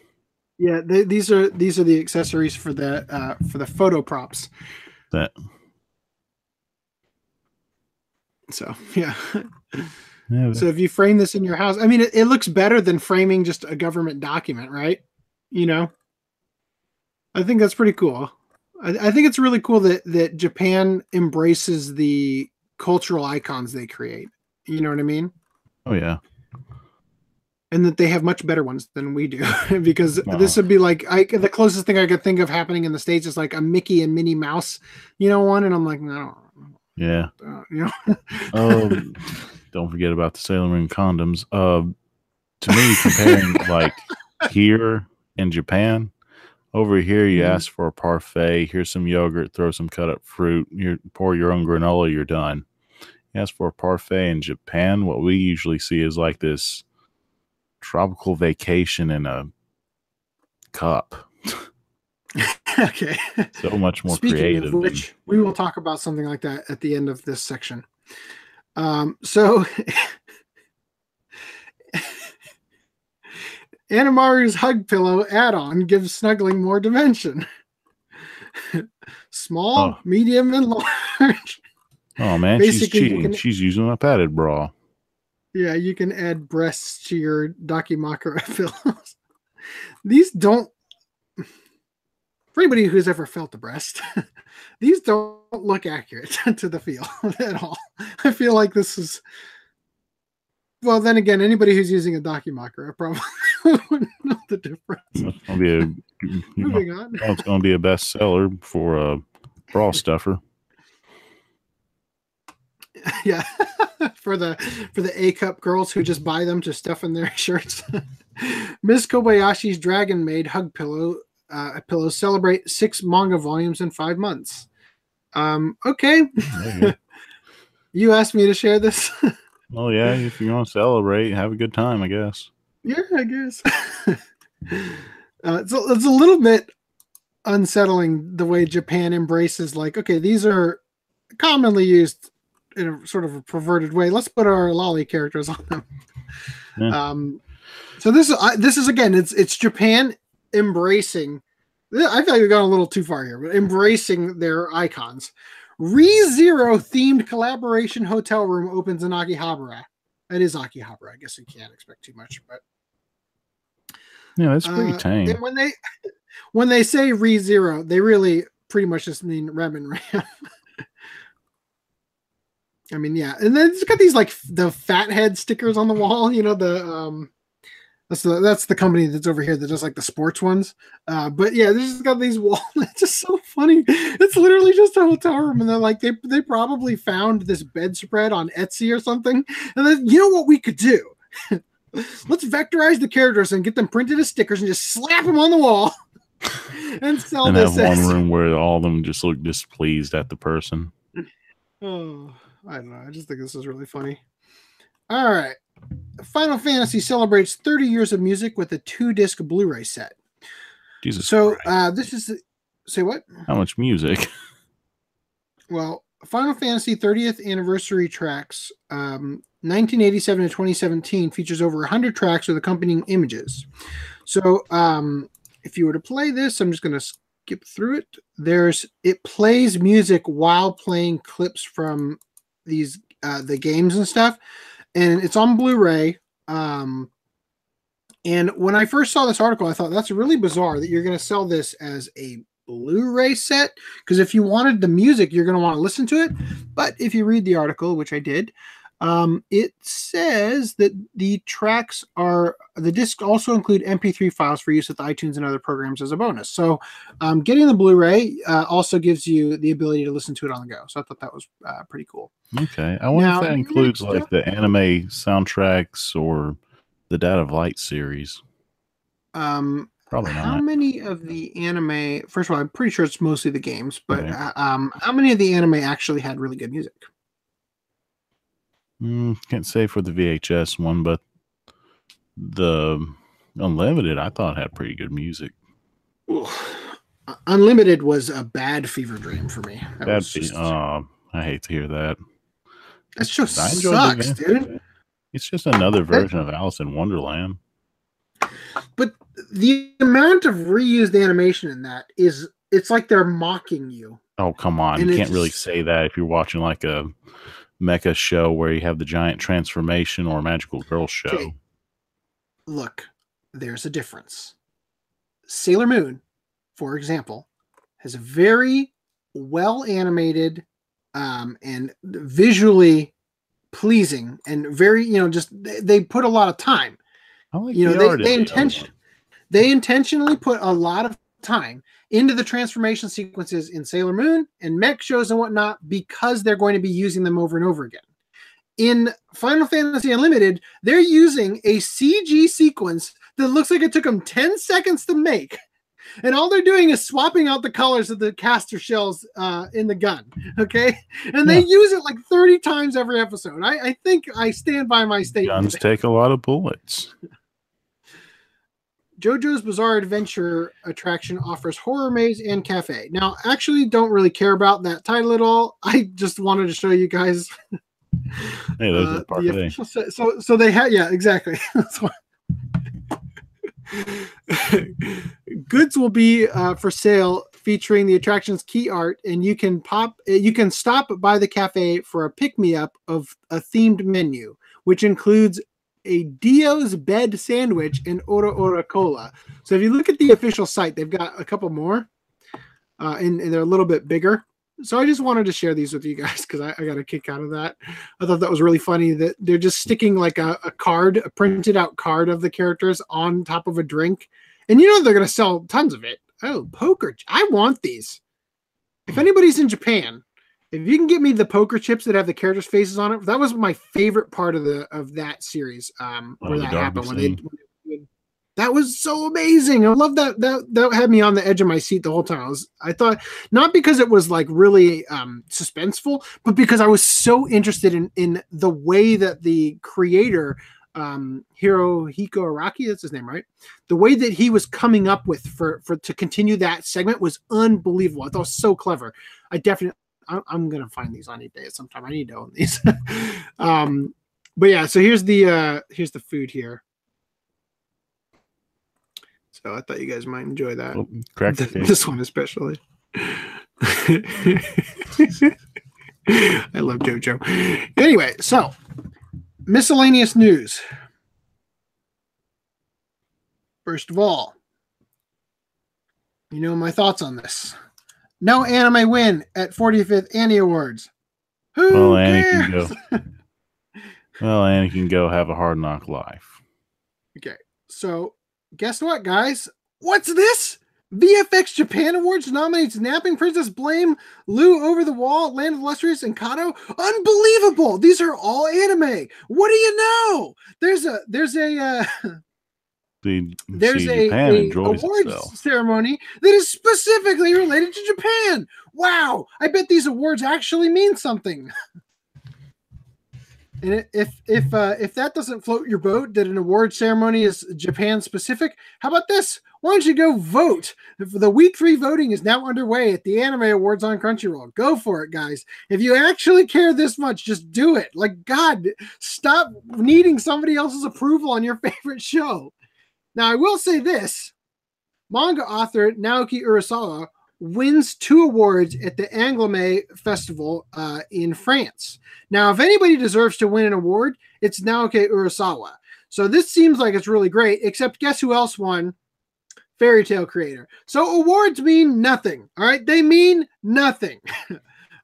Yeah, they, these are these are the accessories for the uh, for the photo props. That So yeah. yeah, So if you frame this in your house, I mean, it, it looks better than framing just a government document, right? You know, I think that's pretty cool. I, I think it's really cool that that Japan embraces the cultural icons they create. You know what I mean? oh yeah. And that they have much better ones than we do, because Wow. this would be like I the closest thing I could think of happening in the states is like a Mickey and Minnie Mouse, you know, one, and I'm like, no, Yeah. uh, you know, Um, don't forget about the Sailor Moon condoms. Um, to me, comparing like here in Japan, over here you Mhm. ask for a parfait. Here's some yogurt. Throw some cut up fruit. You pour your own granola. You're done. You ask for a parfait in Japan. What we usually see is like this tropical vacation in a cup. okay. So much more Speaking creative. of than- which, we will talk about something like that at the end of this section. Um, so, Animaru's hug pillow add-on gives snuggling more dimension. Small, Oh. medium, and large. oh man, she's basically you cheating. can- She's using a padded bra. Yeah, you can add breasts to your Dakimakura pillows. These don't. For anybody who's ever felt a breast, these don't look accurate to the feel at all. I feel like this is. Well, then again, anybody who's using a Dakimakura probably would know the difference. It's gonna be a you know, Moving on. Well, it's going to be a bestseller for a bra stuffer. yeah for the for the a cup girls who just buy them to stuff in their shirts miss kobayashi's dragon maid hug pillow uh pillows celebrate six manga volumes in five months um okay There you go. you asked me to share this well, yeah, if you want to celebrate, have a good time, I guess. yeah i guess uh, it's, a, it's a little bit unsettling the way japan embraces like okay these are commonly used in a sort of a perverted way let's put our loli characters on them Yeah. um so this is I this is again it's it's japan embracing i feel like we've gone a little too far here but embracing their icons ReZero themed collaboration hotel room opens in Akihabara. It is Akihabara. I guess you can't expect too much, but Yeah, that's pretty uh, tame. And when they when they say re zero, they really pretty much just mean Rem and Ram. I mean, yeah, and then it's got these like the fathead stickers on the wall. You know the um, that's the that's the company that's over here that does like the sports ones. Uh, but yeah, this has got these walls. It's just so funny. It's literally just a hotel room, and they're like they they probably found this bedspread on Etsy or something, and then you know what we could do. Let's vectorize the characters and get them printed as stickers and just slap them on the wall and sell and this have one room where all of them just look displeased at the person. Oh, I don't know. I just think this is really funny. All right. Final Fantasy celebrates 30 years of music with a two disc Blu ray set. Jesus. So, Christ. uh, this is. Say what? how much music? Well, Final Fantasy 30th anniversary tracks, um, 1987 to 2017, features over 100 tracks with accompanying images. So, um, if you were to play this, I'm just going to skip through it. There's it plays music while playing clips from these uh, the games and stuff, and it's on Blu-ray. Um, and when I first saw this article, I thought that's really bizarre that you're going to sell this as a Blu-ray set because if you wanted the music, you're going to want to listen to it. But if you read the article, which I did, um, it says that the tracks are the discs also include MP3 files for use with iTunes and other programs as a bonus. So, um, getting the Blu-ray uh, also gives you the ability to listen to it on the go. So I thought that was uh, pretty cool. Okay. I wonder Now, if that includes like up- the anime soundtracks or the Dad of Light series. Um, Probably not. how many of the anime? First of all, I'm pretty sure it's mostly the games, but Okay. uh, um, how many of the anime actually had really good music? Mm, can't say for the VHS one, but the Unlimited I thought had pretty good music. Unlimited was a bad fever dream for me. That That'd be, just- uh, I hate to hear that. that just I sucks, dude. It's just another version of Alice in Wonderland. But the amount of reused animation in that is it's like they're mocking you. Oh come on! And you can't really say that if you're watching like a mecha show where you have the giant transformation or magical girl show. Okay. Look, there's a difference. Sailor Moon, for example, has a very well animated um, and visually pleasing and very, you know, just they, they put a lot of time. I like You know, the they- they intention-. They intentionally put a lot of time into the transformation sequences in Sailor Moon and mech shows and whatnot because they're going to be using them over and over again. In Final Fantasy Unlimited, they're using a CG sequence that looks like it took them 10 seconds to make. And all they're doing is swapping out the colors of the caster shells uh, in the gun. Okay. And they Yeah. use it like 30 times every episode. I, I think I stand by my statement. Guns take a lot of bullets. JoJo's Bizarre Adventure attraction offers horror maze and cafe. Now, actually, don't really care about that title at all. I just wanted to show you guys. Hey, those uh, are part of official set. So, so they had, yeah, exactly. That's why. Goods will be uh, for sale, featuring the attraction's key art, and you can pop, you can stop by the cafe for a pick me up of a themed menu, which includes a Dio's bed sandwich and Ora Ora Cola. So if you look at the official site, they've got a couple more, uh, and, and they're a little bit bigger. So I just wanted to share these with you guys because I, I got a kick out of that. I thought that was really funny that they're just sticking like a, a card, a printed out card of the characters on top of a drink, and you know they're gonna sell tons of it. Oh, poker! I want these. If anybody's in Japan, if you can get me the poker chips that have the characters' faces on it, that was my favorite part of the of that series. Um, Oh, where that happened when they, when they- that was so amazing. I love that. That that had me on the edge of my seat the whole time. I was, I thought not because it was like really um, suspenseful, but because I was so interested in in the way that the creator um Hirohiko Araki, that's his name, right? The way that he was coming up with for for to continue that segment was unbelievable. I thought it was so clever. I definitely I'm, I'm gonna find these on eBay at some time. I need to own these. um but yeah, so here's the uh here's the food here. So I thought you guys might enjoy that. Oh, crack the Th- this one especially. I love JoJo. Anyway, so miscellaneous news. First of all, you know my thoughts on this. No anime win at 45th Annie Awards. Who Well, Annie can go. Well, Annie can go have a hard knock life. Okay, so guess what, guys? What's this? VFX Japan Awards nominates Napping Princess Blame, Lu Over the Wall, Land of Lustrous, and Kado. Unbelievable! These are all anime. What do you know? There's a there's a uh, There's a, a awards itself. ceremony that is specifically related to Japan. Wow! I bet these awards actually mean something. And if if uh, if that doesn't float your boat, that an award ceremony is Japan specific, how about this? Why don't you go vote? The week three voting is now underway at the Anime Awards on Crunchyroll. Go for it, guys! If you actually care this much, just do it. Like God, stop needing somebody else's approval on your favorite show. Now, I will say this: manga author Naoki Urasawa wins two awards at the Angoulême Festival uh, in France. Now, if anybody deserves to win an award, it's Naoki Urasawa. So this seems like it's really great, except guess who else won? Fairy Tail creator. So awards mean nothing. All right. They mean nothing. all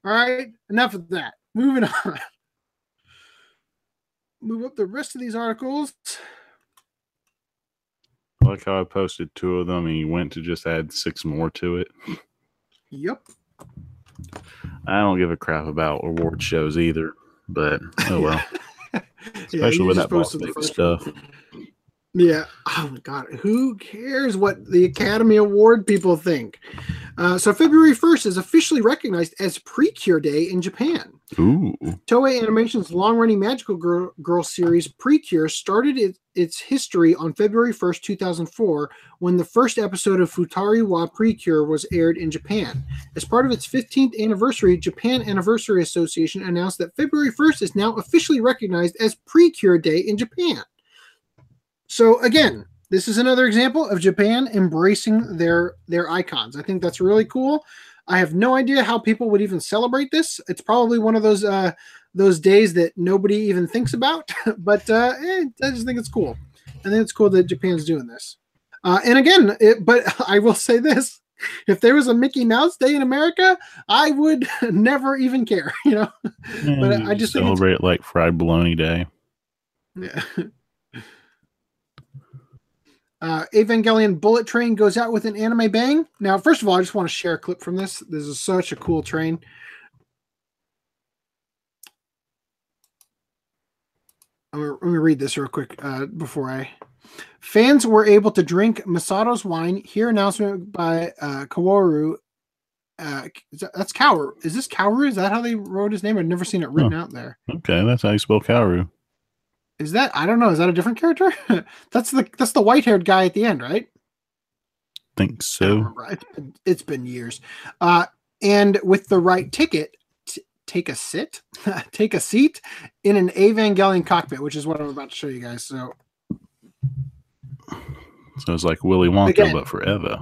right. Enough of that. Moving on. Move up the rest of these articles. I like how I posted two of them and you went to just add six more to it. Yep. I don't give a crap about award shows either, but oh well. Especially you with that boss baby stuff. Yeah. Oh my God. Who cares what the Academy Award people think? Uh, so February 1st is officially recognized as Precure Day in Japan. Ooh. Toei Animation's long-running Magical Girl, Girl series Precure started it, its history on February 1st, 2004, when the first episode of Futari wa Precure was aired in Japan. As part of its 15th anniversary, Japan Anniversary Association announced that February 1st is now officially recognized as Precure Day in Japan. So again, this is another example of Japan embracing their their icons. I think that's really cool. I have no idea how people would even celebrate this. It's probably one of those uh, those days that nobody even thinks about. but uh, eh, I just think it's cool. I think it's cool that Japan's doing this. Uh, and again, it, but I will say this: if there was a Mickey Mouse Day in America, I would never even care. You know. but I just celebrate like Fried Bologna Day. Yeah. Uh, Evangelion Bullet Train goes out with an anime bang. Now, first of all, I just want to share a clip from this. This is such a cool train. I'm gonna, let me read this real quick uh, before I. Fans were able to drink Misato's wine. Here, announcement by uh, Kaworu. Uh, that- that's Kaworu. Is this Kaworu? Is that how they wrote his name? I've never seen it written out there. Okay, that's how you spell Kaoru. Is that I don't know? Is that a different character? that's the that's the white haired guy at the end, right? Think so. It's been, it's been years. Uh, and with the right ticket, t- take a sit, take a seat in an Evangelion cockpit, which is what I'm about to show you guys. So So it's like Willy Wonka, Again. but forever.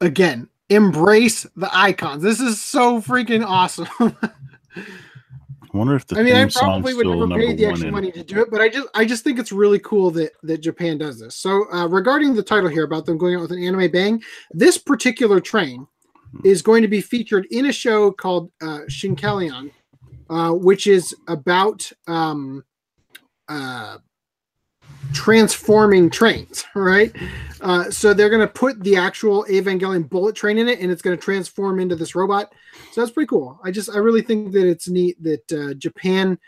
again, embrace the icons. This is so freaking awesome. I wonder if the I mean, I probably would never pay the extra money to do it, but I just I just think it's really cool that that Japan does this. So uh, regarding the title here about them going out with an anime bang, this particular train is going to be featured in a show called uh, Shinkalion, uh, which is about um, uh, transforming trains. Right, uh, so they're going to put the actual Evangelion bullet train in it, and it's going to transform into this robot. So that's pretty cool. I just I really think that it's neat that uh, Japan.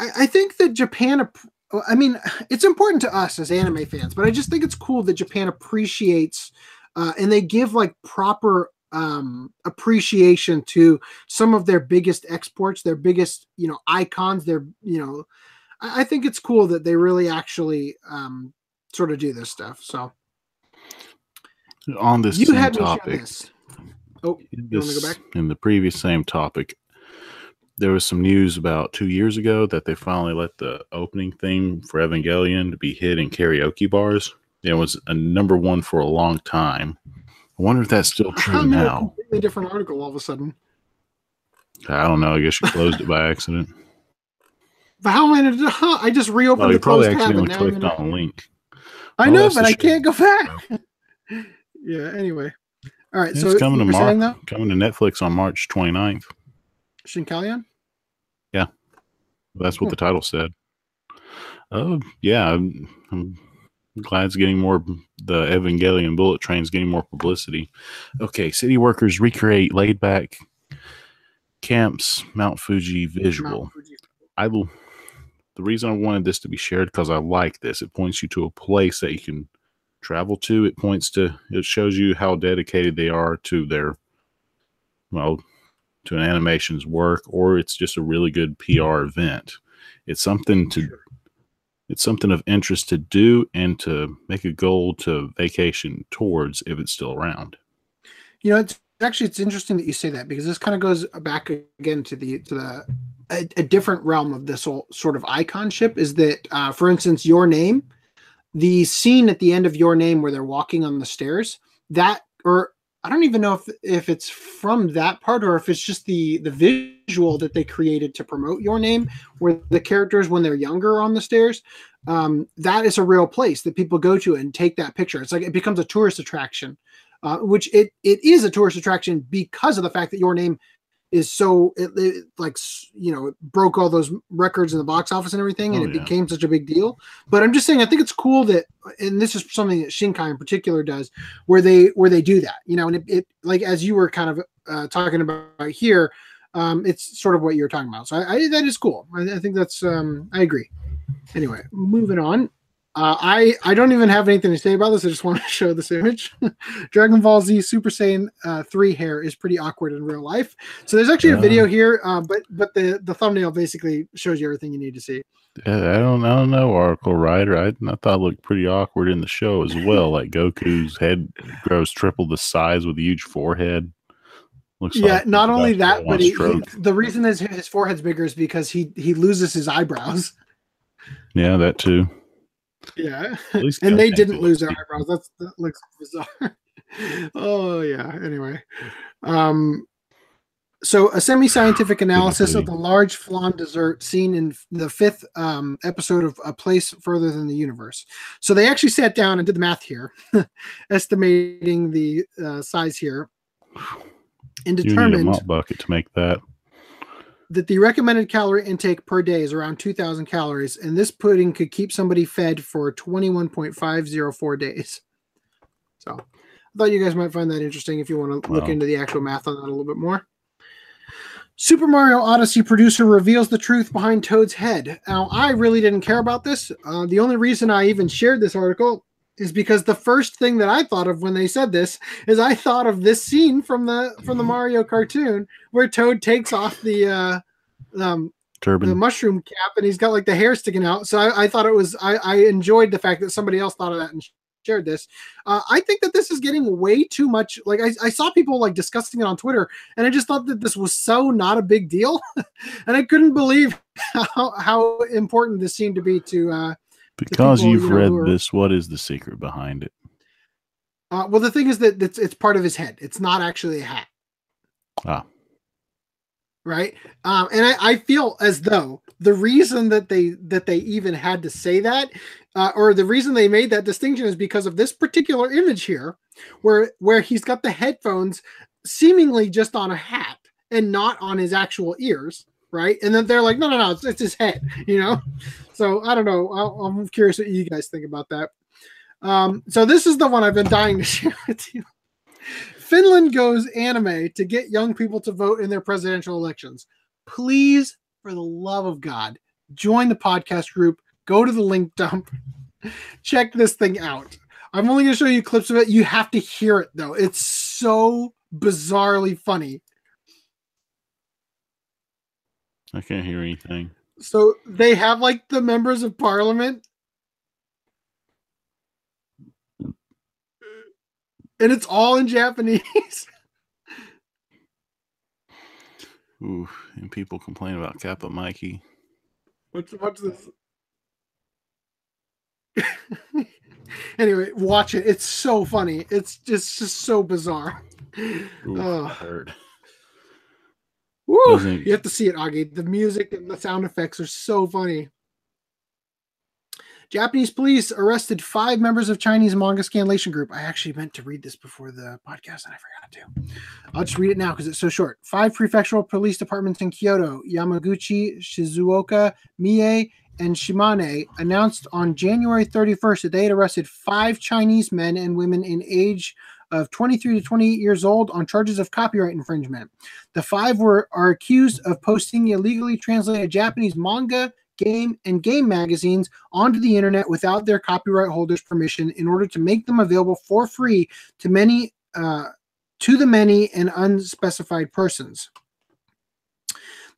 I, I think that Japan. I mean, it's important to us as anime fans, but I just think it's cool that Japan appreciates uh, and they give like proper um, appreciation to some of their biggest exports, their biggest you know icons. Their you know, I, I think it's cool that they really actually um, sort of do this stuff. So on this you same topic. this. Oh, in You wanna go this- back? in the previous same topic, there was some news about two years ago that they finally let the opening theme for Evangelion to be hit in karaoke bars. It was a number one for a long time. I wonder if that's still true I'm a now. completely different article all of a sudden. I don't know. I guess you closed it by accident. But how am I gonna? Huh, I just reopened Well, the probably closed tab. And now clicked in a- on link. I Oh, know, but I can't go back. yeah. Anyway. All right. It's so coming to were saying coming to Netflix on March 29th. Shinkalion. Yeah, that's what the title said. Oh, yeah. I'm, I'm glad it's getting more. The Evangelion bullet train's getting more publicity. Okay, city workers recreate laid back camps, Mount Fuji visual. Mount Fuji. I will. The reason I wanted this to be shared because I like this. It points you to a place that you can travel to. It points to. It shows you how dedicated they are to their, well, to an animation's work, or it's just a really good PR event. It's something to. It's something of interest to do and to make a goal to vacation towards if it's still around. You know, it's actually it's interesting that you say that because this kind of goes back again to the to the a, a different realm of this whole sort of iconship. Is that, uh, for instance, your name, the scene at the end of your name where they're walking on the stairs, that or I don't even know if if it's from that part or if it's just the the visual that they created to promote your name, where the characters when they're younger on the stairs. Um, that is a real place that people go to and take that picture. It's like it becomes a tourist attraction, uh, which it it is a tourist attraction because of the fact that your name is so it, it like you know it broke all those records in the box office and everything, and Oh, it yeah. became such a big deal. But I'm just saying, I think it's cool that, and this is something that Shinkai in particular does, where they where they do that, you know, and it, it like as you were kind of uh, talking about here, um, it's sort of what you're talking about. So I, I that is cool. I, I think that's um, I agree. Anyway, moving on. Uh, I I don't even have anything to say about this. I just want to show this image. Dragon Ball Z Super Saiyan uh, three hair is pretty awkward in real life. So there's actually a video here, uh, but but the the thumbnail basically shows you everything you need to see. I don't, I don't know, Oracle Rider. I, I thought it looked pretty awkward in the show as well. Like Goku's head grows triple the size with a huge forehead. Looks yeah, like not only that, but he, he- the reason his his forehead's bigger is because he he loses his eyebrows. yeah, that too. Yeah, At least and they didn't lose their eyebrows. That's that looks bizarre. oh yeah. Anyway, um, so a semi-scientific analysis of the large flan dessert seen in the fifth um, episode of A Place Further Than the Universe. So they actually sat down and did the math here, estimating the uh, size here, and You need a determined mop bucket to make that. That the recommended calorie intake per day is around 2,000 calories, and this pudding could keep somebody fed for 21.504 days. So I thought you guys might find that interesting if you want to look Wow. into the actual math on that a little bit more. Super Mario Odyssey producer reveals the truth behind Toad's head. Now, I really didn't care about this. Uh, the only reason I even shared this article is because the first thing that I thought of when they said this is I thought of this scene from the from the Mario cartoon where Toad takes off the uh, um, the mushroom cap and he's got like the hair sticking out. So I, I thought it was I, I enjoyed the fact that somebody else thought of that and shared this. Uh, I think that this is getting way too much. Like I, I saw people like discussing it on Twitter, and I just thought that this was so not a big deal, and I couldn't believe how, how important this seemed to be to. Uh, Because people, you've you know, read are- this, what is the secret behind it? uh, well, the thing is that it's it's part of his head. It's not actually a hat. Ah. right um and I, I feel as though the reason that they that they even had to say that uh, or the reason they made that distinction is because of this particular image here where where he's got the headphones seemingly just on a hat and not on his actual ears right and then they're like no no no it's, it's his head you know so i don't know I'll, i'm curious what you guys think about that um so this is the one i've been dying to share with you Finland goes anime to get young people to vote in their presidential elections. Please, for the love of God, join the podcast group. Go to the link dump. Check this thing out. I'm only going to show you clips of it. You have to hear it, though. It's so bizarrely funny. I can't hear anything. So they have like the members of parliament. And it's all in Japanese. Ooh, and people complain about Kappa Mikey. What's what's this? anyway, watch it. It's so funny. It's just just so bizarre. Ooh, Oh. that hurt. Woo! You have to see it, Augie. The music and the sound effects are so funny. Japanese police arrested five members of Chinese manga scanlation group. I actually meant to read this before the podcast and I forgot to. I'll just read it now because it's so short. Five prefectural police departments in Kyoto, Yamaguchi, Shizuoka, Mie, and Shimane announced on January 31st that they had arrested five Chinese men and women in age of 23 to 28 years old on charges of copyright infringement. The five were are accused of posting illegally translated Japanese manga, game, and game magazines onto the internet without their copyright holders' permission in order to make them available for free to many uh, to the many and unspecified persons.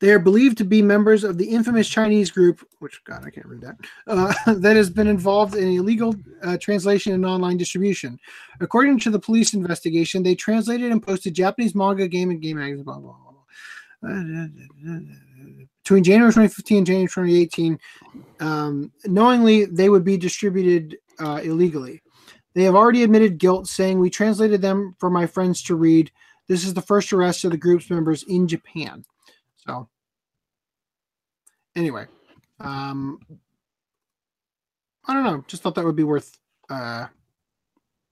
They are believed to be members of the infamous Chinese group, which God, I can't read that, uh, that has been involved in illegal uh, translation and online distribution. According to the police investigation, they translated and posted Japanese manga, game, and game magazines. Blah, blah, blah, blah. Between January 2015 and January 2018, um, knowingly they would be distributed uh, illegally. They have already admitted guilt, saying, We translated them for my friends to read. This is the first arrest of the group's members in Japan. So, anyway, um, I don't know. Just thought that would be worth uh,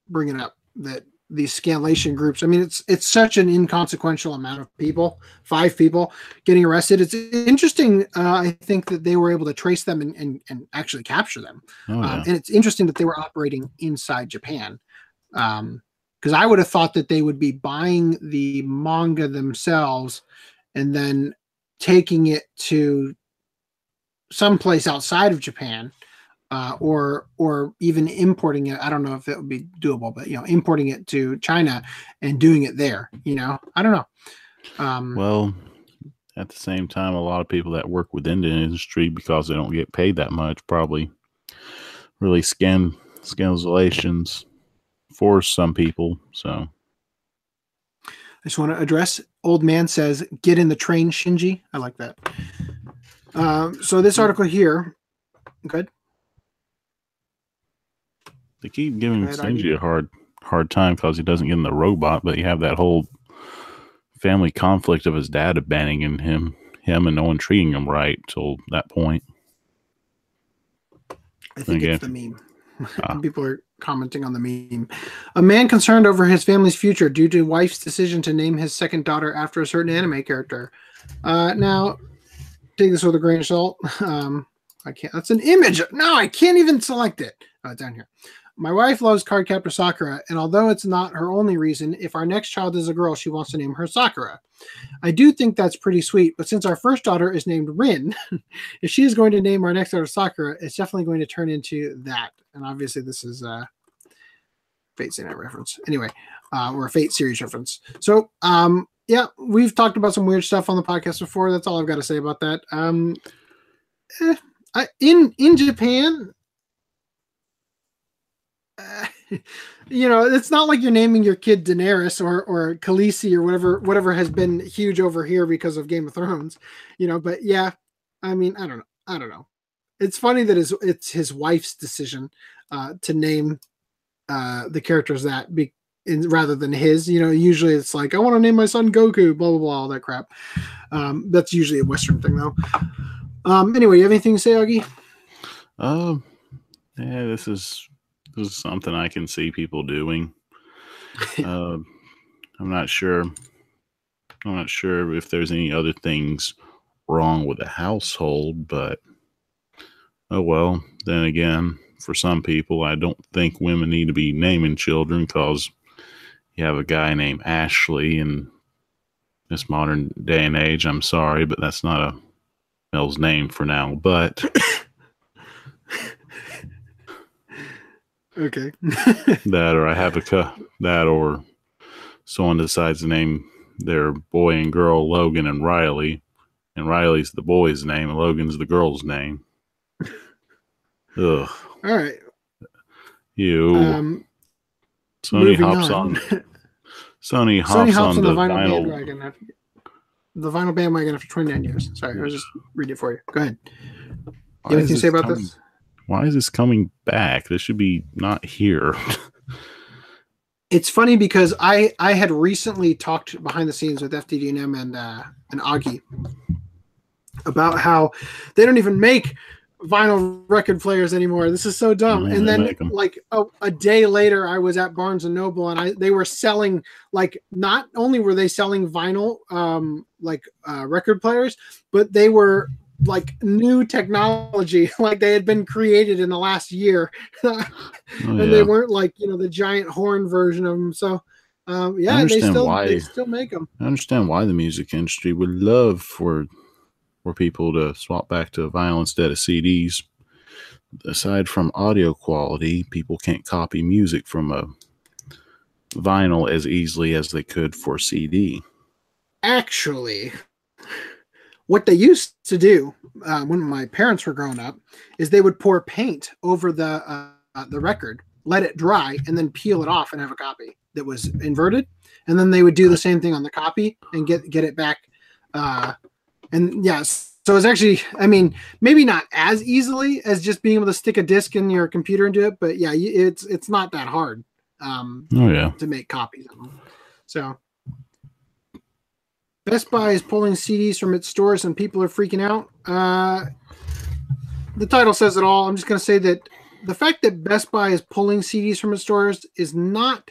bringing up that these scanlation groups. I mean, it's it's such an inconsequential amount of people, five people getting arrested. It's interesting. Uh, I think that they were able to trace them and and, and actually capture them. Oh, Um, yeah. and it's interesting that they were operating inside Japan. Um, because I would have thought that they would be buying the manga themselves and then taking it to someplace outside of Japan uh, or or even importing it. I don't know if it would be doable, but you know, importing it to China and doing it there. You know, I don't know. Um, Well, at the same time, a lot of people that work within the industry because they don't get paid that much probably really scan scanlations for some people. So I just want to address. Old man says, "Get in the train, Shinji." I like that. Um, so this article here, good. they keep giving Shinji a hard hard time because he doesn't get in the robot, but you have that whole family conflict of his dad abandoning him him and no one treating him right till that point. I think Okay. it's the meme. Ah. People are commenting on the meme. A man concerned over his family's future due to wife's decision to name his second daughter after a certain anime character. Uh, now, take this with a grain of salt. Um, I can't. That's an image. No, I can't even select it. Oh, down here. My wife loves Cardcaptor Sakura, and although it's not her only reason, if our next child is a girl, she wants to name her Sakura. I do think that's pretty sweet, but since our first daughter is named Rin, if she is going to name our next daughter Sakura, it's definitely going to turn into that. And obviously, this is a Fate Night reference. Anyway, uh, or a Fate series reference. So, um, yeah, we've talked about some weird stuff on the podcast before. That's all I've got to say about that. Um, eh, I, in in Japan, you know, it's not like you're naming your kid Daenerys or or Khaleesi or whatever whatever has been huge over here because of Game of Thrones. You know, but yeah, I mean, I don't know. I don't know. It's funny that it's it's his wife's decision uh, to name uh, the characters that be in, rather than his. You know, usually it's like I want to name my son Goku, blah blah blah, all that crap. Um, that's usually a Western thing, though. Um, anyway, you have anything to say, Augie? Um, yeah, this is this is something I can see people doing. uh, I'm not sure. I'm not sure if there's any other things wrong with the household, but oh well. Then again, for some people, I don't think women need to be naming children because you have a guy named Ashley in this modern day and age. I'm sorry, but that's not a male's name for now. But Okay. that or I have a cu- that or someone decides to name their boy and girl Logan and Riley, and Riley's the boy's name and Logan's the girl's name. Ugh, all right. you. Um, Sony hops on. Sony hops, Sony hops on, on the the vinyl, vinyl. bandwagon. After, the vinyl bandwagon after 29 years. Sorry, I was just reading it for you. Go ahead. You anything to say about this? Why is this coming back? This should be not here. It's funny because I I had recently talked behind the scenes with FDDM and uh, and Augie about how they don't even make vinyl record players anymore. This is so dumb. Yeah, and then like a, a day later, I was at Barnes and Noble and I they were selling like not only were they selling vinyl um like uh, record players, but they were like new technology like they had been created in the last year Oh, and yeah. they weren't like you know the giant horn version of them. So, um, yeah, they still why. they still make them. I understand why the music industry would love for for people to swap back to vinyl instead of CDs. Aside from audio quality, people can't copy music from a vinyl as easily as they could for CD. Actually, what they used to do uh, when my parents were growing up is they would pour paint over the uh, uh, the record, let it dry, and then peel it off and have a copy that was inverted, and then they would do the same thing on the copy and get get it back. Uh, and yes, so it's actually, I mean, maybe not as easily as just being able to stick a disc in your computer and do it, but yeah, it's it's not that hard um, Oh yeah. to make copies of them. So Best Buy is pulling CDs from its stores and people are freaking out. Uh, the title says it all. I'm just going to say that the fact that Best Buy is pulling CDs from its stores is not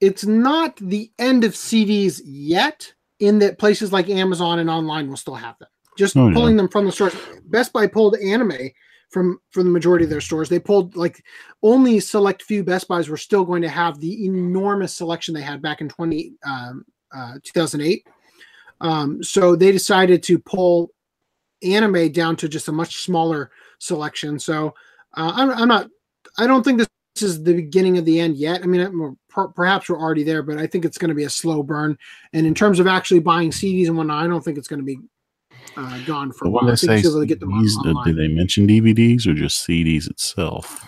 it's not the end of CDs yet in that places like Amazon and online will still have them. Just Oh, yeah. pulling them from the stores. Best Buy pulled anime from from the majority of their stores. They pulled like only select few Best Buys were still going to have the enormous selection they had back in 20 um, uh, 2008. Um, so they decided to pull anime down to just a much smaller selection. So uh, I'm, I'm not. I don't think this is the beginning of the end yet. I mean, per, perhaps we're already there, but I think it's going to be a slow burn. And in terms of actually buying CDs and whatnot, I don't think it's going to be uh, gone for. But when they say CDs, uh, do they mention DVDs or just CDs itself?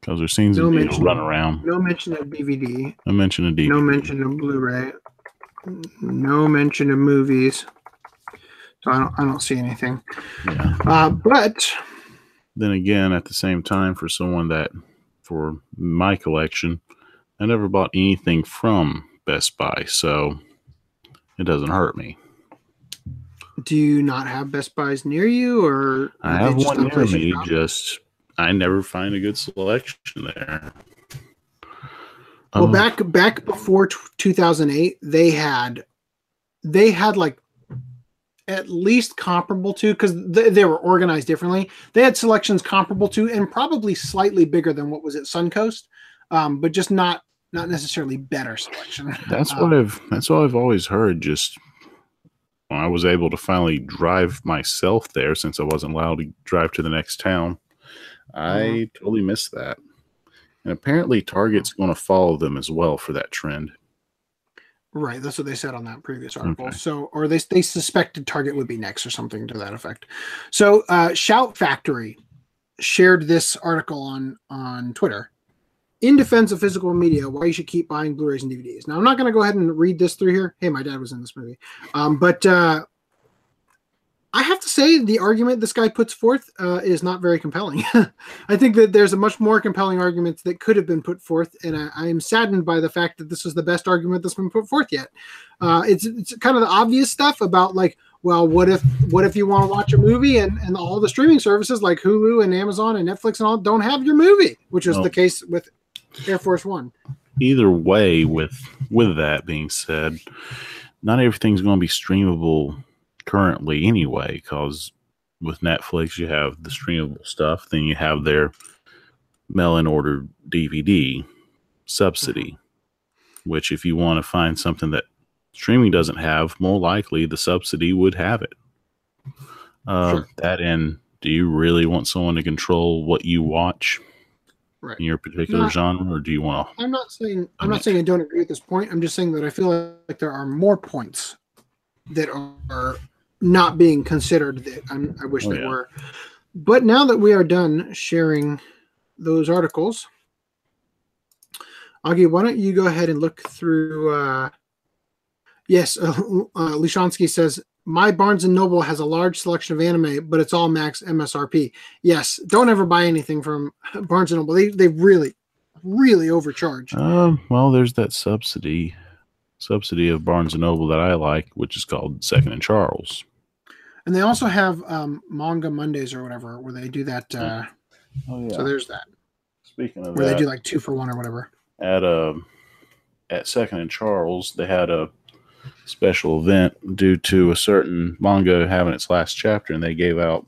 Because there seems no to be mention, a run around. No mention of DVD. No mention of DVD. No mention of Blu-ray. No mention of movies. So I don't, I don't see anything. Yeah. Uh, but then again, at the same time, for someone that, for my collection, I never bought anything from Best Buy, so it doesn't hurt me. Do you not have Best Buys near you, or I have one near me? Just I never find a good selection there. Well, um, back back before t- 2008, they had they had like at least comparable to because they, they were organized differently. They had selections comparable to and probably slightly bigger than what was at Suncoast, um, but just not not necessarily better selection. That's um, what I've that's what I've always heard. Just I was able to finally drive myself there, since I wasn't allowed to drive to the next town, I uh-huh. totally missed that. And apparently, Target's going to follow them as well for that trend. Right, that's what they said on that previous article. Okay. So, or they they suspected Target would be next or something to that effect. So, uh, Shout Factory shared this article on on Twitter in defense of physical media. Why you should keep buying Blu-rays and DVDs. Now, I'm not going to go ahead and read this through here. Hey, my dad was in this movie, um, but uh, I have to say the argument this guy puts forth uh, is not very compelling. I think that there's a much more compelling argument that could have been put forth, and I, I, am saddened by the fact that this was the best argument that's been put forth yet. Uh, it's it's kind of the obvious stuff about like, well, what if what if you want to watch a movie and and all the streaming services like Hulu and Amazon and Netflix and all don't have your movie, which is well, the case with Air Force One. Either way, with with that being said, not everything's going to be streamable currently anyway, because with Netflix you have the streamable stuff, then you have their mail-in order DVD subsidy, mm-hmm. which if you want to find something that streaming doesn't have, more likely the subsidy would have it. Uh, sure. That and do you really want someone to control what you watch? Right. in your particular not, genre, or do you want to? I'm not saying I'm not saying I don't agree at this point. I'm just saying that I feel like there are more points that are not being considered that I'm, i wish oh, they yeah. were. But now that we are done sharing those articles, Augie, why don't you go ahead and look through? Uh, yes, uh, uh, Lishansky says my Barnes and Noble has a large selection of anime, but it's all max MSRP. Yes, don't ever buy anything from Barnes and Noble. They they really, really overcharge. Um, well, there's that subsidy subsidy of Barnes and Noble that I like, which is called Second and Charles. And they also have um, Manga Mondays or whatever, where they do that. Uh, oh yeah. So there's that. Speaking of where that, they do like two for one or whatever. At um, at Second and Charles, they had a special event due to a certain manga having its last chapter, and they gave out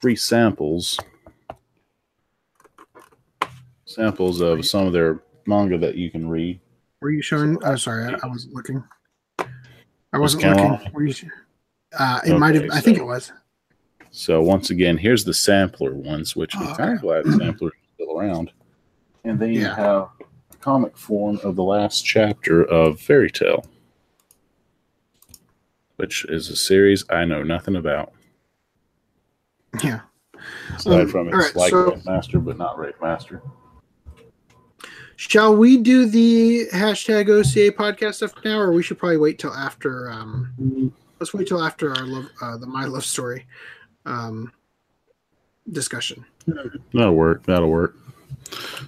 free samples samples of some of their manga that you can read. Were you showing? Oh, sorry, I, I wasn't looking. I wasn't looking. Were you? Uh, it okay, might have. I think it was. So once again, here's the sampler ones, which I'm kind of glad the sampler is still around. And then you have comic form of the last chapter of Fairy Tail, which is a series I know nothing about. Yeah. Aside um, from it's right, like so, Master, but not Rave Master. Shall we do the hashtag OCA podcast stuff now, or we should probably wait till after? Um, let's wait till after our love, uh, the my love story um, discussion. That'll work. That'll work.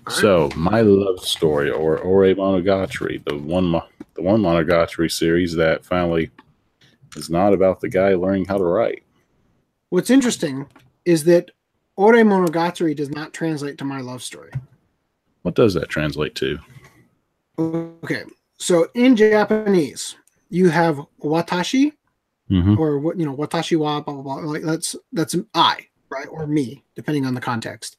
so, my love story, or Ore Monogatari, the one the one Monogatari series that finally is not about the guy learning how to write. What's interesting is that Ore Monogatari does not translate to my love story. What does that translate to? Okay, so in Japanese, you have watashi, mm-hmm. or what you know watashi wa blah blah blah like that's that's i right or me depending on the context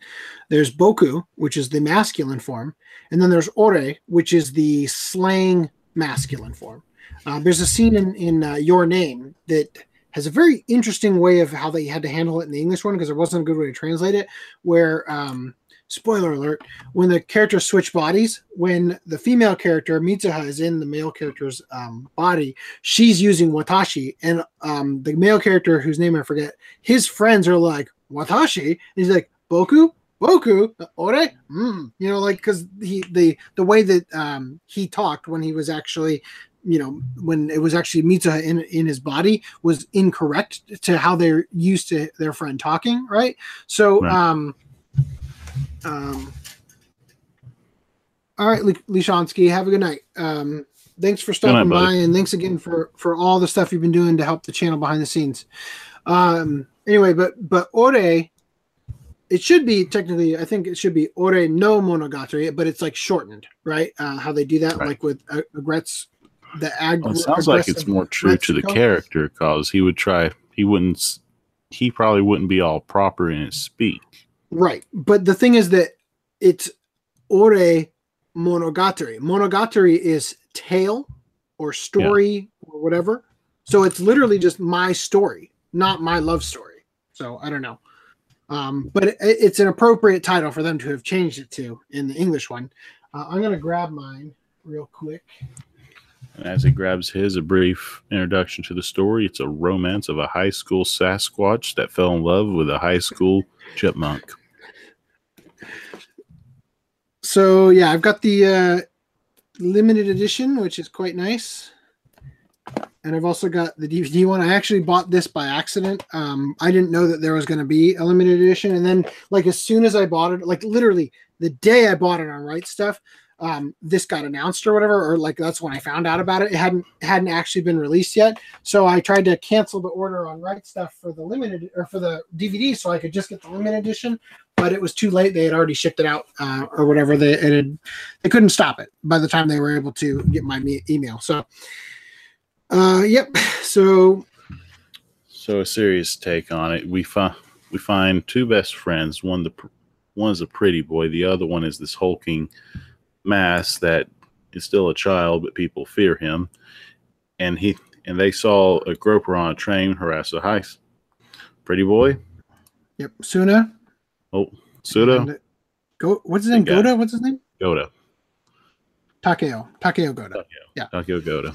there's boku which is the masculine form and then there's ore which is the slang masculine form uh, there's a scene in in uh, your name that has a very interesting way of how they had to handle it in the English one because there wasn't a good way to translate it. Where, um, spoiler alert, when the characters switch bodies, when the female character Mitsuha is in the male character's um, body, she's using Watashi, and um, the male character whose name I forget, his friends are like Watashi, and he's like Boku, Boku, ore, mm. you know, like because he the the way that um, he talked when he was actually you know when it was actually Mitsuha in in his body was incorrect to how they're used to their friend talking, right? So Right. um um all right, Lishansky, have a good night. Um thanks for stopping night, by buddy. and thanks again for for all the stuff you've been doing to help the channel behind the scenes. Um anyway, but but Ore it should be technically i think it should be ore no monogatari but it's like shortened right uh, how they do that Right. like with uh, regrets the ag Well, it sounds like it's more true to the character because he would try. He wouldn't. He probably wouldn't be all proper in his speak. right but the thing is that it's ore monogatari monogatari is tale or story or whatever so it's literally just my story not my love story so i don't know um, but it, it's an appropriate title for them to have changed it to in the english one uh, i'm going to grab mine real quick And as he grabs his, a brief introduction to the story. It's a romance of a high school Sasquatch that fell in love with a high school chipmunk. So yeah, I've got the uh, limited edition, which is quite nice, and I've also got the DVD one. I actually bought this by accident. Um, I didn't know that there was going to be a limited edition, and then like as soon as I bought it, like literally the day I bought it on Right Stuf, um, this got announced or whatever, or like that's when I found out about it. It hadn't hadn't actually been released yet, so I tried to cancel the order on Right Stuf for the limited or for the DVD, so I could just get the limited edition but it was too late. They had already shipped it out uh, or whatever. They it had, they couldn't stop it by the time they were able to get my me- email. So, uh, yep. So So a serious take on it. We find we find two best friends. One the one is a pretty boy. The other one is this hulking mass that is still a child, but people fear him. And he and they saw a groper on a train harass a high pretty boy. yep. Suna. Oh, Suda uh, Go. What's his name? Goda. What's his name? Goda. Takeo. Takeo Goda. Yeah. Takeo Goda.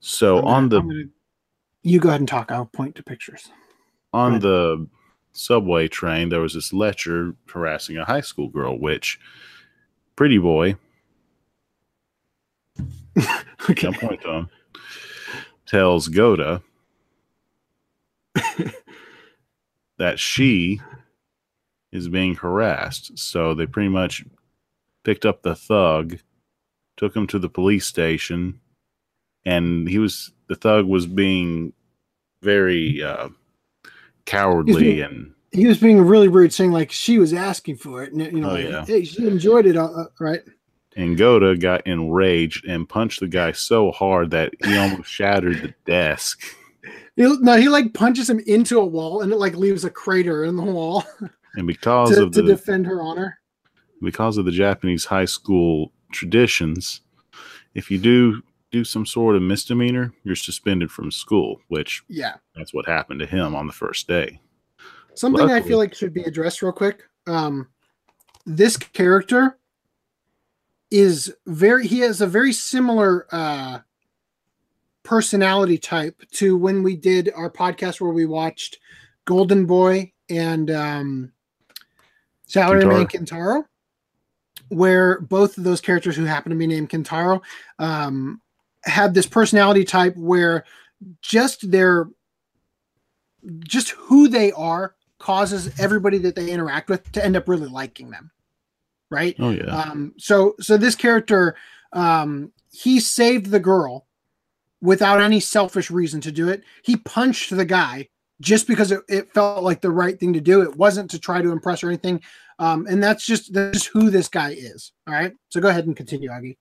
So I'm on gonna- the gonna- you go ahead and talk. I'll point to pictures. on the subway train, there was this lecher harassing a high school girl, which pretty boy, Okay. don't point to him, tells Goda that she is being harassed. So they pretty much picked up the thug, took him to the police station, and he was the thug was being very uh, cowardly and He was being really rude, saying like she was asking for it, and you know, Oh, like, yeah. hey, she enjoyed it, uh, uh, right? and Goda got enraged and punched the guy so hard that he almost shattered the desk. He, no, he like punches him into a wall, and it like leaves a crater in the wall And because to, of to the defend her honor. because of the Japanese high school traditions, if you do do some sort of misdemeanor, you're suspended from school, which Yeah. that's what happened to him on the first day. Something I feel like should be addressed real quick. Um, this character is very he has a very similar uh personality type to when we did our podcast where we watched Golden Boy and um Salaryman Kintaro, where both of those characters who happen to be named Kintaro um had this personality type where just their just who they are causes everybody that they interact with to end up really liking them right? Oh yeah. um so so this character um he saved the girl without any selfish reason to do it. He punched the guy just because it, it felt like the right thing to do. It wasn't to try to impress or anything. Um and that's just that's just who this guy is all right? So go ahead and continue Aggie.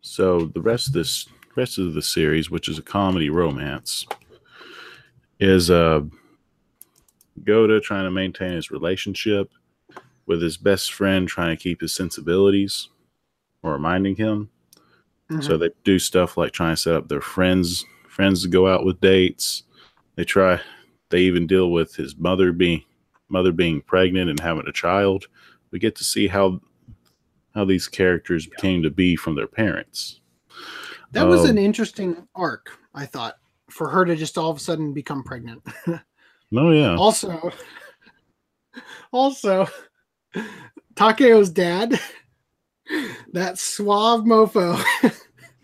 So the rest of this rest of the series, which is a comedy romance, is uh Goda trying to maintain his relationship with his best friend trying to keep his sensibilities or reminding him. Mhm. So they do stuff like trying to set up their friends friends to go out with dates. They try. They even deal with his mother being mother being pregnant and having a child. We get to see how how these characters came to be from their parents. That was Um, an interesting arc, I thought, for her to just all of a sudden become pregnant. Oh yeah, also, also, Takeo's dad, that suave mofo,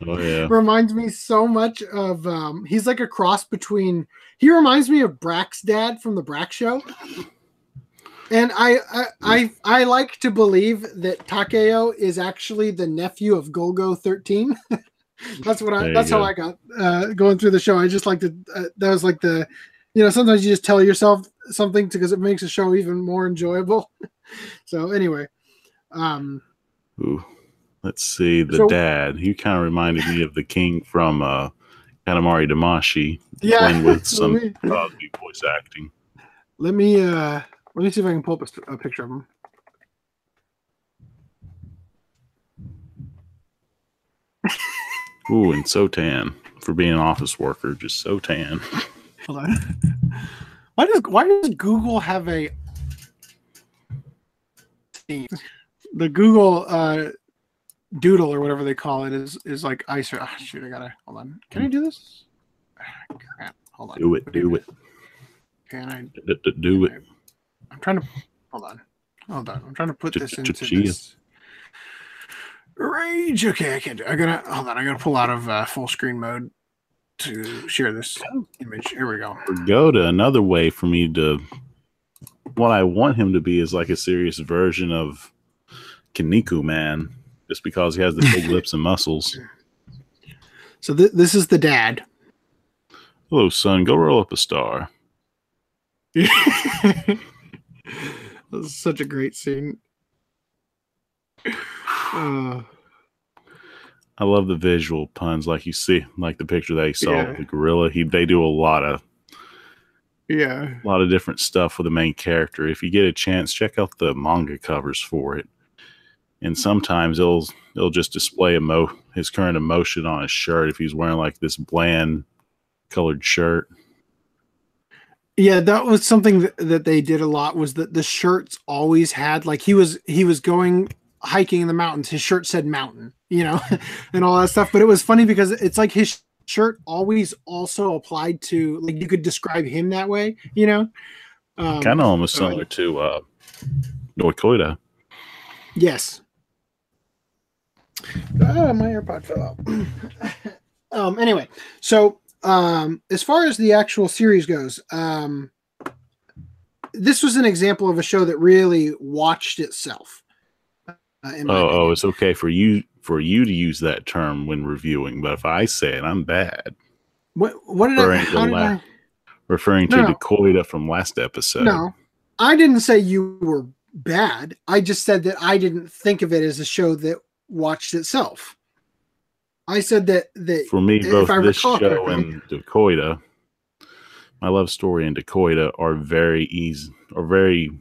oh yeah. reminds me so much of. Um, he's like a cross between. He reminds me of Brak's dad from the Brak Show. And I, I I I like to believe that Takeo is actually the nephew of Golgo thirteen. that's what I. That's how go. I got uh, going through the show. I just like to. Uh, that was like the, you know, sometimes you just tell yourself something because it makes a show even more enjoyable. so anyway, um, Ooh. Let's see the So- dad. He kind of reminded me of the king from uh, Katamari Damacy, yeah. with some me, Cosby voice acting. let me uh let me see if I can pull up a, a picture of him. Ooh, and so tan for being an office worker, just so tan. Hold on. Why does why does Google have a the Google uh doodle or whatever they call it is is like ice or ah, shoot I gotta hold on. Can I do this? Ah, crap. Hold on. Do it, do it, Can I do it. I'm trying to hold on. Hold on. I'm trying to put this into this. Rage. Okay, I can't do. I gotta hold on. I gotta pull out of uh, full screen mode to share this image. Here we go. Go to another way for me to. What I want him to be is like a serious version of Kinnikuman, just because he has the big lips and muscles. So th- this is the dad. Hello, son. Go roll up a star. this is such a great scene. Uh, I love the visual puns, like you see, like the picture they saw Yeah. the gorilla. He they do a lot of yeah. a lot of different stuff with the main character. If you get a chance, check out the manga covers for it. And sometimes it'll it'll just display emo- his current emotion on his shirt if he's wearing like this bland colored shirt. Yeah, that was something that, that they did a lot was that the shirts always had like he was he was going hiking in the mountains. His shirt said mountain, you know, and all that stuff. But it was funny because it's like his shirt always also applied to like you could describe him that way, you know. Um, kind of almost similar to uh Noikoida. Yes. Ah, my AirPod fell out. um. Anyway, so um, as far as the actual series goes, um, this was an example of a show that really watched itself. Uh, Oh, opinion. oh, it's okay for you for you to use that term when reviewing, but if I say it, I'm bad. what? What did I? Referring to How did la- I? Referring to No. Dakoida from last episode. No, I didn't say you were bad. I just said that I didn't think of it as a show that watched itself. I said that that For me, If both I this show correctly. and Dakoida, my love story and Dakoida are very easy, are very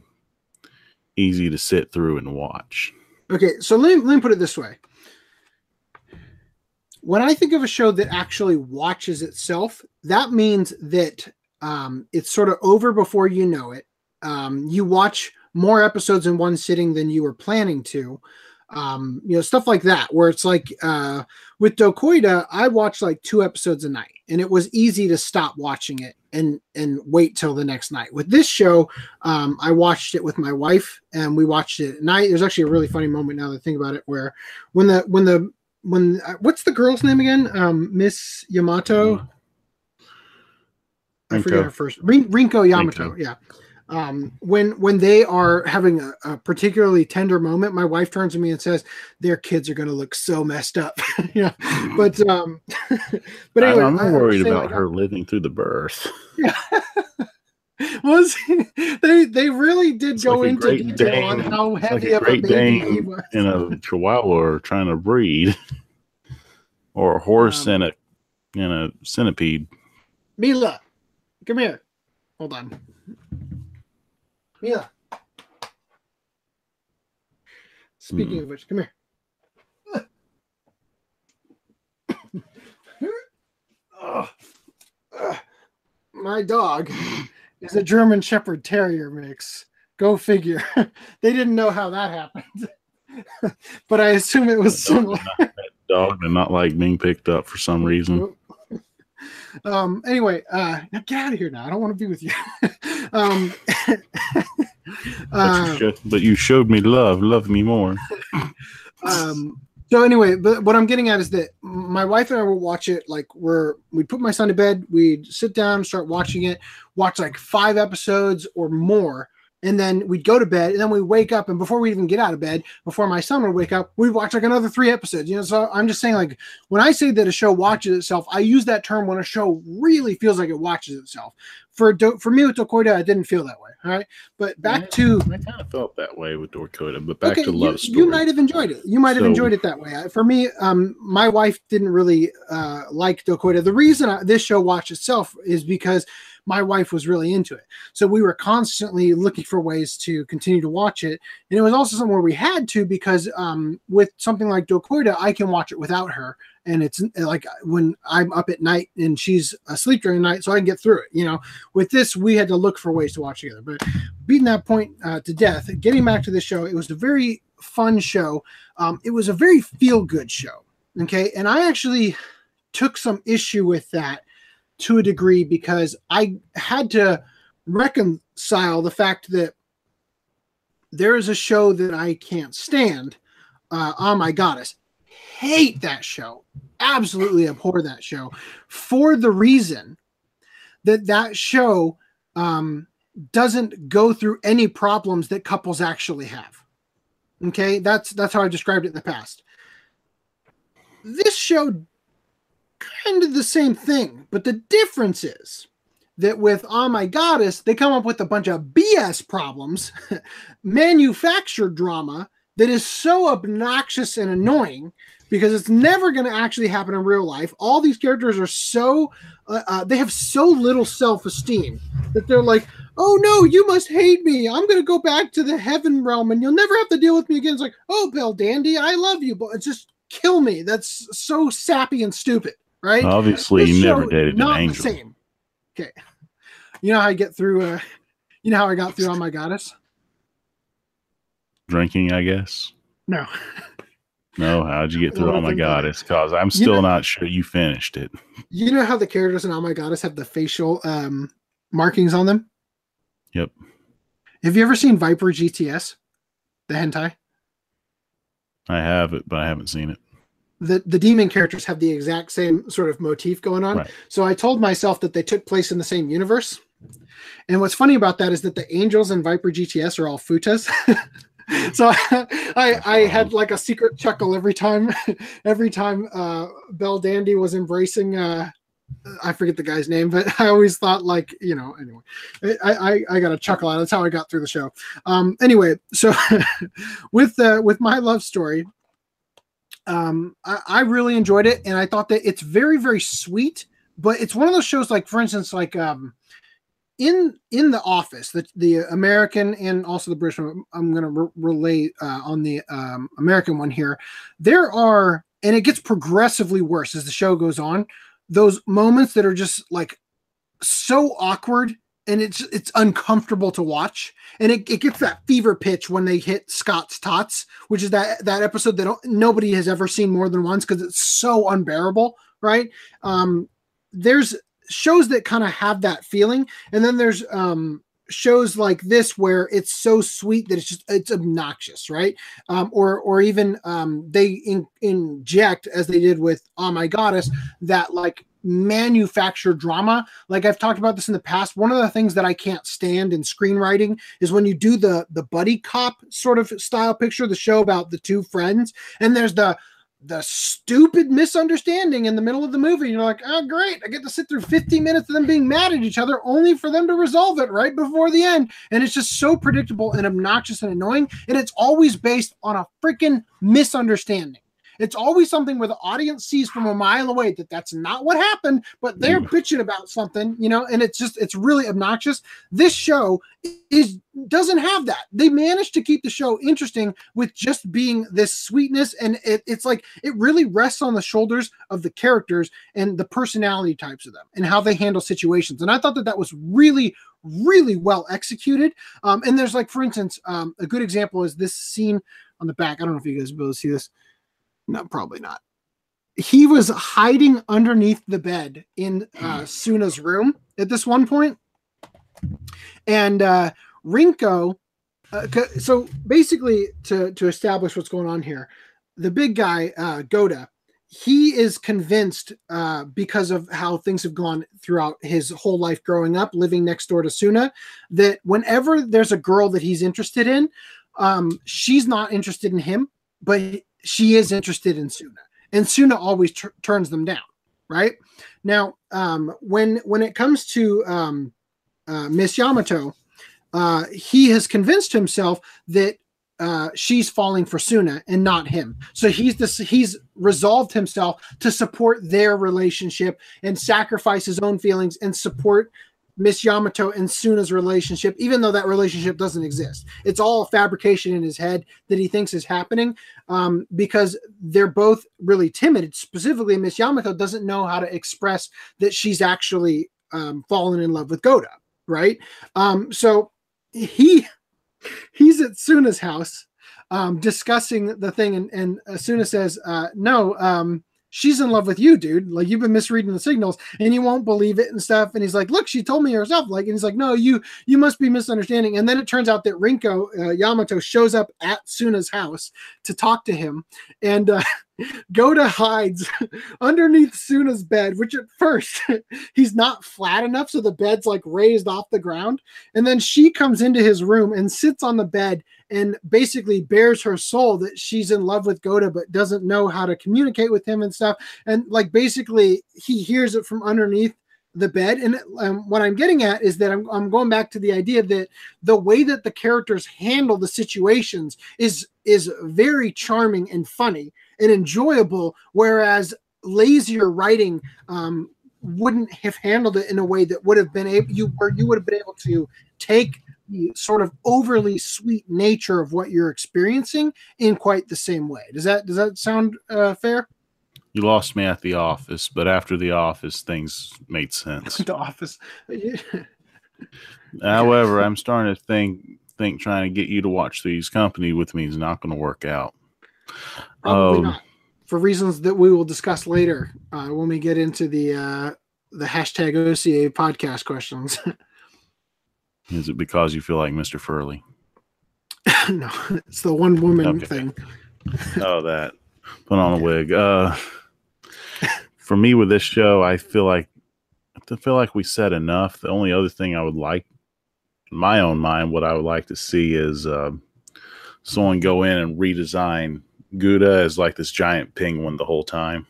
easy to sit through and watch. Okay, so let me, let me put it this way. When I think of a show that actually watches itself, that means that um, it's sort of over before you know it. Um, you watch more episodes in one sitting than you were planning to. Um, you know, stuff like that, where it's like uh, with Dokoida, I watched like two episodes a night, and it was easy to stop watching it and and wait till the next night. With this show, um, I watched it with my wife, and we watched it at night. There's actually a really funny moment now that I think about it, where when the when the when uh, what's the girl's name again? Um, Miss Yamato. I forget her first. Rin- Rinko Yamato. Rinko. Yeah. Um, when when they are having a, a particularly tender moment, my wife turns to me and says, "Their kids are going to look so messed up." yeah. But um, but anyway, I, am I- I not worried about her living through the birth. was they they really did It's go like into Great detail on how It's like heavy a of a Great baby he Dane was. and a Chihuahua trying to breed, or a horse Um, and a and a centipede. Mila, come here. Hold on. Mila. Speaking Hmm. of which, come here. My dog is a German Shepherd Terrier mix. Go figure. they didn't know how that happened, but I assume it was similar. Dog and not like being picked up for some reason. um anyway uh now get out of here now i don't want to be with you um But, uh, you showed, but you showed me love. Love me more. um so anyway but what i'm getting at is that my wife and i will watch it like we're we'd put my son to bed we'd sit down start watching it watch like five episodes or more and then we'd go to bed and then we wake up and before we even get out of bed before my son would wake up we'd watch like another three episodes you know so i'm just saying like when i say that a show watches itself i use that term when a show really feels like it watches itself for Do- for me with Dokoida, it didn't feel that way all right but back Yeah, to I kind of felt that way with Dorkota, but back to love you, story. you might have enjoyed it. You might have So- enjoyed it that way. For me, um, my wife didn't really uh, like Dakota. The reason I, this show watched itself is because my wife was really into it. So we were constantly looking for ways to continue to watch it, and it was also somewhere we had to because um, with something like Dokoida, I can watch it without her, and it's like when I'm up at night and she's asleep during the night, so I can get through it. You know, with this, we had to look for ways to watch together, but beating that point uh, to death. Getting back to the show, it was a very fun show. Um, it was a very feel good show. Okay, and I actually took some issue with that to a degree because I had to reconcile the fact that there is a show that I can't stand. Uh, oh my goddess, hate that show. Absolutely abhor that show for the reason that that show um, doesn't go through any problems that couples actually have. Okay, that's that's how I described it in the past. This show kind of the same thing, but the difference is that with Oh My Goddess, they come up with a bunch of BS problems, manufactured drama that is so obnoxious and annoying because it's never going to actually happen in real life. All these characters are so uh, uh, they have so little self-esteem that they're like, "Oh no, you must hate me. I'm going to go back to the heaven realm, and you'll never have to deal with me again." It's like, "Oh, Belldandy, I love you, but just kill me." That's so sappy and stupid, right? Obviously, This you never dated an not the angel. same. Okay, you know how I get through. Uh, you know how I got through on my goddess? Drinking, I guess. No, No, how'd you get through? Oh my think about it. goddess! Because I'm still know- not sure you finished it. you know how the characters in Oh My Goddess have the facial um, markings on them. Yep. Have you ever seen Viper GTS, the hentai? I have it, but I haven't seen it. The the demon characters have the exact same sort of motif going on. Right. So I told myself that they took place in the same universe. And what's funny about that is that the angels in Viper GTS are all futas. so I I had like a secret chuckle every time every time uh Belldandy was embracing uh I forget the guy's name, but I always thought like, you know, anyway, I, I, I got a chuckle out. That's how I got through the show. Um, anyway, so with, uh, with my love story, um, I, I really enjoyed it, and I thought that it's very, very sweet. But it's one of those shows, like for instance, like um, in in the Office, the the American and also the British. I'm going to re- relay uh, on the um, American one here. There are, and it gets progressively worse as the show goes on. Those moments that are just like so awkward and it's it's uncomfortable to watch. And it, it gets that fever pitch when they hit scott's tots which is that that episode that nobody has ever seen more than once because it's so unbearable right? Um there's shows that kind of have that feeling and then there's um shows like this where it's so sweet that it's just it's obnoxious right? Um or or even um they in, inject as they did with oh my goddess that like manufactured drama. Like i've talked about this in the past. One of the things that i can't stand in screenwriting is when you do the the buddy cop sort of style picture the show about the two friends and there's the the stupid misunderstanding in the middle of the movie. You're like oh great. I get to sit through 15 minutes of them being mad at each other only for them to resolve it right before the end. And it's just so predictable and obnoxious and annoying. And it's always based on a freaking misunderstanding It's always something where the audience sees from a mile away that that's not what happened, but they're Mm. bitching about something, you know, and it's just it's really obnoxious. This show is doesn't have that. They managed to keep the show interesting with just being this sweetness, and it, it's like it really rests on the shoulders of the characters and the personality types of them and how they handle situations. And I thought that that was really really well executed. Um, and there's like, for instance, um, a good example is this scene on the back. I don't know if you guys will be able to see this. No, probably not. He was hiding underneath the bed in uh, Suna's room at this one point, and uh, Rinko. Uh, so basically, to to establish what's going on here, the big guy uh, Goda, he is convinced uh, because of how things have gone throughout his whole life growing up, living next door to Suna, that whenever there's a girl that he's interested in, um, she's not interested in him, but she is interested in Suna, and Suna always tur- turns them down. Right now, um, when when it comes to um, uh, Miss Yamato, uh, he has convinced himself that uh, she's falling for Suna and not him. So he's this he's resolved himself to support their relationship and sacrifice his own feelings and support Miss Yamato and Suna's relationship, even though that relationship doesn't exist. It's all fabrication in his head that he thinks is happening um, because they're both really timid. Specifically, Miss Yamato doesn't know how to express that she's actually um, fallen in love with Goda, right? Um, so he he's at Suna's house um, discussing the thing, and, and Suna says, uh, "No, um, she's in love with you, dude. Like you've been misreading the signals, and you won't believe it and stuff." And he's like, "Look, she told me herself." Like, and he's like, "No, you you must be misunderstanding." And then it turns out that Rinko uh, Yamato shows up at Suna's house to talk to him, and uh, Goda hides underneath Suna's bed, which at first he's not flat enough, so the bed's like raised off the ground. And then she comes into his room and sits on the bed and basically bears her soul that she's in love with Goda, but doesn't know how to communicate with him and stuff. And like basically, he hears it from underneath the bed. And um, what I'm getting at is that I'm, I'm going back to the idea that the way that the characters handle the situations is is very charming and funny and enjoyable, whereas lazier writing um, wouldn't have handled it in a way that would have been able you where you would have been able to take the sort of overly sweet nature of what you're experiencing in quite the same way. Does that does that sound uh, fair? You lost me at the office, but after the office, things made sense. the office. However, I'm starting to think think trying to get you to watch Three's Company with me is not going to work out. Probably Um, not. For reasons that we will discuss later uh, when we get into the uh, the hashtag OCA podcast questions. Is it because you feel like Mr. Furley? no, it's the one woman Okay. thing. Oh, that. Put on a wig. Uh, for me, with this show, I feel like I feel like we said enough. The only other thing I would like, in my own mind, what I would like to see is uh, someone go in and redesign Goda as like this giant penguin the whole time.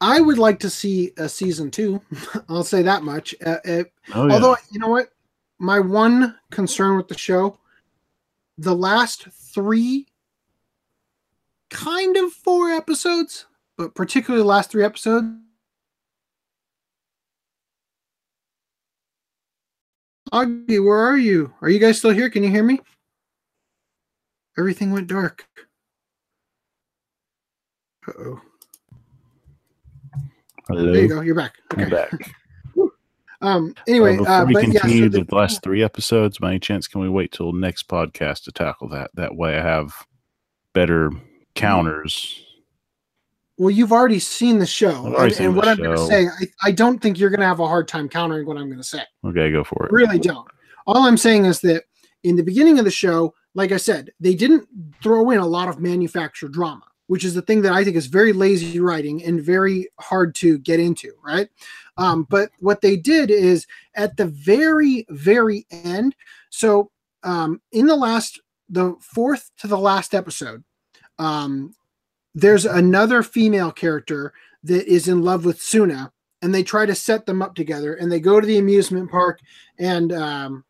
I would like to see a season two. I'll say that much. Uh, uh, Oh, yeah. Although you know what, my one concern with the show, the last three, kind of four episodes, but particularly the last three episodes. Augie, where are you? Are you guys still here? Can you hear me? Everything went dark. Uh oh. Hello. There you go. You're back. I'm back. Um. Anyway, Uh, before uh, we but yeah. continue so the last three episodes, by any chance, can we wait till next podcast to tackle that? That way, I have better counters. Well, you've already seen the show, and, seen and the what I'm going to say, I, I don't think you're going to have a hard time countering what I'm going to say. Okay, go for it. Really don't. All I'm saying is that in the beginning of the show, like I said, they didn't throw in a lot of manufactured drama, which is the thing that I think is very lazy writing and very hard to get into, right? Um, but what they did is at the very, very end. So um, in the last, the fourth to the last episode, um, there's another female character that is in love with Suna, and they try to set them up together. And they go to the amusement park, and um,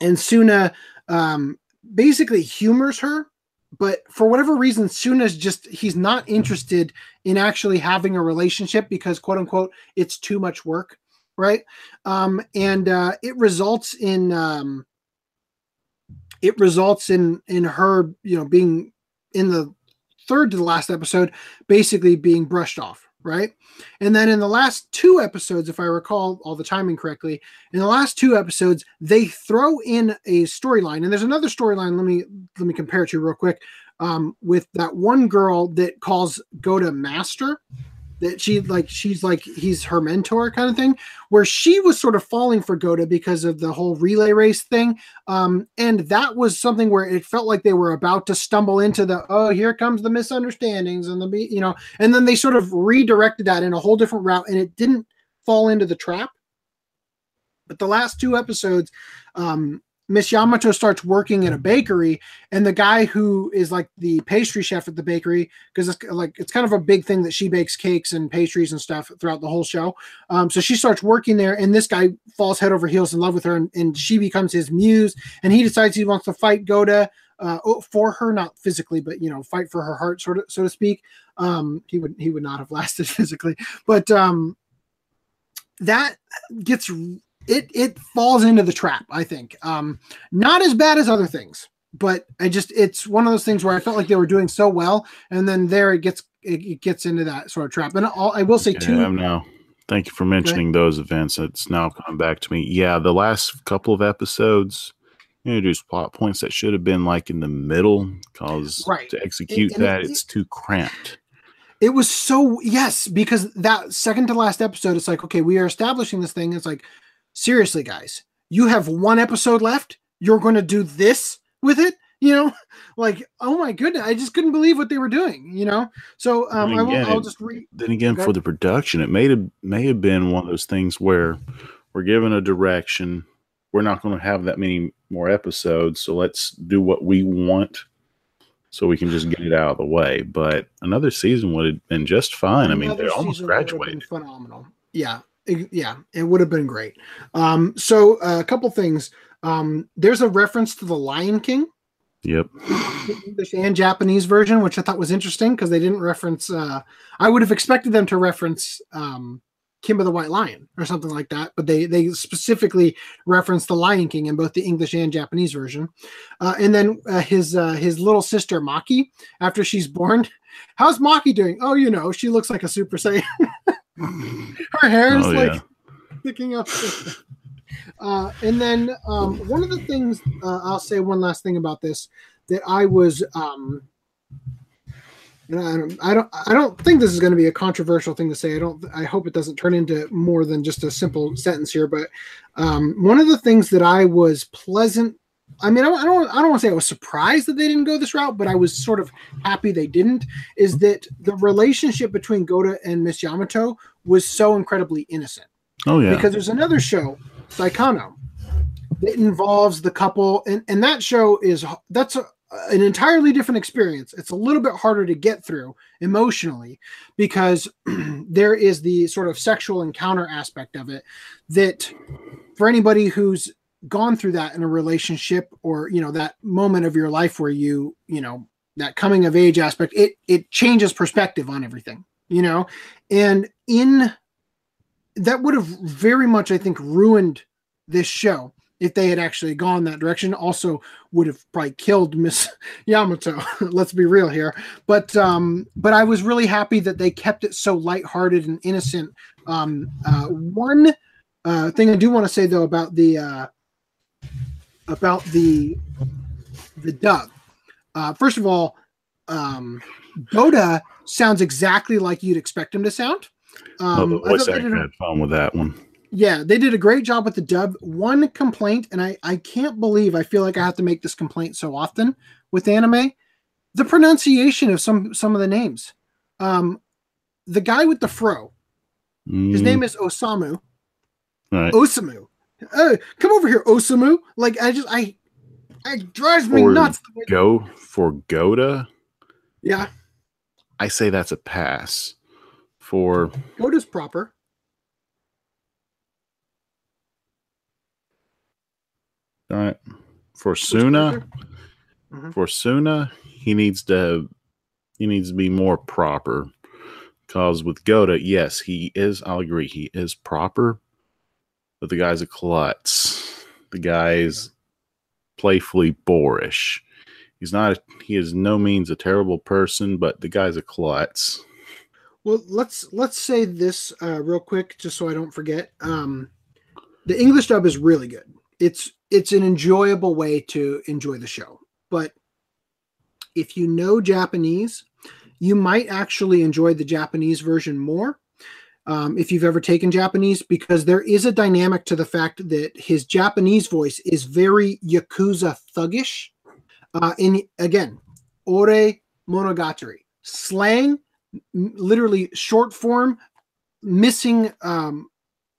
and Suna um, basically humors her but for whatever reason, Suna's just he's not interested in actually having a relationship because quote unquote it's too much work, right? Um, and uh, it results in um, it results in in her you know being in the third to the last episode basically being brushed off right? And then in the last two episodes if i recall all the timing correctly in the last two episodes they throw in a storyline. And there's another storyline let me let me compare it to real quick um, with that one girl that calls Goda master that she like she's like he's her mentor kind of thing where she was sort of falling for Goda because of the whole relay race thing um and that was something where it felt like they were about to stumble into the oh here comes the misunderstandings and the you know and then they sort of redirected that in a whole different route and it didn't fall into the trap. But the last two episodes um Miss Yamato starts working at a bakery, and the guy who is like the pastry chef at the bakery, because it's like it's kind of a big thing that she bakes cakes and pastries and stuff throughout the whole show. Um, so she starts working there, and this guy falls head over heels in love with her, and, and she becomes his muse. And he decides he wants to fight Goda uh, for her, not physically, but you know, fight for her heart, sort of, so to speak. Um, he would he would not have lasted physically, but um, that gets it it falls into the trap i think um not as bad as other things but i just it's one of those things where i felt like they were doing so well and then there it gets it, it gets into that sort of trap and I'll, i will say Yeah, too now. Thank you for mentioning those events. It's now coming back to me. Yeah, the last couple of episodes introduced plot points that should have been like in the middle, because Right. to execute and that, it- it's too cramped. it was so yes because that second to last episode it's like okay we are establishing this thing it's like seriously guys you have one episode left you're going to do this with it you know like oh my goodness i just couldn't believe what they were doing you know so um And i will i'll just read Then again, for the production, it may have may have been one of those things where we're given a direction. We're not going to have that many more episodes, so let's do what we want, so we can just get it out of the way. But another season would have been just fine. I mean, Another they almost season would have been graduated. Phenomenal. Yeah. It- yeah. It would have been great. Um, so uh, a couple things. Um, there's a reference to the Lion King, Yep. the English and Japanese version, which I thought was interesting because they didn't reference. Uh, I would have expected them to reference um, Kimba the White Lion or something like that, but they they specifically referenced the Lion King in both the English and Japanese version. Uh, and then uh, his uh, his little sister Maki, after she's born, how's Maki doing? Oh, you know, she looks like a Super Saiyan. Her hair is Oh, like yeah. sticking up. Uh, and then um, one of the things uh, I'll say one last thing about this that I was um, and I don't, I don't I don't think this is going to be a controversial thing to say. I don't I hope it doesn't turn into more than just a simple sentence here. But um, one of the things that I was pleasant. I mean, I don't, I don't, want to say I was surprised that they didn't go this route, but I was sort of happy they didn't. Is that the relationship between Goda and Miss Yamato was so incredibly innocent? Oh yeah. because there's another show, Saikano, that involves the couple, and, and that show is that's a, an entirely different experience. It's a little bit harder to get through emotionally because there is the sort of sexual encounter aspect of it that for anybody who's gone through that in a relationship or you know that moment of your life where you you know that coming of age aspect it it changes perspective on everything you know and in that would have very much, I think, ruined this show if they had actually gone that direction. Also, would have probably killed Miss Yamato. Let's be real here. But um, but I was really happy that they kept it so lighthearted and innocent. Um, uh, one uh, thing I do want to say though about the uh, about the the dub. Uh, first of all, um, Boda sounds exactly like you'd expect him to sound. Um, the voice thought they actor did a- had fun with that one. yeah, they did a great job with the dub. One complaint, and I, I can't believe I feel like I have to make this complaint so often with anime, the pronunciation of some some of the names. Um, the guy with the fro, his Mm, name is Osamu. right. Osamu. Uh, come over here, Osamu. Like I just I, it drives me Or- nuts. Go for Goda. Yeah, I say that's a pass. For Oda's proper. all right. For Suna, Mhm. for Suna, he needs to he needs to be more proper. Because with Goda, yes, he is. I'll agree, he is proper, but the guy's a klutz. The guy's playfully boorish. He's not. He is no means a terrible person, but the guy's a klutz. Well, let's let's say this uh, real quick, just so I don't forget. Um, the English dub is really good. It's it's an enjoyable way to enjoy the show. But if you know Japanese, you might actually enjoy the Japanese version more. Um, if you've ever taken Japanese, because there is a dynamic to the fact that his Japanese voice is very Yakuza thuggish. Uh, again, Ore Monogatari. Slang, m- literally short form, missing um,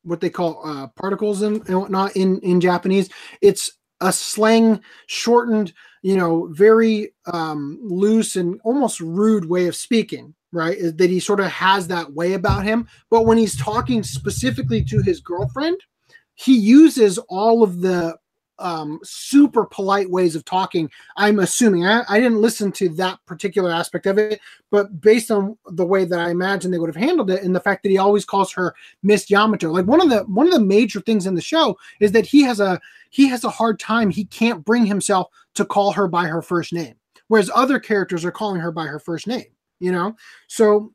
what they call uh, particles and, and whatnot in, in Japanese. It's a slang shortened, you know, very um, loose and almost rude way of speaking, right? Is that he sort of has that way about him. But when he's talking specifically to his girlfriend, he uses all of the um, super polite ways of talking. I'm assuming I, I didn't listen to that particular aspect of it, but based on the way that I imagine they would have handled it, and the fact that he always calls her Miss Yamato, like one of the one of the major things in the show is that he has a he has a hard time. He can't bring himself to call her by her first name, whereas other characters are calling her by her first name. You know, so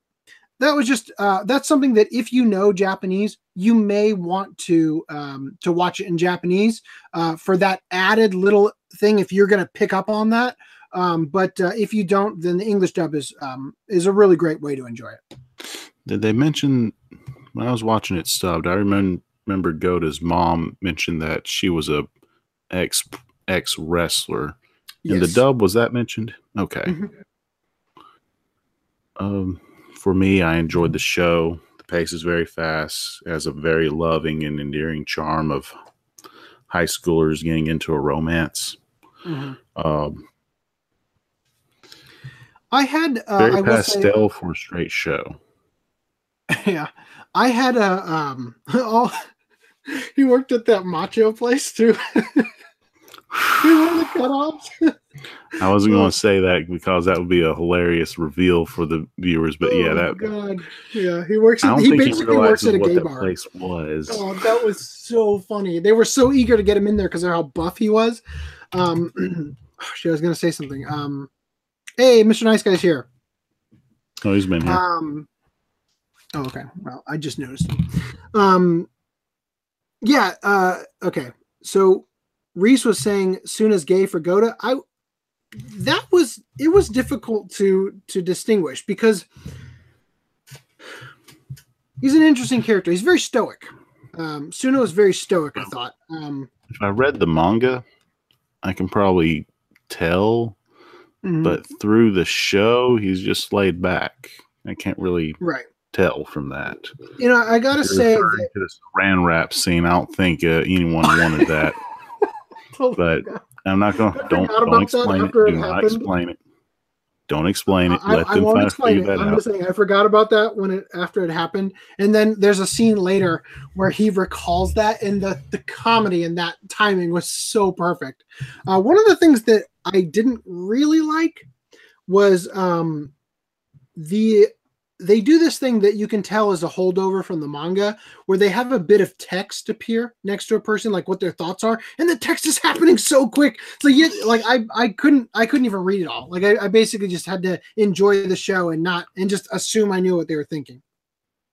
that was just uh, that's something that if you know Japanese, you may want to um, to watch it in Japanese uh, for that added little thing. If you're going to pick up on that, um, but uh, if you don't, then the English dub is um, is a really great way to enjoy it. Did they mention when I was watching it subbed? I remember remember Goda's mom mentioned that she was a ex ex wrestler. In the dub, was that mentioned? Okay. Mhm. Um, for me, I enjoyed the show. The pace is very fast. It has a very loving and endearing charm of high schoolers getting into a romance. Mhm. Um, I had uh, very I will say, pastel for a straight show. yeah, I had a um. Oh, he worked at that macho place too. he wore the cutoffs. I wasn't Oh. going to say that because that would be a hilarious reveal for the viewers, but yeah, Oh, that God, yeah, he works. At, he think he works at a gay bar. place was. Oh, that was so funny. They were so eager to get him in there because of how buff he was. Um, shit, I was gonna say something. Um, hey, Mr. Nice Guy's here. Oh, he's been here. Um, oh, okay. Well, I just noticed. Um, yeah. Uh, okay. So Reese was saying Suna's gay for Goda. I that was it was difficult to to distinguish because he's an interesting character. He's very stoic. Um, Suna is very stoic. I thought. Um, if I read the manga, I can probably tell, mhm, but through the show, he's just laid back. I can't really right. tell from that. You know, I gotta say that to this ran rap scene. I don't think uh, anyone wanted that. Oh, but I'm not going. To Don't don't explain it. Do it not explain it. Don't explain it. I, Let I them won't explain it. I'm out. just saying I forgot about that when it after it happened, and then there's a scene later where he recalls that, and the the comedy and that timing was so perfect. Uh, one of the things that I didn't really like was um, the they do this thing that you can tell is a holdover from the manga where they have a bit of text appear next to a person like what their thoughts are and the text is happening so quick it's like you, like I, I couldn't i couldn't even read it all like I, I basically just had to enjoy the show and not and just assume i knew what they were thinking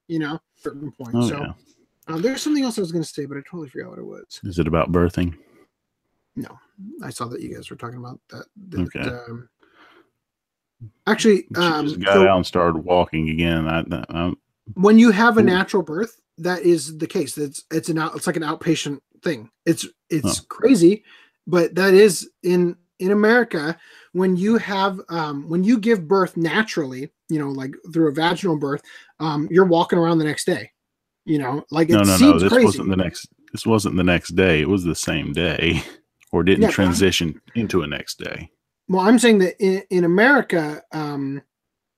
you know certain point Oh, so yeah. um, there's something else i was going to say but i totally forgot what it was Is it about birthing? No i saw that you guys were talking about that, that, Okay. um, actually um, just got so- out and started walking again. I, I, when you have a natural birth that is the case it's it's an out it's like an outpatient thing it's it's crazy but that is in in america when you have um when you give birth naturally you know like through a vaginal birth um you're walking around the next day you know like it no, no, no. This crazy wasn't the next. This wasn't the next day. It was the same day, or didn't Yeah, transition into a next day. Well i'm saying that in, in america um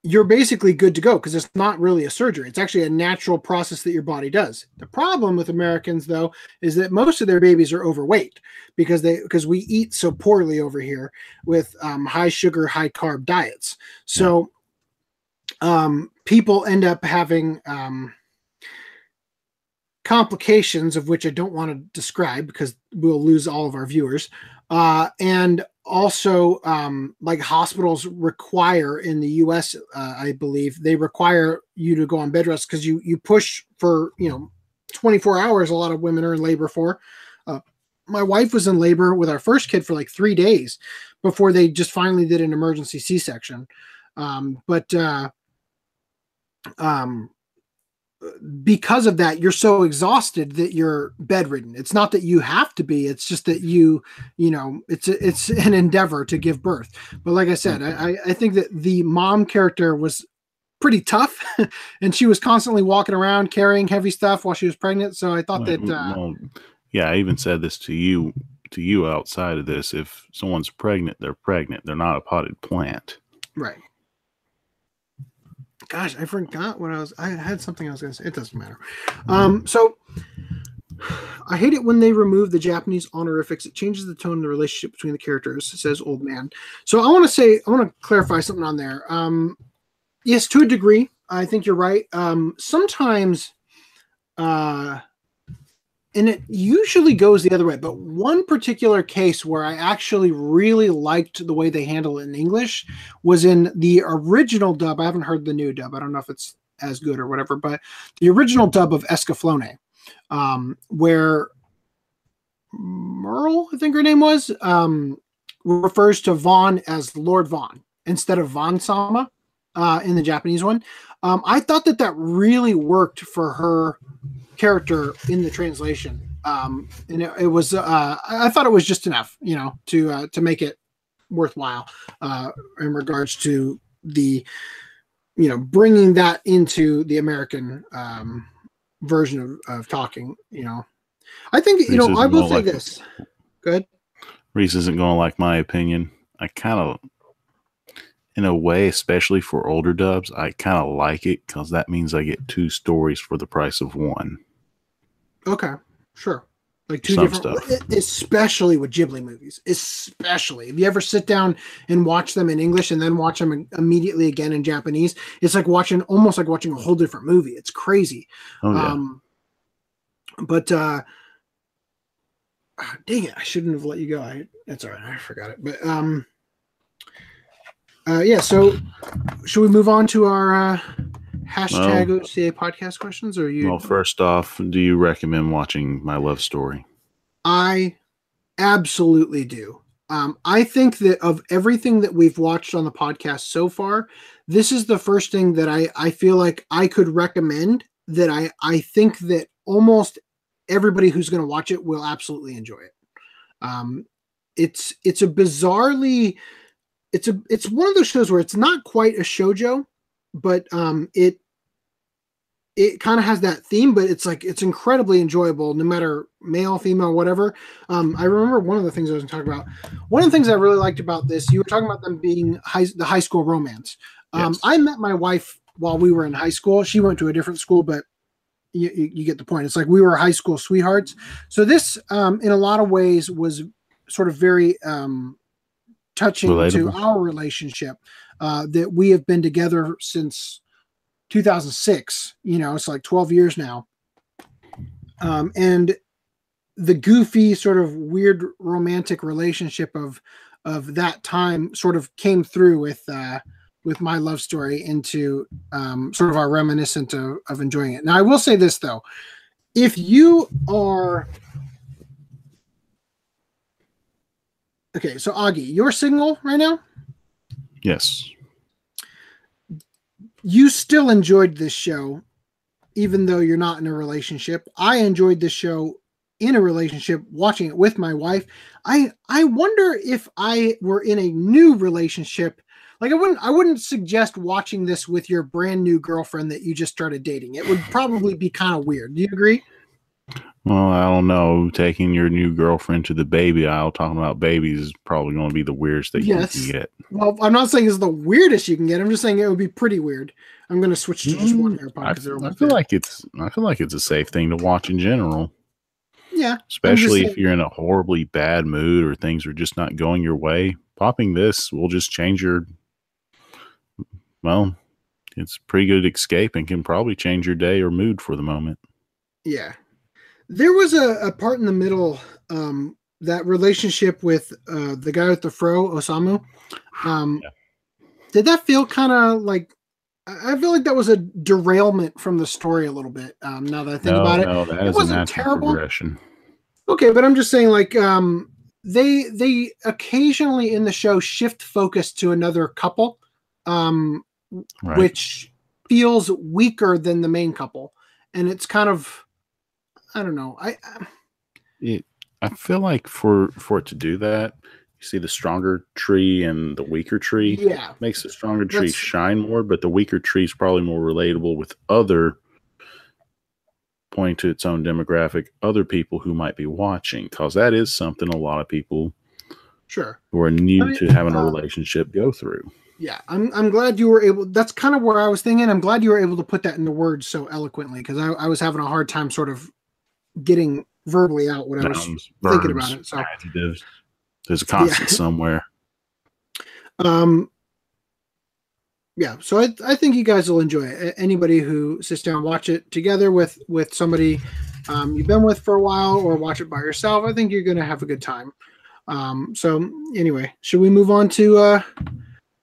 you're basically good to go because it's not really a surgery. It's actually a natural process that your body does. The problem with Americans though is that most of their babies are overweight because they because we eat so poorly over here with um, high sugar, high carb diets. So um, people end up having um, complications of which I don't want to describe because we'll lose all of our viewers. Uh, and also, um, like hospitals require in the U.S., uh, I believe they require you to go on bed rest because you you push for you know 24 hours. A lot of women are in labor for. Uh, my wife was in labor with our first kid for like three days before they just finally did an emergency C-section. Um, but uh, um, because of that you're so exhausted that you're bedridden. It's not that you have to be it's just that you you know it's a, it's an endeavor to give birth. But like i said i i think that the mom character was pretty tough and she was constantly walking around carrying heavy stuff while she was pregnant. So i thought that uh, well, yeah i even said this to you to you outside of this. If someone's pregnant they're pregnant. They're not a potted plant. Right gosh, I forgot what I was. I had something I was going to say. It doesn't matter. Um, so I hate it when they remove the Japanese honorifics. It changes the tone of the relationship between the characters. Says old man. So I want to say, I want to clarify something on there. Um, yes, to a degree, I think you're right. Um, sometimes, uh, and it usually goes the other way. But one particular case where I actually really liked the way they handle it in English was in the original dub. I haven't heard the new dub. I don't know if it's as good or whatever, but the original dub of Escaflowne, um, where Merle, I think her name was, um, refers to Van as Lord Van instead of Van Sama uh, in the Japanese one. Um, I thought that that really worked for her character in the translation. Um, and it, it was, uh, I thought it was just enough, you know, to, uh, to make it worthwhile, uh, in regards to the, you know, bringing that into the American, um, version of, of talking, you know, I think, you know, I will say like this. Good. Reese isn't going to like my opinion. I kind of, in a way, especially for older dubs, I kind of like it because that means I get two stories for the price of one. Okay, sure. Like two Some different, stuff. especially with Ghibli movies. Especially if you ever sit down and watch them in English and then watch them immediately again in Japanese, it's like watching almost like watching a whole different movie. It's crazy. Oh, yeah. Um, but uh, ah, dang it, I shouldn't have let you go. I that's all right. I forgot it. But um, uh, yeah. So should we move on to our uh, Hashtag well, OCA podcast questions, or you? Well, first off, do you recommend watching My Love Story? I absolutely do. Um, I think that of everything that we've watched on the podcast so far, this is the first thing that I, I feel like I could recommend that I, I think that almost everybody who's going to watch it will absolutely enjoy it. Um, it's it's a bizarrely it's a it's one of those shows where it's not quite a shojo, but um, it it kind of has that theme, but it's like it's incredibly enjoyable, no matter male, female, whatever. Um, I remember one of the things I was talking about. One of the things I really liked about this, you were talking about them being high, the high school romance. Um, yes. I met my wife while we were in high school. She went to a different school, but you, you, get the point. It's like we were high school sweethearts. So this, um, in a lot of ways, was sort of very um, touching Relatable. to our relationship uh, that we have been together since 2006. You know, it's like 12 years now. Um, and the goofy, sort of weird romantic relationship of of that time sort of came through with uh, with my love story into um, sort of our reminiscent of, of enjoying it. Now, I will say this though, if you are okay, so Augie, you're single right now. Yes you still enjoyed this show, even though you're not in a relationship. I enjoyed this show in a relationship, watching it with my wife. I I wonder if I were in a new relationship. Like I wouldn't I wouldn't suggest watching this with your brand new girlfriend that you just started dating. It would probably be kind of weird. Do you agree? Well, I don't know. Taking your new girlfriend to the baby aisle, talking about babies, is probably going to be the weirdest thing Yes. you can get. Well, I'm not saying it's the weirdest you can get. I'm just saying it would be pretty weird. I'm going to switch to just one Mm, AirPod I, because I feel there. like it's. I feel like it's a safe thing to watch in general, yeah, especially if you're in a horribly bad mood or things are just not going your way. Popping this will just change your. Well, it's a pretty good escape and can probably change your day or mood for the moment. yeah. There was a, a part in the middle um, that relationship with uh, the guy with the fro, Osamu. Um, Yeah. Did that feel kind of like? I feel like that was a derailment from the story a little bit. Um, now that I think no, about it, no, that It wasn't terrible. progression. Okay, but I'm just saying, like, um, they they occasionally in the show shift focus to another couple, um, Right. which feels weaker than the main couple, and it's kind of, I don't know, I it, I feel like for for it to do that, you see the stronger tree and the weaker tree yeah, makes the stronger tree shine more, but the weaker tree is probably more relatable with other point to its own demographic, other people who might be watching, because that is something a lot of people sure, who are new I mean, to having a uh, relationship go through. yeah. I'm I'm glad you were able. That's kind of where I was thinking. I'm glad you were able to put that into words so eloquently because I, I was having a hard time sort of getting verbally out what I was Nouns, thinking about it. So. adjectives. There's a constant somewhere. Um, yeah, so I, I think you guys will enjoy it. Anybody who sits down watch it together with with somebody um, you've been with for a while, or watch it by yourself, I think you're going to have a good time. Um, so anyway, should we move on to uh,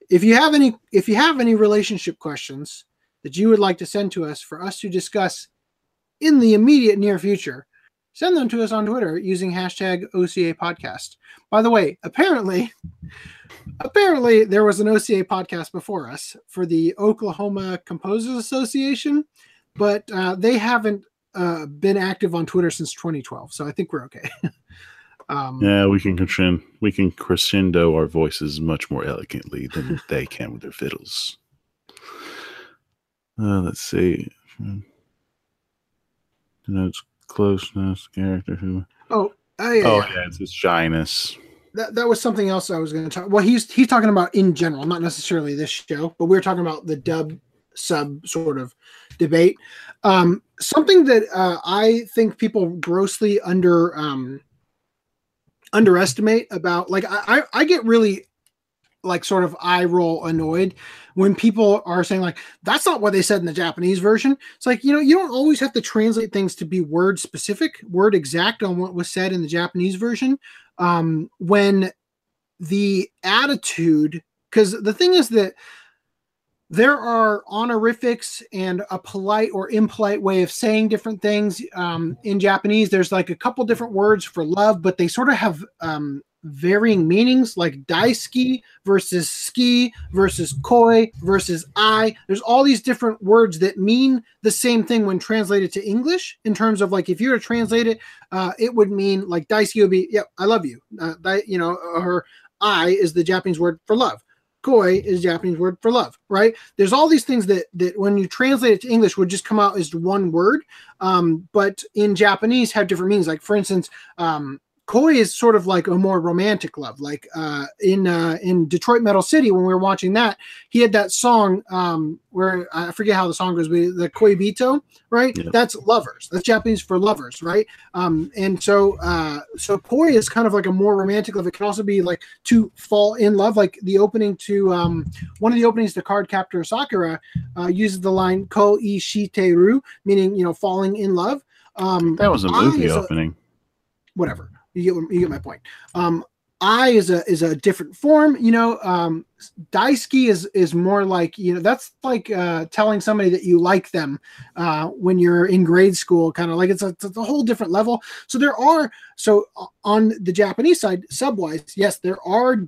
if you have any if you have any relationship questions that you would like to send to us for us to discuss in the immediate near future, send them to us on Twitter using hashtag OCA podcast. By the way, apparently apparently there was an OCA podcast before us for the Oklahoma Composers Association, but uh, they haven't uh, been active on Twitter since 2012. So I think we're okay. um, Yeah, we can crescendo, we can crescendo our voices much more elegantly than they can with their fiddles. Uh, let's see. Denotes closeness, character. Who? Oh, oh, yeah, Oh yeah. it's his shyness. That, that was something else I was going to talk. Well, he's he's talking about in general, not necessarily this show, but we were talking about the dub sub sort of debate. Um, something that uh, I think people grossly under um, underestimate about like I, I I get really like sort of eye roll annoyed when people are saying like that's not what they said in the Japanese version. It's like you know you don't always have to translate things to be word specific, word exact on what was said in the Japanese version. Um, when the attitude, because the thing is that there are honorifics and a polite or impolite way of saying different things um, in Japanese. There's like a couple different words for love, but they sort of have um, varying meanings, like daisuki versus suki versus koi versus ai. There's all these different words that mean the same thing when translated to English. In terms of like, if you were to translate it, uh, it would mean like daisuki would be, yeah, I love you. Uh, you know, or ai is the Japanese word for love koi is Japanese word for love, right? There's all these things that that when you translate it to English would just come out as one word, um, but in Japanese have different meanings. Like for instance, um, koi is sort of like a more romantic love. Like uh, in uh, in Detroit Metal City when we were watching that, he had that song um, where I forget how the song goes, but the koi bito, right? Yeah. That's lovers. That's Japanese for lovers, right? Um, and so uh, so koi is kind of like a more romantic love. It can also be like to fall in love, like the opening to um, one of the openings to Card Captor Sakura uh, uses the line "ko ishiteru," meaning you know falling in love. Um, That was a movie is a- opening. whatever you get you get my point. Um, ai is a is a different form. You know, um, daisuki is is more like you know that's like uh, telling somebody that you like them uh, when you're in grade school. Kind of like it's a, it's a whole different level. So there are so uh, on the Japanese side, subwise, yes, there are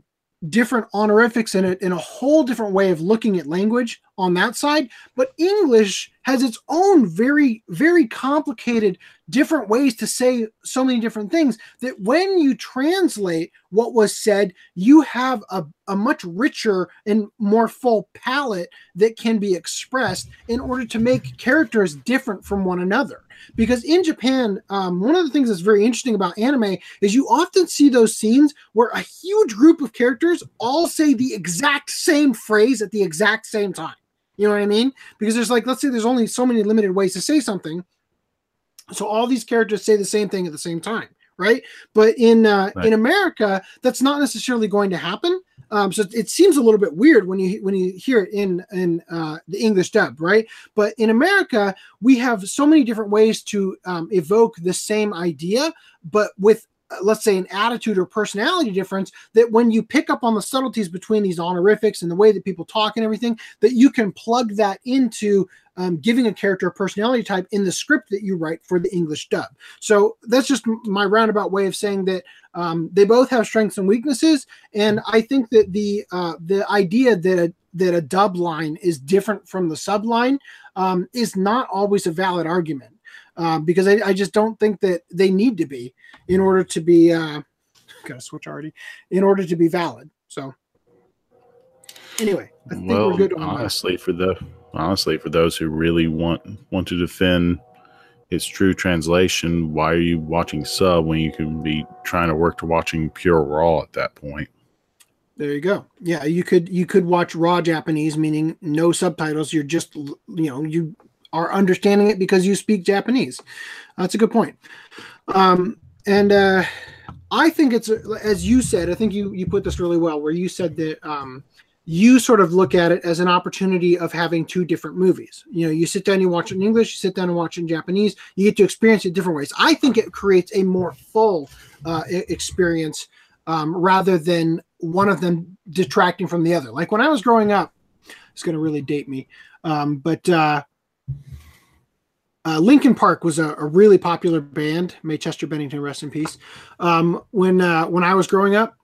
different honorifics in it in a whole different way of looking at language on that side but english has its own very very complicated different ways to say so many different things that when you translate what was said you have a, a much richer and more full palette that can be expressed in order to make characters different from one another because in Japan, um, one of the things that's very interesting about anime is you often see those scenes where a huge group of characters all say the exact same phrase at the exact same time. You know what I mean? Because there's like, let's say there's only so many limited ways to say something. So all these characters say the same thing at the same time, right? But in uh, Right. in America, that's not necessarily going to happen. Um, so it seems a little bit weird when you when you hear it in in uh, the English dub, right? But in America, we have so many different ways to um, evoke the same idea, but with uh, let's say an attitude or personality difference that when you pick up on the subtleties between these honorifics and the way that people talk and everything that you can plug that into um, giving a character a personality type in the script that you write for the english dub so that's just my roundabout way of saying that um, they both have strengths and weaknesses and i think that the uh, the idea that a that a dub line is different from the sub line um, is not always a valid argument uh, because I, I just don't think that they need to be in order to be uh gotta switch already in order to be valid so anyway i think well, we're good on that. honestly, for the honestly for those who really want want to defend its true translation, why are you watching sub when you can be trying to work to watching pure raw at that point? there you go. Yeah you could you could watch raw japanese meaning no subtitles. You're just you know you are understanding it because you speak japanese. That's a good point. Um and uh i think it's as you said i think you you put this really well where you said that um you sort of look at it as an opportunity of having two different movies. You know, you sit down, you watch it in English, you sit down and watch it in Japanese. You get to experience it different ways. I think it creates a more full uh, experience um, rather than one of them detracting from the other. Like when I was growing up, it's going to really date me, um, but uh, uh, Linkin Park was a, a really popular band. May Chester Bennington rest in peace. Um, when uh, when I was growing up,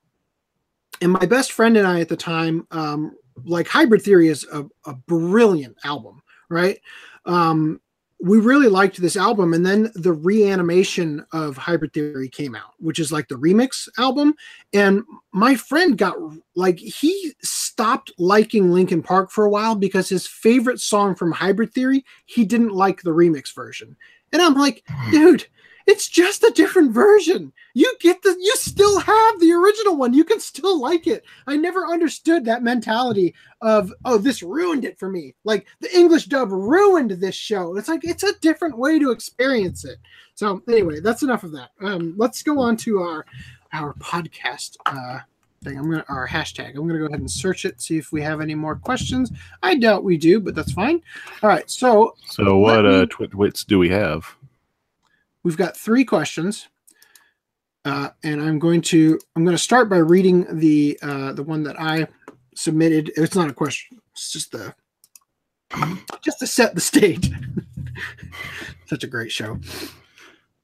and my best friend and I at the time, um, like Hybrid Theory is a, a brilliant album, right? Um, we really liked this album, and then the reanimation of Hybrid Theory came out, which is like the remix album. And my friend got like he stopped liking Linkin Park for a while because his favorite song from Hybrid Theory he didn't like the remix version. And I'm like, dude, it's just a different version. You get the you still have the original one. You can still like it. I never understood that mentality of oh this ruined it for me. Like the English dub ruined this show. It's like it's a different way to experience it. So anyway, that's enough of that. Um, let's go on to our our podcast uh, thing. I'm gonna our hashtag. I'm gonna go ahead and search it, see if we have any more questions. I doubt we do, but that's fine. All right, so So, what me- uh, twit wits do we have? We've got three questions uh, and i'm going to i'm going to start by reading the uh, the one that i submitted. It's not a question it's just the just to set the stage. Such a great show.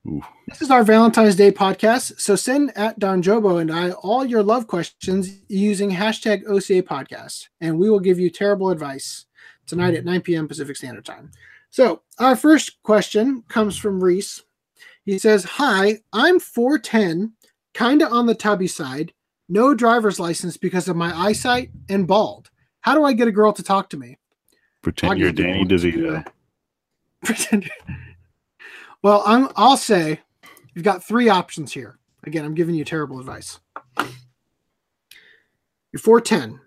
Ooh. this is our valentine's day podcast so send at don jobo and i all your love questions using hashtag oca podcast and we will give you terrible advice tonight at 9 p.m pacific standard time. So our first question comes from reese he says, Hi, I'm 4'10, kind of on the tubby side, no driver's license because of my eyesight, and bald. How do I get a girl to talk to me? Pretend you're Danny. DeVito. Pretend. well, I'm, I'll say you've got three options here. Again, I'm giving you terrible advice. You're 4'10.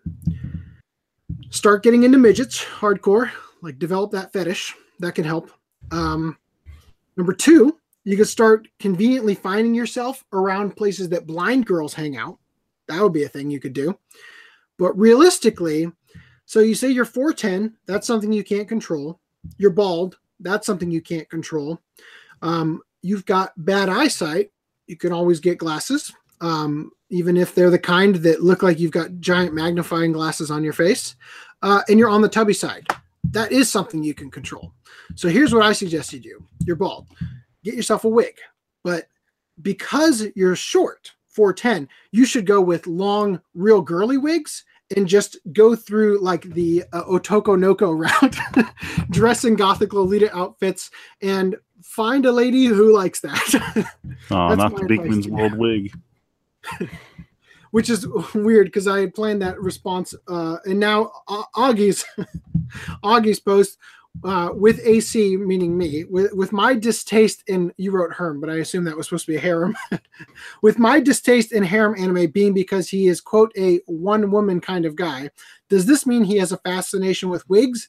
Start getting into midgets, hardcore, like develop that fetish. That can help. Um, number two, you could start conveniently finding yourself around places that blind girls hang out. That would be a thing you could do. But realistically, so you say you're 4'10, that's something you can't control. You're bald, that's something you can't control. Um, you've got bad eyesight, you can always get glasses, um, even if they're the kind that look like you've got giant magnifying glasses on your face. Uh, and you're on the tubby side. That is something you can control. So here's what I suggest you do you're bald get yourself a wig. But because you're short, 410, you should go with long, real girly wigs and just go through like the uh, Otoko Noko route, dress in Gothic Lolita outfits, and find a lady who likes that. Oh, not the Beakman's. World Wig. Which is weird because I had planned that response, uh, and now uh, Augie's Augie's post uh, with AC, meaning me, with, with my distaste in, you wrote Herm, but I assume that was supposed to be a harem. with my distaste in harem anime being because he is, quote, a one woman kind of guy, does this mean he has a fascination with wigs?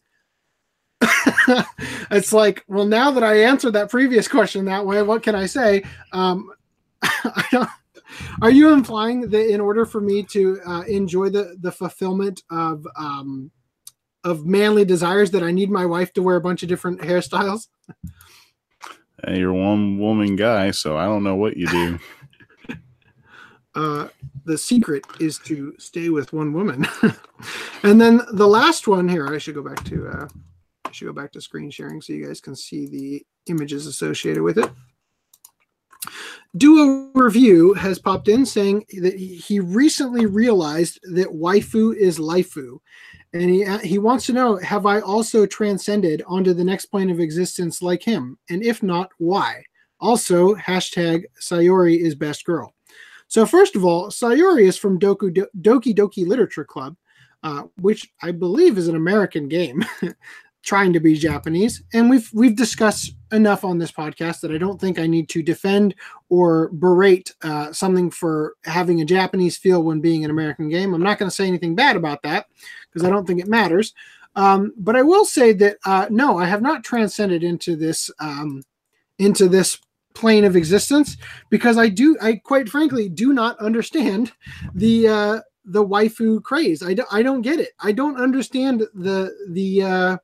it's like, well, now that I answered that previous question that way, what can I say? Um, I don't, are you implying that in order for me to uh, enjoy the the fulfillment of um, of manly desires that I need my wife to wear a bunch of different hairstyles? Hey, you're one woman guy, so I don't know what you do. uh, the secret is to stay with one woman. and then the last one here, I should go back to uh, I should go back to screen sharing so you guys can see the images associated with it. Duo Review has popped in saying that he recently realized that waifu is laifu. And he, he wants to know Have I also transcended onto the next plane of existence like him? And if not, why? Also, hashtag Sayori is best girl. So, first of all, Sayori is from Doku, Do, Doki Doki Literature Club, uh, which I believe is an American game. trying to be Japanese, and we've we've discussed enough on this podcast that I don't think I need to defend or berate uh, something for having a Japanese feel when being an American game. I'm not going to say anything bad about that because I don't think it matters. Um, but I will say that uh, no, I have not transcended into this um, into this plane of existence because I do I quite frankly do not understand the uh, the waifu craze. I, do, I don't get it. I don't understand the the uh,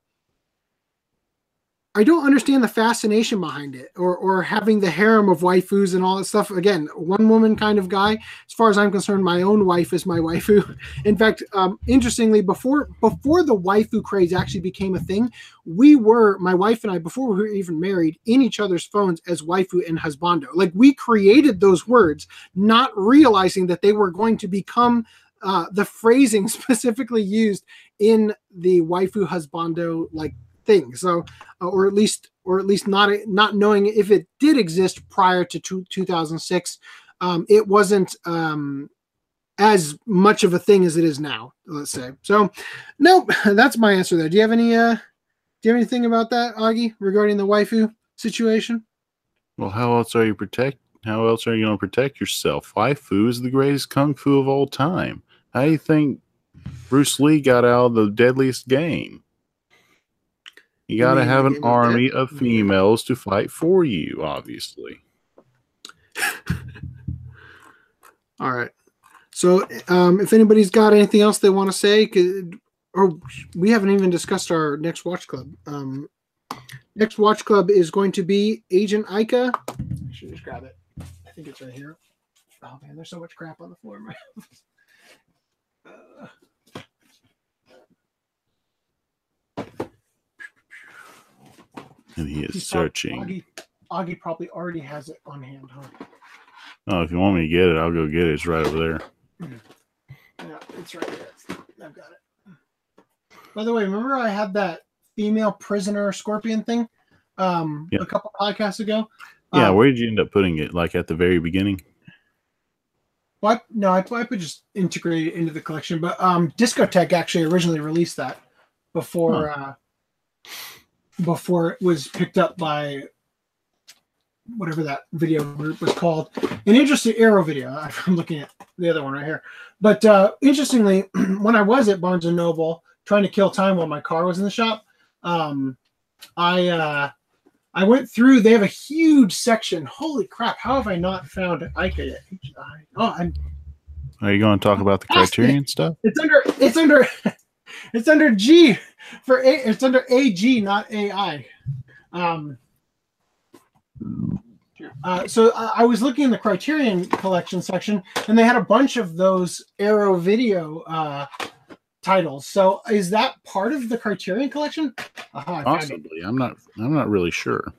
I don't understand the fascination behind it or or having the harem of waifus and all that stuff. Again, one woman kind of guy. As far as I'm concerned, my own wife is my waifu. In fact, um, interestingly, before before the waifu craze actually became a thing, we were my wife and I before we were even married in each other's phones as waifu and husbando. Like we created those words, not realizing that they were going to become uh, the phrasing specifically used in the waifu husbando like thing. So, uh, or at least, or at least not not knowing if it did exist prior to two, 2006, um, it wasn't um, as much of a thing as it is now. Let's say. So, no, that's my answer there. Do you have any? Uh, do you have anything about that, Augie, regarding the waifu situation? Well, how else are you protect? How else are you going to protect yourself? Waifu is the greatest kung fu of all time. How do you think Bruce Lee got out of the deadliest game? You got to have an army of females to fight for you, obviously. All right. So, um, if anybody's got anything else they want to say, or we haven't even discussed our next watch club. Um, next watch club is going to be Agent Aika. I should just grab it. I think it's right here. Oh man, there's so much crap on the floor. and he is He's searching. Augie, Augie, probably already has it on hand, huh? Oh, if you want me to get it, I'll go get it. It's right over there. Yeah, it's right there. I've got it. By the way, remember I had that female prisoner scorpion thing um, yeah. a couple podcasts ago? Yeah, um, where did you end up putting it? Like at the very beginning? What? No, I, I could just integrate it into the collection. But um, Discotek actually originally released that before huh. uh, before it was picked up by whatever that video group was called. An interesting arrow video. I'm looking at the other one right here. But uh, interestingly, when I was at Barnes and Noble trying to kill time while my car was in the shop, um, I uh, I went through. They have a huge section. Holy crap! How have I not found Aika yet? Oh, I'm. Are you going to talk about the Criterion stuff? It's under. It's under. it's under G for A. It's under AG, not AI. Um, uh, so I, I was looking in the Criterion collection section, and they had a bunch of those Arrow video uh, titles. So is that part of the Criterion collection? Uh-huh, Possibly. I'm not. I'm not really sure.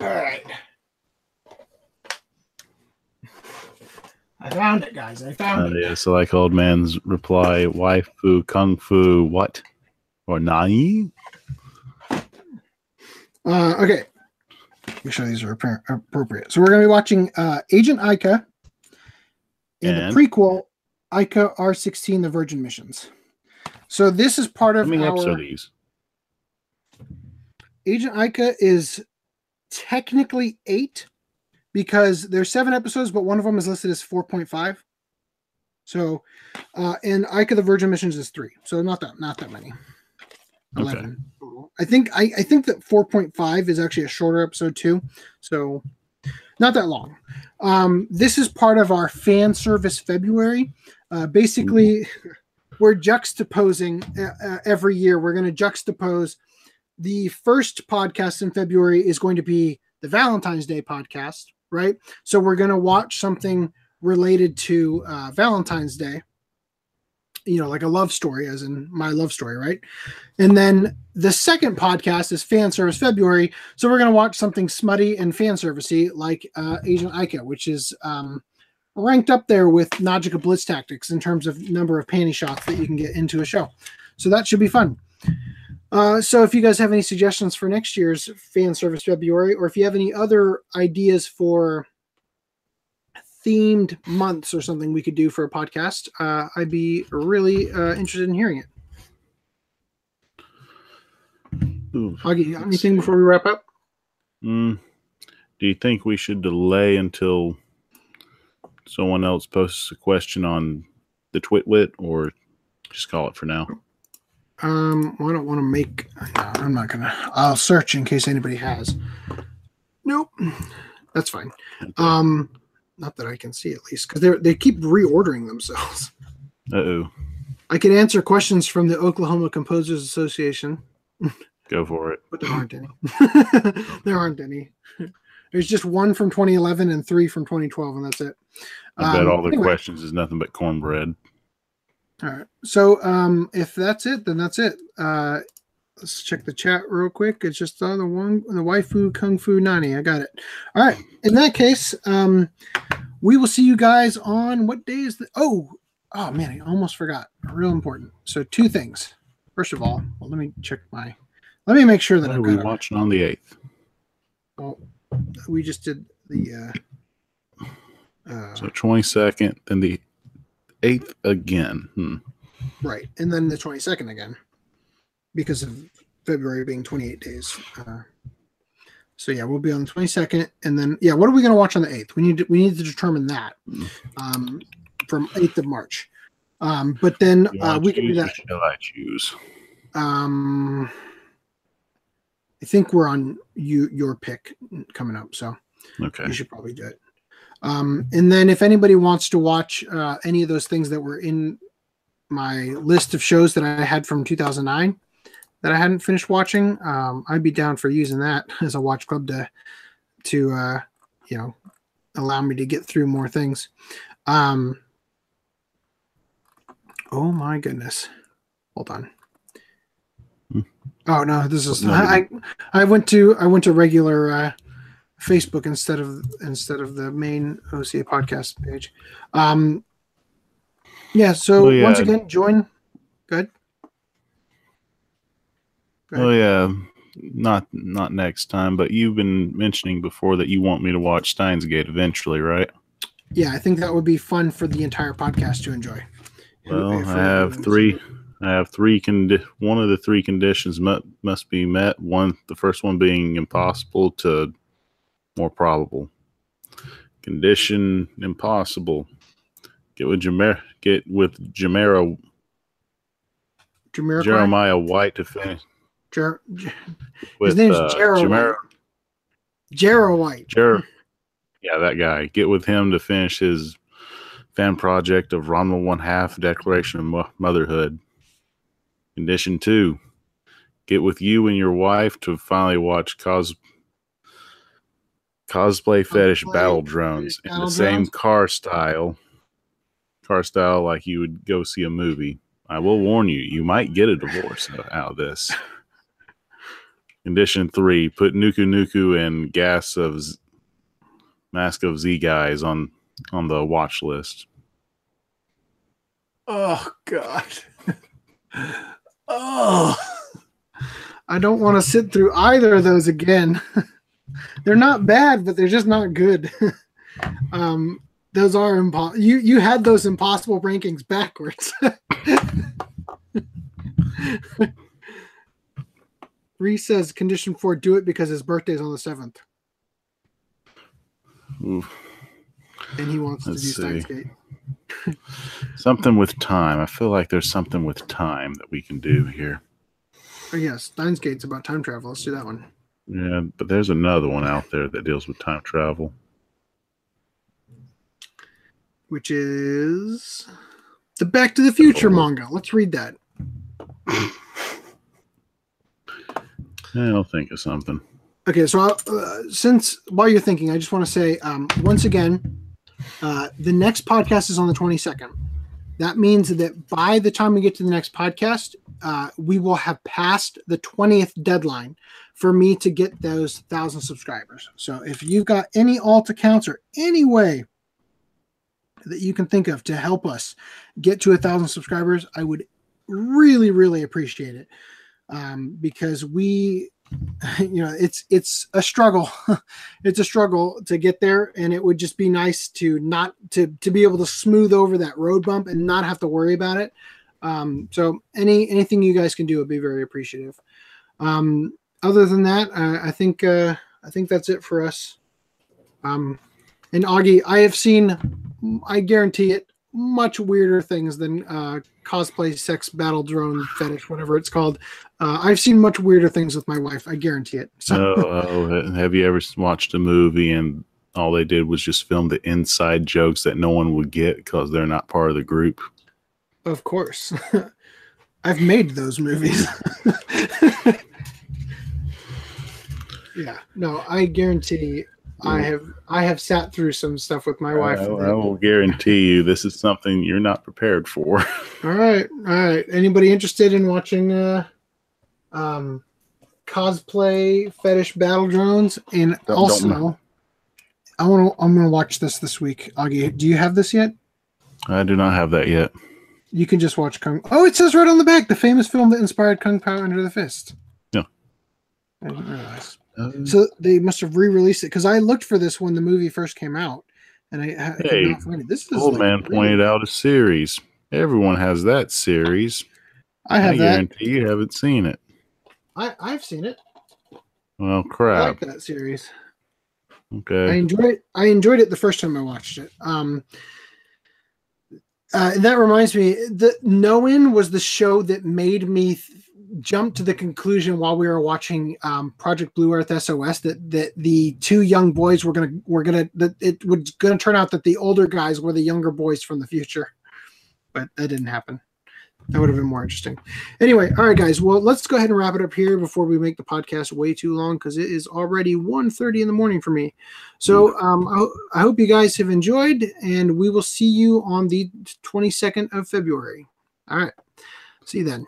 All right. I found it, guys. I found uh, it. Yeah, so like old man's reply, waifu, kung fu, what? Or nani? Uh, okay. Make sure these are appropriate. So we're going to be watching uh, Agent Aika in and? the prequel, Aika R16, The Virgin Missions. So this is part of How of many episodes our are these? Agent Aika is technically eight because there's seven episodes, but one of them is listed as 4.5. So, uh, and Aika the Virgin Missions is three, so not that not that many. Okay. Eleven. total. I think I, I think that 4.5 is actually a shorter episode too, so not that long. Um, this is part of our fan service February. Uh, basically, we're juxtaposing uh, uh, every year. We're going to juxtapose the first podcast in February is going to be the Valentine's Day podcast, right? So we're going to watch something related to uh, Valentine's Day, you know, like a love story, as in my love story, right? And then the second podcast is Fan Service February. So we're going to watch something smutty and fan servicey like uh, Agent Aika, which is um, ranked up there with Najica Blitz Tactics in terms of number of panty shots that you can get into a show. So that should be fun. Uh, so if you guys have any suggestions for next year's fan service February, or if you have any other ideas for themed months or something we could do for a podcast, uh, I'd be really uh, interested in hearing it. Ooh, Augie, you anything see. before we wrap up? Mm, do you think we should delay until someone else posts a question on the Twitwit or just call it for now? Um, well, I don't want to make. No, I'm not gonna. I'll search in case anybody has. Nope, that's fine. Um, not that I can see at least because they they keep reordering themselves. Uh oh. I can answer questions from the Oklahoma Composers Association, Go for it. but there aren't any. there aren't any. There's just one from 2011 and three from 2012, and that's it. I bet Um, all the anyway. questions is nothing but cornbread. All right. So um if that's it, then that's it. Uh let's check the chat real quick. It's just uh, the one the waifu kung fu nani. I got it. All right. In that case, um we will see you guys on what day is the oh oh man, I almost forgot. Real important. So two things. First of all, well, let me check my let me make sure that What I've are we watching on the 8th? Well, we just did the uh uh, So 22nd, then the 8th again. Hmm. Right. And then the 22nd again because of February being 28 days. Uh, so yeah, we'll be on the 22nd and then yeah, what are we going to watch on the 8th? We need to, we need to determine that um, from 8th of March. Um, but then uh, we can do that. Shall I choose? Um, I think we're on you your pick coming up, so Okay. you should probably do it. Um, and then if anybody wants to watch uh, any of those things that were in my list of shows that I had from 2009 that I hadn't finished watching, um, I'd be down for using that as a watch club to to uh, you know allow me to get through more things. Um, oh my goodness, hold on. Hmm. Oh no, this is I. I went to I went to regular uh, Facebook instead of instead of the main OCA podcast page. Um, yeah. So Well, yeah. once again, join. Good. Go Oh yeah, not not next time, but you've been mentioning before that you want me to watch Steins Gate eventually, right? Yeah, I think that would be fun for the entire podcast to enjoy. Well, I have three. I have three. Condi- one of the three conditions mu- must be met. One, the first one being impossible to more probable. Condition impossible. Get with Jamer- Get with Jamera Jamiroquai? Jeremiah White to finish. Jer- Jer- With, name's uh, Jamera- Jero White. Jer- yeah, that guy. Get with him to finish his fan project of Ranma One Half Declaration of Motherhood. Condition two: Get with you and your wife to finally watch cos cosplay fetish Cosplay battle fetish drones in battle the same car style. Car style like you would go see a movie. I will warn you, you might get a divorce out of this. Condition three: Put Nuku Nuku and Gas of Z- Mask of Z guys on on the watch list. Oh God. oh. I don't want to sit through either of those again. they're not bad, but they're just not good. um, those are impo- you you had those impossible rankings backwards. Reese says condition four, do it because his birthday's on the seventh, and he wants Let's to do Steins Something with time. I feel like there's something with time that we can do here. Oh yes, Steins Gate's about time travel. Let's do that one. Yeah, but there's another one out there that deals with time travel. which is the Back to the Future Oh. manga. Let's read that. I'll think of something. Okay, so uh, since while you're thinking, I just want to say um, once again, uh, the next podcast is on the 22nd. That means that by the time we get to the next podcast, uh, we will have passed the 20th deadline for me to get those thousand subscribers. So if you've got any alt accounts or any way that you can think of to help us get to a thousand subscribers, I would really, really appreciate it. Um, because we you know it's it's a struggle it's a struggle to get there and it would just be nice to not to to be able to smooth over that road bump and not have to worry about it um so any anything you guys can do would be very appreciative um other than that uh, i think uh i think that's it for us um and augie i have seen i guarantee it much weirder things than uh cosplay sex battle drone fetish whatever it's called uh, I've seen much weirder things with my wife. I guarantee it. So, Oh, oh, have you ever watched a movie and all they did was just film the inside jokes that no one would get because they're not part of the group? of course, I've made those movies. yeah, no, I guarantee I have I have sat through some stuff with my wife. I, I will guarantee you this is something you're not prepared for. All right, all right. Anybody interested in watching uh, um, cosplay fetish battle drones? And Don't- don't also, know. I want to. I'm going to watch this this week. Augie, do you have this yet? I do not have that yet. You can just watch Kung. Oh, it says right on the back, the famous film that inspired Kung Pow Enter the Fist. Yeah. I didn't realize. Uh, So they must have re-released it because I looked for this when the movie first came out, and I, I could not find it. This is old like man really- pointed out a series. Everyone has that series. I have that. guarantee you haven't seen it. I, I've seen it. Well, I crap. like that series. Okay. I enjoyed it. I enjoyed it the first time I watched it. Um, uh, that reminds me, the Knowin was the show that made me th- jump to the conclusion while we were watching um, Project Blue Earth SOS that that the two young boys were gonna were gonna that it was gonna turn out that the older guys were the younger boys from the future, but that didn't happen. That would have been more interesting. Anyway, all right, guys. Well, let's go ahead and wrap it up here before we make the podcast way too long because it is already 1.30 in the morning for me. So um, I, ho- I hope you guys have enjoyed, and we will see you on the 22nd of February. All right. See you then.